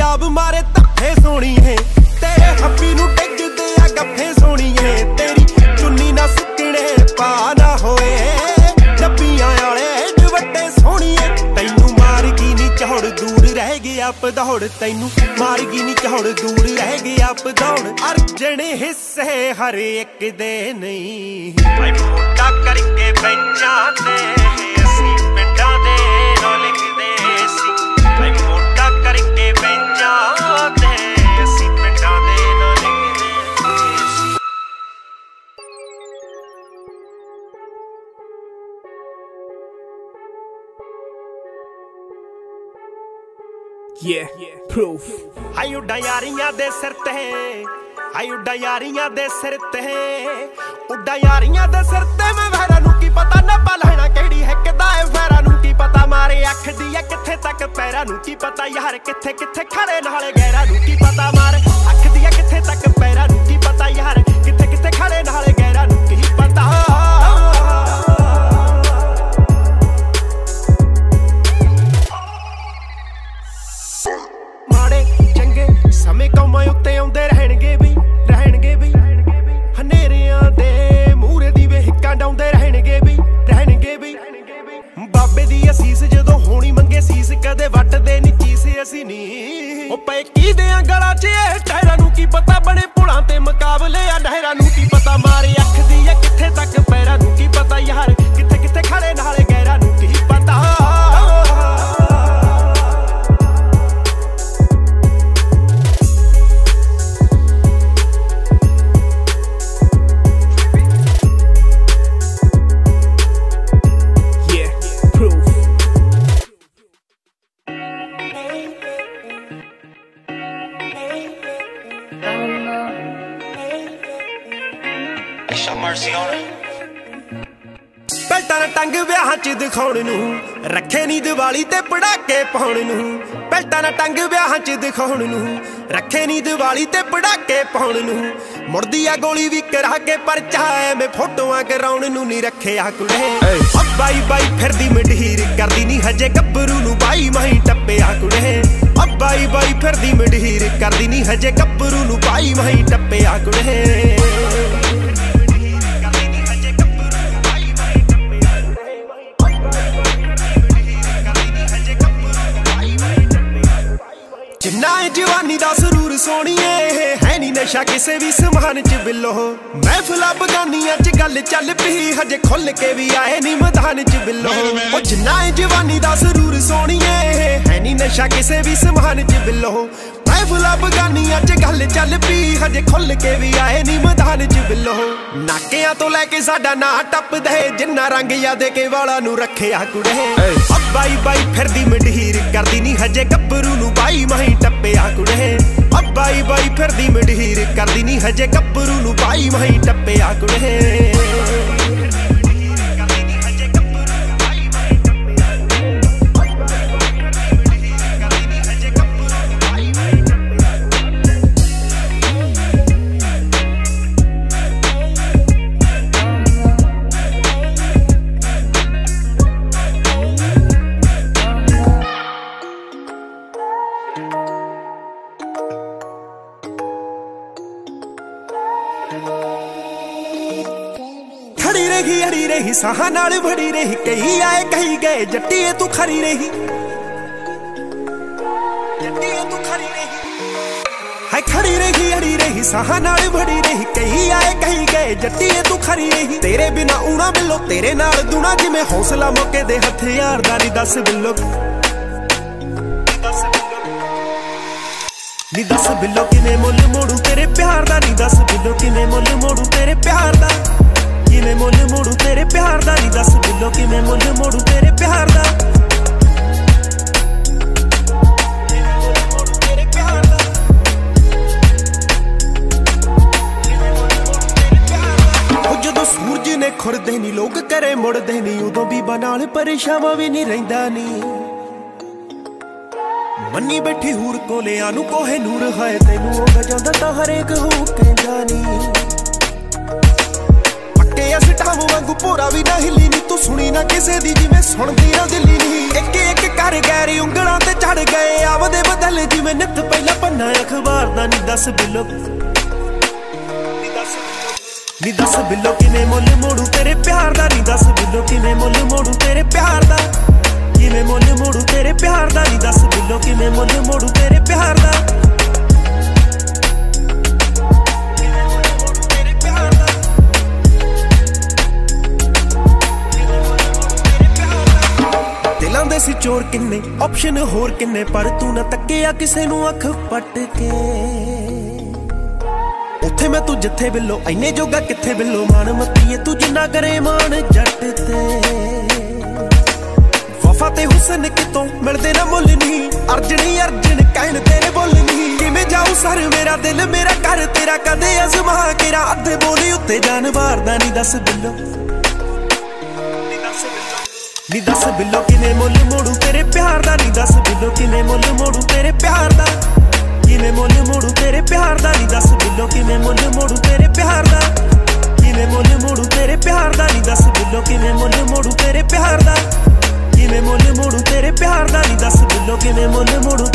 ਕਾਲਰ ਜਾਬ ਮਾਰੇ ਧੱਫੇ ਸੋਣੀਏ ਤੇਰੇ ਹੱਪੀ ਨੂੰ ਡਿੱਗਦੇ ਆ ਗੱਫੇ ਸੋਣੀਏ ਤੇਰੀ ਚੁੰਨੀ ਨਾ ਸੁੱਕਣੇ ਪਾ ਨਾ ਹੋਏ ਡੱਬੀਆਂ ਵਾਲੇ ਦੁੱਟੇ ਸੋਣੀਏ ਤੈਨੂੰ ਮਾਰ ਗਈ ਨੀ ਚੌੜ ਦੂਰ ਰਹਿ ਗਿਆ ਪਦੌੜ ਤੈਨੂੰ ਮਾਰ ਗਈ ਨੀ ਚੌੜ ਦੂਰ ਰਹਿ ਗਿਆ ਪਦੌੜ ਅਰਜਣ ਹਿੱਸੇ ਹਰ ਇੱਕ ਦੇ ਨਹੀਂ ਆਈ ਮੋਟਾ ਕਰਕੇ ਬੈਂਚਾਂ ਤੇ ਅਸੀਂ ਪਿੰਡਾਂ ਦੇ ਨਾਂ Yeah, proof. ਹਾਈ ਉੱਡਾਂ ਯਾਰੀਆਂ ਦੇ ਸਿਰ ਤੇ ਹਾਈ ਉੱਡਾਂ ਯਾਰੀਆਂ ਦੇ ਸਿਰ ਤੇ, ਉੱਡਾਂ ਯਾਰੀਆਂ ਦੇ ਸਿਰ ਤੇ। ਮੈਂ ਵਹਿਰਾ ਨੂੰ ਕੀ ਪਤਾ ਨੱਬਾ ਲੈਣਾ ਕਿਹੜੀ ਹੈ, ਕਿਦਾ ਏ ਵਹਿਰਾ ਨੂੰ ਕੀ ਪਤਾ। ਮਾਰੇ ਅੱਖ ਦੀ ਐ ਕਿੱਥੇ ਤੱਕ, ਪੈਰਾਂ ਨੂੰ ਕੀ ਪਤਾ। ਯਾਰ ਕਿੱਥੇ ਕਿੱਥੇ ਖੜੇ ਨਾਲੇ ਗਹਿਰਾ ਨੂੰ ਕੀ ਪਤਾ। ਮਾਰੇ ਅੱਖ ਦੀ ਐ ਕਿੱਥੇ ਤੱਕ, ਪੈਰਾਂ ਨੂੰ ਕੀ ਪਤਾ। ਯਾਰ ਕਿੱਥੇ ਕਿੱਥੇ ਖੜੇ ਨਾਲੇ ਗਹਿਰਾ ਨੂੰ ਕੀ ਪਤਾ। ਮਾੜੇ, ਚੰਗੇ ਸਮੇਂ ਕੌਮਾਂ ਉੱਤੇ ਆਉਂਦੇ ਰਹਿਣਗੇ ਵੀ। ਬਾਬੇ ਦੀ ਅਸੀਸ ਜਦੋਂ ਹੋਣੀ ਮੰਗੇ ਸੀਸ, ਕਦੇ ਵੱਟਦੇ ਨਹੀਂ ਚੀਸ, ਅਸੀਂ ਨਹੀਂ ਉਹ ਪਏ ਕੀ ਦਿਆਂ ਗਲਾਂ 'ਚ ਇਹ ਟਾਇਰਾਂ ਨੂੰ ਕੀ ਪਤਾ, ਬਣੇ ਪੁਲਾਂ ਤੇ ਮੁਕਾਬਲੇ ਆ ਨਹਿਰਾਂ ਨੂੰ ਕੀ ਪਤਾ, ਮਾਰੇ ਅੱਖ ਦੀ ਆ, ਕਿੱਥੇ ਤੱਕ ਪੈਰਾਂ ਨੂੰ ਕੀ ਪਤਾ, ਯਾਰ On it. ਪੈਲਟਾਂ ਟੰਗ ਵਿਆਹਾਂ 'ਚ ਦਿਖਾਉਣ ਨੂੰ ਰੱਖੇ ਨਹੀਂ ਦੀਵਾਲੀ ਤੇ ਪੜਾਕੇ ਪਾਉਣ ਨੂੰ। ਪੈਲਟਾਂ ਟੰਗ ਵਿਆਹਾਂ 'ਚ ਦਿਖਾਉਣ ਨੂੰ ਰੱਖੇ ਨਹੀਂ ਦੀਵਾਲੀ ਤੇ ਪੜਾਕੇ ਪਾਉਣ ਨੂੰ। ਮੁੜਦੀ ਆ ਗੋਲੀ ਵੀ ਕਰਾ ਕੇ ਪਰਚਾ ਐਵੇਂ ਫੋਟੋਆਂ ਕਰਾਉਣ ਨੂੰ ਨਹੀਂ ਰੱਖਿਆ ਕੁੜੇ। ਓ ਬਾਈ ਬਾਈ ਫਿਰਦੀ ਮਢੀਰ ਕਰਦੀ ਨਹੀਂ ਹਜੇ ਗੱਭਰੂ ਨੂੰ ਬਾਈ ਮਾਈ ਟੱਪਿਆ ਕੁੜੇ। ਓ ਬਾਈ ਬਾਈ ਫਿਰਦੀ ਮਢੀਰ ਕਰਦੀ ਨਹੀਂ ਹਜੇ ਗੱਭਰੂ ਨੂੰ ਬਾਈ ਮਾਈ ਟੱਪਿਆ ਕੁੜੇ। ਜਿੰਨਾ ਇਹ ਜਵਾਨੀ ਦਾ ਸਰੂਰ ਸੋਣੀਏ ਹੈ ਨਹੀਂ ਨਸ਼ਾ ਕਿਸੇ ਵੀ ਸਮਾਨ ਚ ਬਿੱਲੋ ਮਹਿਫਲਾਂ ਬਗਾਨੀਆਂ ਚ ਗੱਲ ਚੱਲ ਪਈ ਹਜੇ ਖੁੱਲ ਕੇ ਵੀ ਆਏ ਨਹੀਂ ਮੈਦਾਨ ਚ ਬਿੱਲੋ ਉਹ। ਜਿੰਨਾ ਇਹ ਜਵਾਨੀ ਦਾ ਸਰੂਰ ਸੋਣੀਏ ਹੈ ਨਹੀਂ ਨਸ਼ਾ ਕਿਸੇ ਵੀ ਸਮਾਨ ਚ ਬਿੱਲੋ ਮਹਿਫਲਾਂ ਬਗਾਨੀਆਂ ਚ ਗੱਲ ਚੱਲ ਪਈ ਹਜੇ ਖੁੱਲ ਕੇ ਵੀ ਆਏ ਨਹੀਂ ਮੈਦਾਨ ਚ ਬਿੱਲੋ ਨਾਕਿਆਂ ਤੋਂ ਲੈ ਕੇ ਸਾਡਾ ਨਾਂ ਟੱਪਦੇ ਜਿੰਨਾ ਰੰਗ ਯਾਦ ਕੇ ਵਾਲਾ ਨੂੰ ਰੱਖਿਆ ਕੁੜੇ। ਓ ਬਾਈ ਬਾਈ ਫਿਰਦੀ ਮਢੀਰ ਕਰਦੀ ਨਹੀਂ ਹਜੇ ਗੱਭਰੂ ਨੂੰ ਬਾਈ ਮਾਈ ਟੱਪਿਆ ਕੁੜੇ। ਓ ਬਾਈ ਬਾਈ ਫਿਰਦੀ ਮਢੀਰ ਕਰਦੀ ਨਹੀਂ ਹਜੇ ਗੱਭਰੂ ਨੂੰ। ਬਾਈ ਮਾਈ ਟੱਪਿਆ ਕੁੜੇ। ਰਹੀ ਅੜੀ ਰਹੀ, ਸਾਹਾਂ ਨਾਲ ਭੜੀ ਰਹੀ ਕਈ ਆਏ, ਕਹੀ ਗਏ, ਜੱਟੀਏ ਤੂੰ ਖਰੀ ਰਹੀ। ਜੱਟੀਏ ਤੂੰ ਖਰੀ ਰਹੀ। ਹਾਏ, ਖੜੀ ਰਹੀ, ਅੜੀ ਰਹੀ, ਸਾਹਾਂ ਨਾਲ ਭੜੀ ਰਹੀ ਕਈ ਆਏ, ਕਹੀ ਗਏ, ਜੱਟੀਏ ਤੂੰ ਖਰੀ ਰਹੀ। ਤੇਰੇ ਬਿਨਾ ਊਣਾ ਬਿੱਲੋ, ਤੇਰੇ ਨਾਲ ਦੁਨਾ ਜਿਵੇਂ ਹੌਸਲਾ ਮੌਕੇ ਦੇ ਹਥਿਆਰ ਦਾ ਨਹੀਂ ਦੱਸ ਬਿੱਲੋ। ਨੀ ਦੱਸ ਬਿੱਲੋ ਕਿਵੇਂ ਮੁੱਲ ਮੋੜੂ ਤੇਰੇ ਪਿਆਰ ਦਾ, ਨੀ ਦੱਸ ਬਿੱਲੋ ਕਿਵੇਂ ਮੁੱਲ ਮੋੜੂ ਤੇਰੇ ਪਿਆਰ ਦਾ। ਕਿਵੇਂ ਮੁੱਲ ਮੋੜੂ ਤੇਰੇ ਪਿਆਰ ਦਾ? ਨੀ ਦੱਸ ਬਿੱਲੋ, ਕਿਵੇਂ ਮੁੱਲ ਮੋੜੂ ਤੇਰੇ ਪਿਆਰ ਦਾ? ਉਹ ਜਦੋਂ ਸੂਰਜ ਨੇ ਖੁਰਦੇ ਨਹੀਂ ਲੋਕ ਕਰੇ ਮੁੜਦੇ ਨਹੀਂ ਉਦੋਂ ਵੀ ਬਨਾਲ ਪਰੇਸ਼ਾਵਾ ਵੀ ਨਹੀਂ ਰਹਿੰਦਾ ਨਹੀਂ ਮੰਨੀ ਬੈਠੀ ਹੂਰ ਕੋਲਿਆਂ ਨੂੰ ਕੋਹੇ ਨੂਰ ਹੈ ਤੈਨੂੰ ਉਹ ਜਾਂਦਾ ਤਾਂ ਹਰੇਕ ਹੋ ਕਹਿੰਦਾ ਨਹੀਂ ਵਾਂਗੂ ਪੂਰਾ ਵੀ ਨਾ ਹਿੱਲੀ ਨੀ, ਤੂੰ ਸੁਣੀ ਨਾ ਕਿਸੇ ਦੀ, ਜਿਵੇਂ ਸੁਣਦੀ ਨਾ ਦਿੱਲੀ ਨਹੀਂ ਇੱਕ ਇੱਕ ਕਰ ਗੈਰੀ ਉਂਗਲਾਂ ਤੇ ਚੜ ਗਏ ਆਵਦੇ ਬਦਲ ਜਿਵੇਂ ਨਿੱਤ ਪਹਿਲਾਂ ਪੰਨਾ ਅਖਬਾਰ ਦਾ ਨਹੀਂ ਦੱਸ ਬਿੱਲੋ। ਨੀ ਦੱਸ ਬਿੱਲੋ ਕਿਵੇਂ ਮੁੱਲ ਮੋੜੂ ਤੇਰੇ ਪਿਆਰ ਦਾ, ਨੀ ਦੱਸ ਬਿੱਲੋ ਕਿਵੇਂ ਮੁੱਲ ਮੋੜੂ ਤੇਰੇ ਪਿਆਰ ਦਾ। ਕਿਵੇਂ ਮੁੱਲ ਮੋੜੂ ਤੇਰੇ ਪਿਆਰ ਦਾ, ਨੀ ਦੱਸ ਬਿੱਲੋ ਕਿਵੇਂ ਮੁੱਲ ਮੋੜੂ ਤੇਰੇ ਪਿਆਰ ਦਾ। ਦਿਲਾਂ ਦੇ ਸੀ ਚੋਰ ਕਿੰਨੇ ਆਪਸ਼ਨ ਹੋਰ ਕਿੰਨੇ, ਪਰ ਤੂੰ ਨਾ ਤੱਕਿਆ ਕਿਸੇ ਨੂੰ ਅੱਖ ਪੱਟ ਕੇ। ਉੱਥੇ ਮੈਂ ਤੂੰ ਜਿੱਥੇ ਬਿੱਲੋ ਐਨੇ ਜੋਗਾ ਕਿੱਥੇ ਬਿੱਲੋ ਮਾਨ ਮੱਤੀਏ ਤੂੰ ਜਿੰਨਾ ਕਰੇ ਮਾਨ ਜੱਟ ਤੇ। ਵਫਾ ਤੇ ਹੁਸਨ ਕਿਤੋਂ ਮਿਲਦੇ ਨਾ ਮੁੱਲ ਨਹੀਂ, ਅਰਜਣੀ ਅਰਜਣ, ਕਹਿਣ ਤੇਰੇ ਬੋਲ ਨਹੀਂ। ਕਿਵੇਂ ਜਾਊ ਸਰ ਮੇਰਾ ਦਿਲ, ਮੇਰਾ ਘਰ ਤੇਰਾ ਕਦੇ ਅਜ਼ਮਾ ਕੇਰਾ ਅੱਧੇ ਬੋਲੀ ਉੱਤੇ ਜਾਨ ਵਾਰਦਾ ਨਹੀਂ ਦੱਸ ਬਿੱਲੋ। ਨੀ ਦੱਸ ਬਿੱਲੋ ਕਿਵੇਂ ਮੁੱਲ ਮੋੜੂ? ਤੇਰੇ ਪਿਆਰ ਦਾ ਨੀ ਦੱਸ ਬਿੱਲੋ ਕਿਵੇਂ ਮੁੱਲ ਮੋੜੂ? ਤੇਰੇ ਪਿਆਰ ਦਾ ਕਿਵੇਂ ਮੁੱਲ ਮੋੜੂ? ਤੇਰੇ ਪਿਆਰ ਦਾ ਨੀ ਦੱਸ ਬਿੱਲੋ ਕਿਵੇਂ ਮੁੱਲ ਮੋੜੂ? ਤੇਰੇ ਪਿਆਰ ਦਾ ਕਿਵੇਂ ਮੁੱਲ ਮੋੜੂ? ਤੇਰੇ ਪਿਆਰ ਦਾ ਨੀ ਦੱਸ ਬਿੱਲੋ ਕਿਵੇਂ ਮੁੱਲ ਮੋੜੂ? ਤੇਰੇ ਪਿਆਰ ਦਾ ਕਿਵੇਂ ਮੁੱਲ ਮੋੜੂ? ਤੇਰੇ ਪਿਆਰ ਦਾ ਨੀ ਦੱਸ ਬਿੱਲੋ ਕਿਵੇਂ ਮੁੱਲ ਮੋੜੂ?